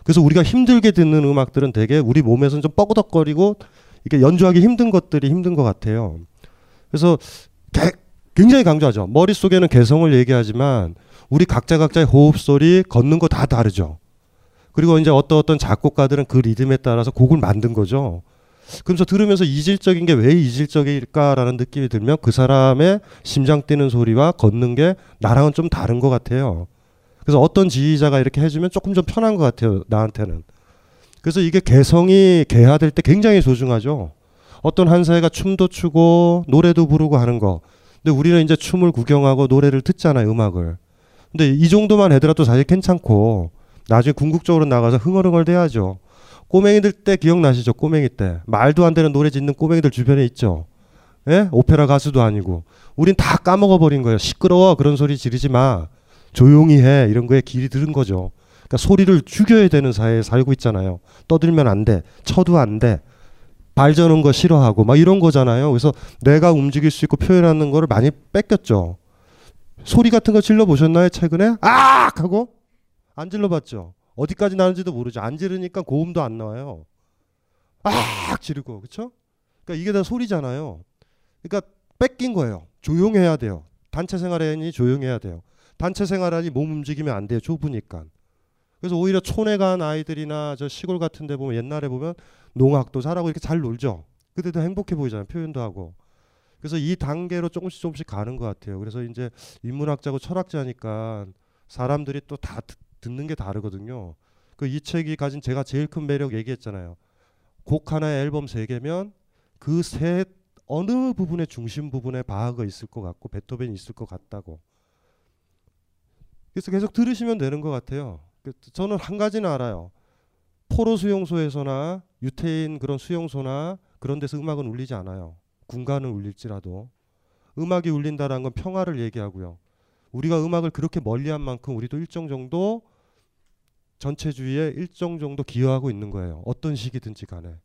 그래서 우리가 힘들게 듣는 음악들은 되게 우리 몸에서는 좀 뻐그덕거리고 이렇게 연주하기 힘든 것들이 힘든 것 같아요. 그래서 개, 굉장히 강조하죠. 머릿속에는 개성을 얘기하지만 우리 각자 각자의 호흡 소리, 걷는 거 다 다르죠. 그리고 이제 어떤 어떤 작곡가들은 그 리듬에 따라서 곡을 만든 거죠. 그러면서 들으면서 이질적인 게 왜 이질적일까라는 느낌이 들면 그 사람의 심장 뛰는 소리와 걷는 게 나랑은 좀 다른 것 같아요. 그래서 어떤 지휘자가 이렇게 해주면 조금 좀 편한 것 같아요. 나한테는. 그래서 이게 개성이 개화될 때 굉장히 소중하죠. 어떤 한 사회가 춤도 추고 노래도 부르고 하는 거. 근데 우리는 이제 춤을 구경하고 노래를 듣잖아요. 음악을. 근데 이 정도만 해더라도 사실 괜찮고 나중에 궁극적으로 나가서 흥얼흥얼 대야죠. 꼬맹이들 때 기억나시죠? 꼬맹이 때. 말도 안 되는 노래 짓는 꼬맹이들 주변에 있죠. 예? 오페라 가수도 아니고. 우린 다 까먹어 버린 거예요. 시끄러워. 그런 소리 지르지 마. 조용히 해. 이런 거에 길이 들은 거죠. 그러니까 소리를 죽여야 되는 사회에 살고 있잖아요. 떠들면 안 돼. 쳐도 안 돼. 발 저는 거 싫어하고 막 이런 거잖아요. 그래서 내가 움직일 수 있고 표현하는 거를 많이 뺏겼죠. 소리 같은 거 질러 보셨나요? 최근에? 아! 하고 안 질러 봤죠. 어디까지 나는지도 모르죠. 안 지르니까 고음도 안 나와요. 악 지르고 그렇죠? 그러니까 이게 다 소리잖아요. 그러니까 뺏긴 거예요. 조용해야 돼요. 단체 생활하니 조용해야 돼요. 단체 생활하니 몸 움직이면 안 돼요. 좁으니까. 그래서 오히려 촌에 간 아이들이나 저 시골 같은 데 보면 옛날에 보면 농악도 잘하고 이렇게 잘 놀죠. 그때도 행복해 보이잖아요. 표현도 하고. 그래서 이 단계로 조금씩 조금씩 가는 것 같아요. 그래서 이제 인문학자고 철학자니까 사람들이 또 다 듣는 게 다르거든요. 그 이 책이 가진 제가 제일 큰 매력 얘기했잖아요. 곡 하나에 앨범 세 개면 그 세 어느 부분의 중심 부분에 바흐가 있을 것 같고 베토벤이 있을 것 같다고. 그래서 계속 들으시면 되는 것 같아요. 그 저는 한 가지는 알아요. 포로 수용소에서나 유태인 그런 수용소나 그런 데서 음악은 울리지 않아요. 군가는 울릴지라도 음악이 울린다라는 건 평화를 얘기하고요. 우리가 음악을 그렇게 멀리한 만큼 우리도 일정 정도 전체주의에 일정 정도 기여하고 있는 거예요. 어떤 식이든지 간에.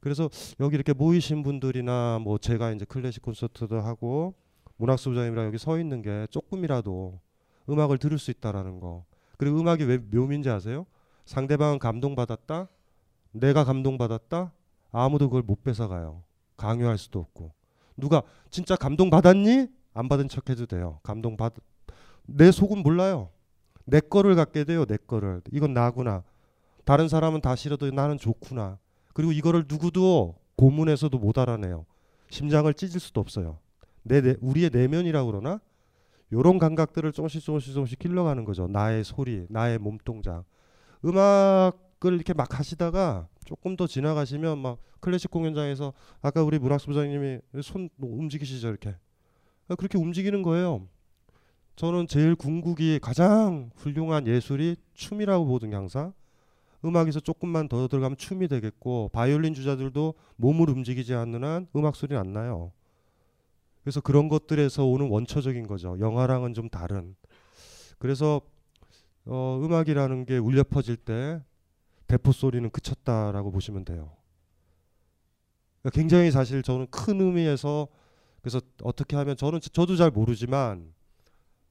그래서 여기 이렇게 모이신 분들이나 뭐 제가 이제 클래식 콘서트도 하고 문학수부장님이랑 여기 서 있는 게 조금이라도 음악을 들을 수 있다라는 거. 그리고 음악이 왜 묘미인지 아세요? 상대방은 감동받았다. 내가 감동받았다. 아무도 그걸 못 뺏어가요. 강요할 수도 없고. 누가 진짜 감동받았니? 안 받은 척 해도 돼요. 감동받 내 속은 몰라요. 내 거를 갖게 돼요. 내 거를. 이건 나구나. 다른 사람은 다 싫어도 나는 좋구나. 그리고 이거를 누구도 고문에서도 못 알아내요. 심장을 찢을 수도 없어요. 내, 내 우리의 내면이라고 그러나 요런 감각들을 조금씩 조금씩 조금씩 길러가는 거죠. 나의 소리, 나의 몸 동작. 음악을 이렇게 막 하시다가 조금 더 지나가시면 막 클래식 공연장에서 아까 우리 문학수 부장님이 손 움직이시죠 이렇게 그렇게 움직이는 거예요. 저는 제일 궁극이 가장 훌륭한 예술이 춤이라고 보거든요 항상. 음악에서 조금만 더 들어가면 춤이 되겠고 바이올린 주자들도 몸을 움직이지 않는 한 음악 소리는 안 나요. 그래서 그런 것들에서 오는 원초적인 거죠. 영화랑은 좀 다른. 그래서 어, 음악이라는 게 울려 퍼질 때 대포 소리는 그쳤다라고 보시면 돼요. 그러니까 굉장히 사실 저는 큰 의미에서 그래서 어떻게 하면 저는 저도 잘 모르지만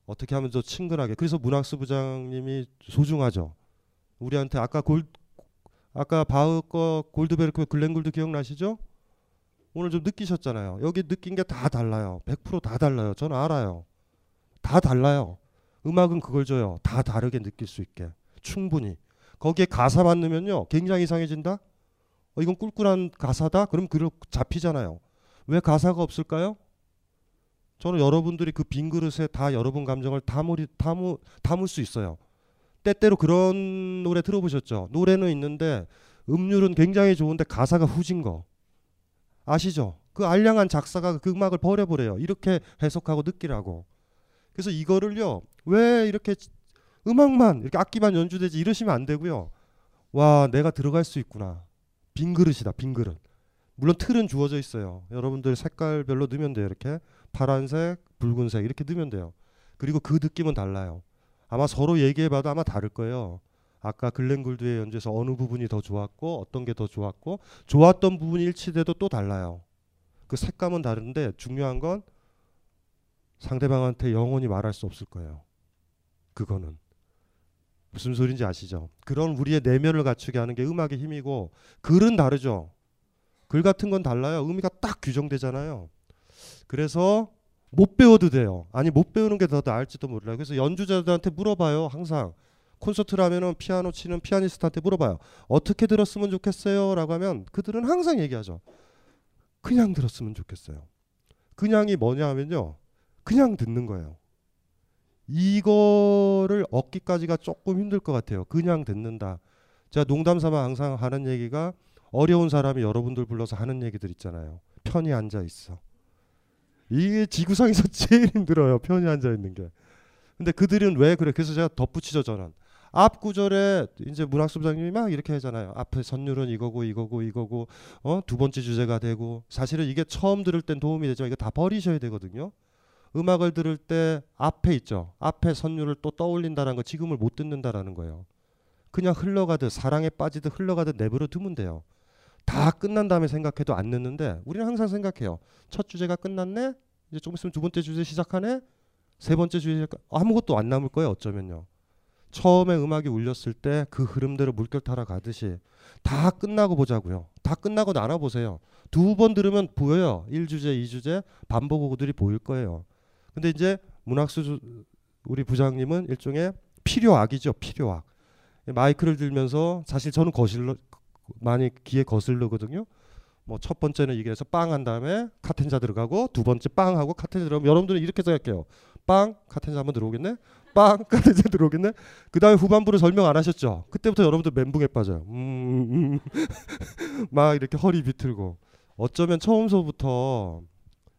어떻게 하면 더 친근하게 그래서 문학수 부장님이 소중하죠. 우리한테 아까 골 아까 바흐 거 골드베르크 글렌 골드 기억나시죠? 오늘 좀 느끼셨잖아요. 여기 느낀 게 다 달라요. 100%다 달라요. 저는 알아요. 다 달라요. 음악은 그걸 줘요. 다 다르게 느낄 수 있게. 충분히. 거기에 가사만 넣으면요. 굉장히 이상해진다? 어, 이건 꿀꿀한 가사다? 그럼 그걸 잡히잖아요. 왜 가사가 없을까요? 저는 여러분들이 그 빈 그릇에 다 여러분 감정을 담을, 담을, 담을 수 있어요. 때때로 그런 노래 들어보셨죠? 노래는 있는데 음률은 굉장히 좋은데 가사가 후진 거. 아시죠? 그 알량한 작사가 그 음악을 버려버려요. 이렇게 해석하고 느끼라고. 그래서 이거를요. 왜 이렇게 음악만 이렇게 악기만 연주되지 이러시면 안 되고요. 와 내가 들어갈 수 있구나. 빈 그릇이다. 빈 그릇. 물론 틀은 주어져 있어요. 여러분들 색깔별로 넣으면 돼요. 이렇게 파란색, 붉은색 이렇게 넣으면 돼요. 그리고 그 느낌은 달라요. 아마 서로 얘기해봐도 아마 다를 거예요. 아까 글렌 굴드의 연주에서 어느 부분이 더 좋았고 어떤 게 더 좋았고 좋았던 부분이 일치돼도 또 달라요. 그 색감은 다른데 중요한 건 상대방한테 영원히 말할 수 없을 거예요. 그거는 무슨 소리인지 아시죠? 그런 우리의 내면을 갖추게 하는 게 음악의 힘이고 글은 다르죠. 글 같은 건 달라요. 의미가 딱 규정되잖아요. 그래서 못 배워도 돼요. 아니 못 배우는 게 더 나을지도 몰라요. 그래서 연주자들한테 물어봐요. 항상 콘서트를 하면은 피아노 치는 피아니스트한테 물어봐요. 어떻게 들었으면 좋겠어요?라고 하면 그들은 항상 얘기하죠. 그냥 들었으면 좋겠어요. 그냥이 뭐냐 하면요. 그냥 듣는 거예요. 이거를 얻기까지가 조금 힘들 것 같아요. 그냥 듣는다. 제가 농담 삼아 항상 하는 얘기가 어려운 사람이 여러분들 불러서 하는 얘기들 있잖아요. 편히 앉아 있어. 이게 지구상에서 제일 힘들어요. 편히 앉아 있는 게. 근데 그들은 왜 그래? 그래서 제가 덧붙이죠 저는. 앞 구절에 이제 문학수 부장님이 막 이렇게 하잖아요. 앞에 선율은 이거고 이거고 이거고 어 두 번째 주제가 되고 사실은 이게 처음 들을 땐 도움이 되지만 이거 다 버리셔야 되거든요. 음악을 들을 때 앞에 있죠. 앞에 선율을 또 떠올린다는 거 지금을 못 듣는다라는 거예요. 그냥 흘러가듯 사랑에 빠지듯 흘러가듯 내버려 두면 돼요. 다 끝난 다음에 생각해도 안 늦는데 우리는 항상 생각해요. 첫 주제가 끝났네. 이제 좀 있으면 두 번째 주제 시작하네. 세 번째 주제 아무것도 안 남을 거예요. 어쩌면요. 처음에 음악이 울렸을 때 그 흐름대로 물결 타러 가듯이 다 끝나고 보자고요. 다 끝나고 나눠 보세요. 두 번 들으면 보여요. 1주제, 2주제 반복 오구들이 보일 거예요. 근데 이제 문학수 주- 우리 부장님은 일종의 필요악이죠. 필요악. 마이크를 들면서 사실 저는 거실러 많이 귀에 거슬르거든요. 뭐 첫 번째는 이게 해서 빵 한 다음에 카텐자 들어가고 두 번째 빵 하고 카텐자 들어가면 여러분들은 이렇게 생각해요. 빵 카텐자 한번 들어오겠네. 빵 카텐자 들어오겠네. 그 다음에 후반부를 설명 안 하셨죠. 그때부터 여러분들 멘붕에 빠져요. 음, 음. 막 이렇게 허리 비틀고 어쩌면 처음서부터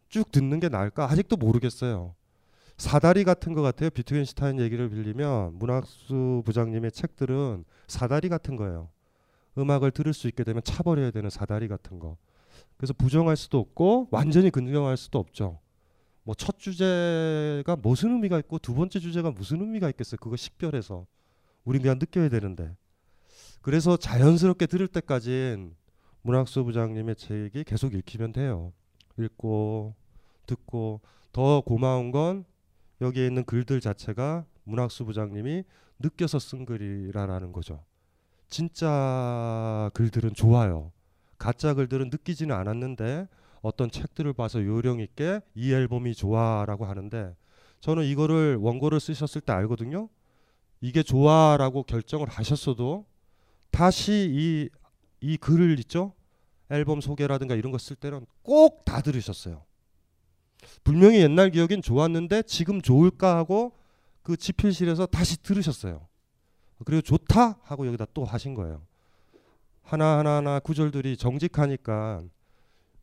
쭉 듣는 게 나을까 아직도 모르겠어요. 사다리 같은 것 같아요. 비트겐슈타인 얘기를 빌리면 문학수 부장님의 책들은 사다리 같은 거예요. 음악을 들을 수 있게 되면 차버려야 되는 사다리 같은 거. 그래서 부정할 수도 없고 완전히 긍정할 수도 없죠. 뭐 첫 주제가 무슨 의미가 있고 두 번째 주제가 무슨 의미가 있겠어요. 그거 식별해서 우린 그냥 느껴야 되는데. 그래서 자연스럽게 들을 때까진 문학수 부장님의 책이 계속 읽히면 돼요. 읽고 듣고 더 고마운 건 여기에 있는 글들 자체가 문학수 부장님이 느껴서 쓴 글이라는 거죠. 진짜 글들은 좋아요. 가짜 글들은 느끼지는 않았는데 어떤 책들을 봐서 요령 있게 이 앨범이 좋아라고 하는데 저는 이거를 원고를 쓰셨을 때 알거든요. 이게 좋아라고 결정을 하셨어도 다시 이, 이 글을 있죠. 앨범 소개라든가 이런 거 쓸 때는 꼭 다 들으셨어요. 분명히 옛날 기억엔 좋았는데 지금 좋을까 하고 그 집필실에서 다시 들으셨어요. 그리고 좋다 하고 여기다 또 하신 거예요. 하나하나 하나 구절들이 정직하니까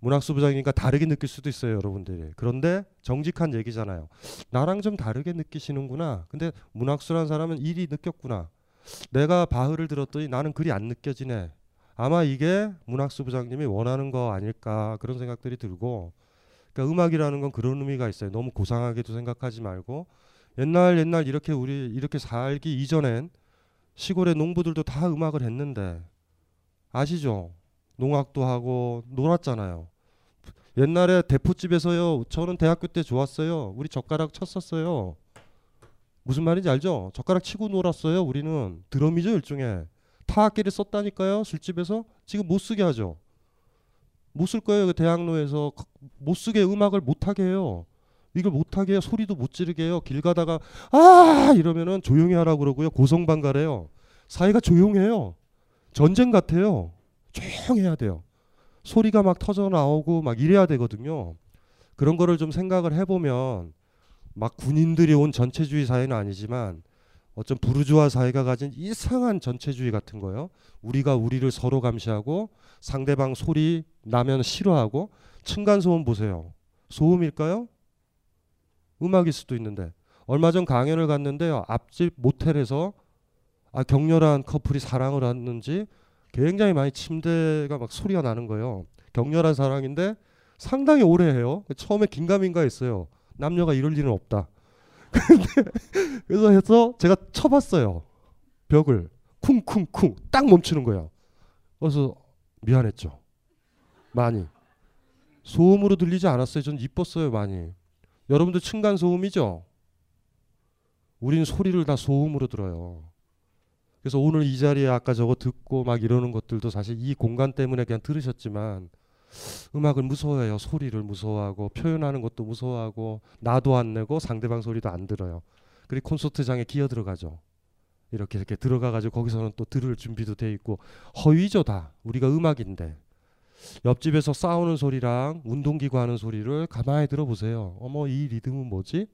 문학 수 부장이니까 다르게 느낄 수도 있어요, 여러분들이. 그런데 정직한 얘기잖아요. 나랑 좀 다르게 느끼시는구나. 근데 문학수란 사람은 일이 느꼈구나. 내가 바흐를 들었더니 나는 글이 안 느껴지네. 아마 이게 문학수 부장님이 원하는 거 아닐까 그런 생각들이 들고 그러니까 음악이라는 건 그런 의미가 있어요. 너무 고상하게도 생각하지 말고 옛날 옛날 이렇게 우리 이렇게 살기 이전엔 시골의 농부들도 다 음악을 했는데 아시죠? 농악도 하고 놀았잖아요. 옛날에 대포집에서요. 저는 대학교 때 좋았어요. 우리 젓가락 쳤었어요. 무슨 말인지 알죠? 젓가락 치고 놀았어요. 우리는 드럼이죠 일종의 타악기를 썼다니까요. 술집에서 지금 못 쓰게 하죠. 못 쓸 거예요. 그 대학로에서 못 쓰게 음악을 못 하게 해요. 이걸 못 하게 해요. 소리도 못 지르게 해요. 길 가다가 아 이러면은 조용히 하라고 그러고요. 고성방가래요. 사이가 조용해요. 전쟁 같아요. 조용해야 돼요. 소리가 막 터져 나오고 막 이래야 되거든요. 그런 거를 좀 생각을 해보면 막 군인들이 온 전체주의 사회는 아니지만 어쩜 부르주아 사회가 가진 이상한 전체주의 같은 거요. 우리가 우리를 서로 감시하고 상대방 소리 나면 싫어하고 층간 소음 보세요. 소음일까요? 음악일 수도 있는데 얼마 전 강연을 갔는데요. 앞집 모텔에서 아 격렬한 커플이 사랑을 했는지 굉장히 많이 침대가 막 소리가 나는 거예요. 격렬한 사랑인데 상당히 오래 해요. 처음에 긴가민가 했어요. 남녀가 이럴 리는 없다. 그래서 해서 제가 쳐봤어요. 벽을 쿵쿵쿵 딱 멈추는 거예요. 그래서 미안했죠. 많이 소음으로 들리지 않았어요. 전 이뻤어요 많이. 여러분들 층간 소음이죠. 우리는 소리를 다 소음으로 들어요. 그래서 오늘 이 자리에 아까 저거 듣고 막 이러는 것들도 사실 이 공간 때문에 그냥 들으셨지만 음악을 무서워해요. 소리를 무서워하고 표현하는 것도 무서워하고 나도 안 내고 상대방 소리도 안 들어요. 그리고 콘서트장에 기어 들어가죠. 이렇게 이렇게 들어가 가지고 거기서는 또 들을 준비도 돼 있고 허위죠 다. 우리가 음악인데. 옆집에서 싸우는 소리랑 운동기구 하는 소리를 가만히 들어보세요. 어머 이 리듬은 뭐지?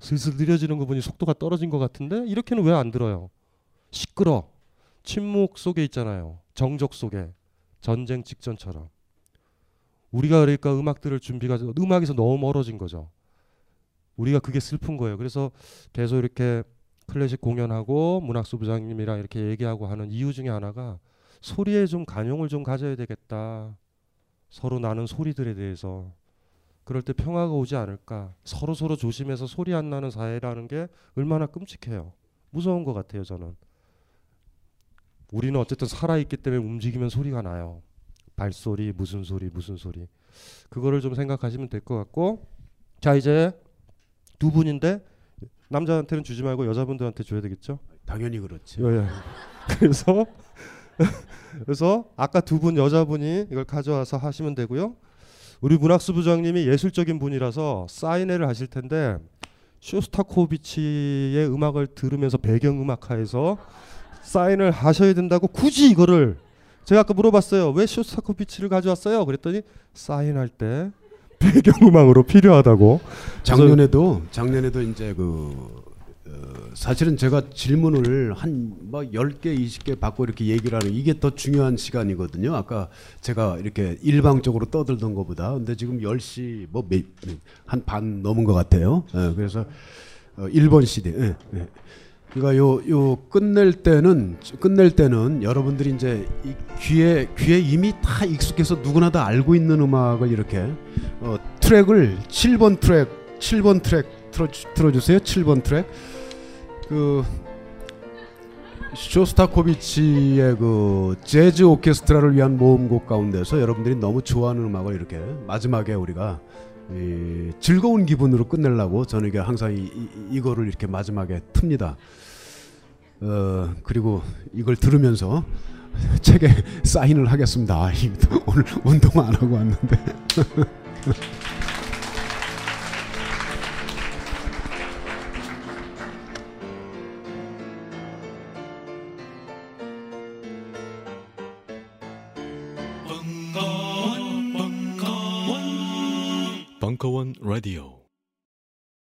슬슬 느려지는 거 보니 속도가 떨어진 것 같은데 이렇게는 왜 안 들어요? 시끄러. 침묵 속에 있잖아요. 정적 속에 전쟁 직전처럼. 우리가 그러니까 음악 들을 준비가 음악에서 너무 멀어진 거죠. 우리가 그게 슬픈 거예요. 그래서 계속 이렇게 클래식 공연하고 문학수 부장님이랑 이렇게 얘기하고 하는 이유 중에 하나가 소리에 좀 간용을 좀 가져야 되겠다. 서로 나는 소리들에 대해서 그럴 때 평화가 오지 않을까. 서로 서로 조심해서 소리 안 나는 사회라는 게 얼마나 끔찍해요. 무서운 것 같아요, 저는. 우리는 어쨌든 살아있기 때문에 움직이면 소리가 나요. 발소리, 무슨 소리, 무슨 소리. 그거를 좀 생각하시면 될 것 같고. 자, 이제 두 분인데 남자한테는 주지 말고 여자분들한테 줘야 되겠죠? 당연히 그렇죠. 예, 예. 그래서 그래서 아까 두 분 여자분이 이걸 가져와서 하시면 되고요. 우리 문학수 부장님이 예술적인 분이라서 사인회를 하실 텐데 쇼스타코비치의 음악을 들으면서 배경 음악화해서 사인을 하셔야 된다고 굳이 이거를 제가 아까 물어봤어요. 왜 쇼스타코비치를 가져왔어요? 그랬더니 사인할 때 배경 음악으로 필요하다고. 작년에도 작년에도 이제 그 어, 사실은 제가 질문을 한뭐 10개, 20개 받고 이렇게 얘기를 하는 이게 더 중요한 시간이거든요. 아까 제가 이렇게 일방적으로 떠들던 것보다. 근데 지금 10시 뭐 한 반 넘은 것 같아요. 예, 그래서 어, 1번 CD. 예, 예. 그러니까 요, 요 끝낼 때는 끝낼 때는 여러분들이 이제 이 귀에 귀에 이미 다 익숙해서 누구나 다 알고 있는 음악을 이렇게 어, 트랙을 7번 트랙 7번 트랙 틀어 틀어주세요. 7번 트랙 그 쇼스타코비치의 그 재즈 오케스트라를 위한 모음곡 가운데서 여러분들이 너무 좋아하는 음악을 이렇게 마지막에 우리가 이 즐거운 기분으로 끝내려고 저는 이게 항상 이, 이, 이 거를 이렇게 마지막에 틉니다. 어 그리고 이걸 들으면서 책에 사인을 하겠습니다. 아, 오늘 운동 안 하고 왔는데. 벙커원 라디오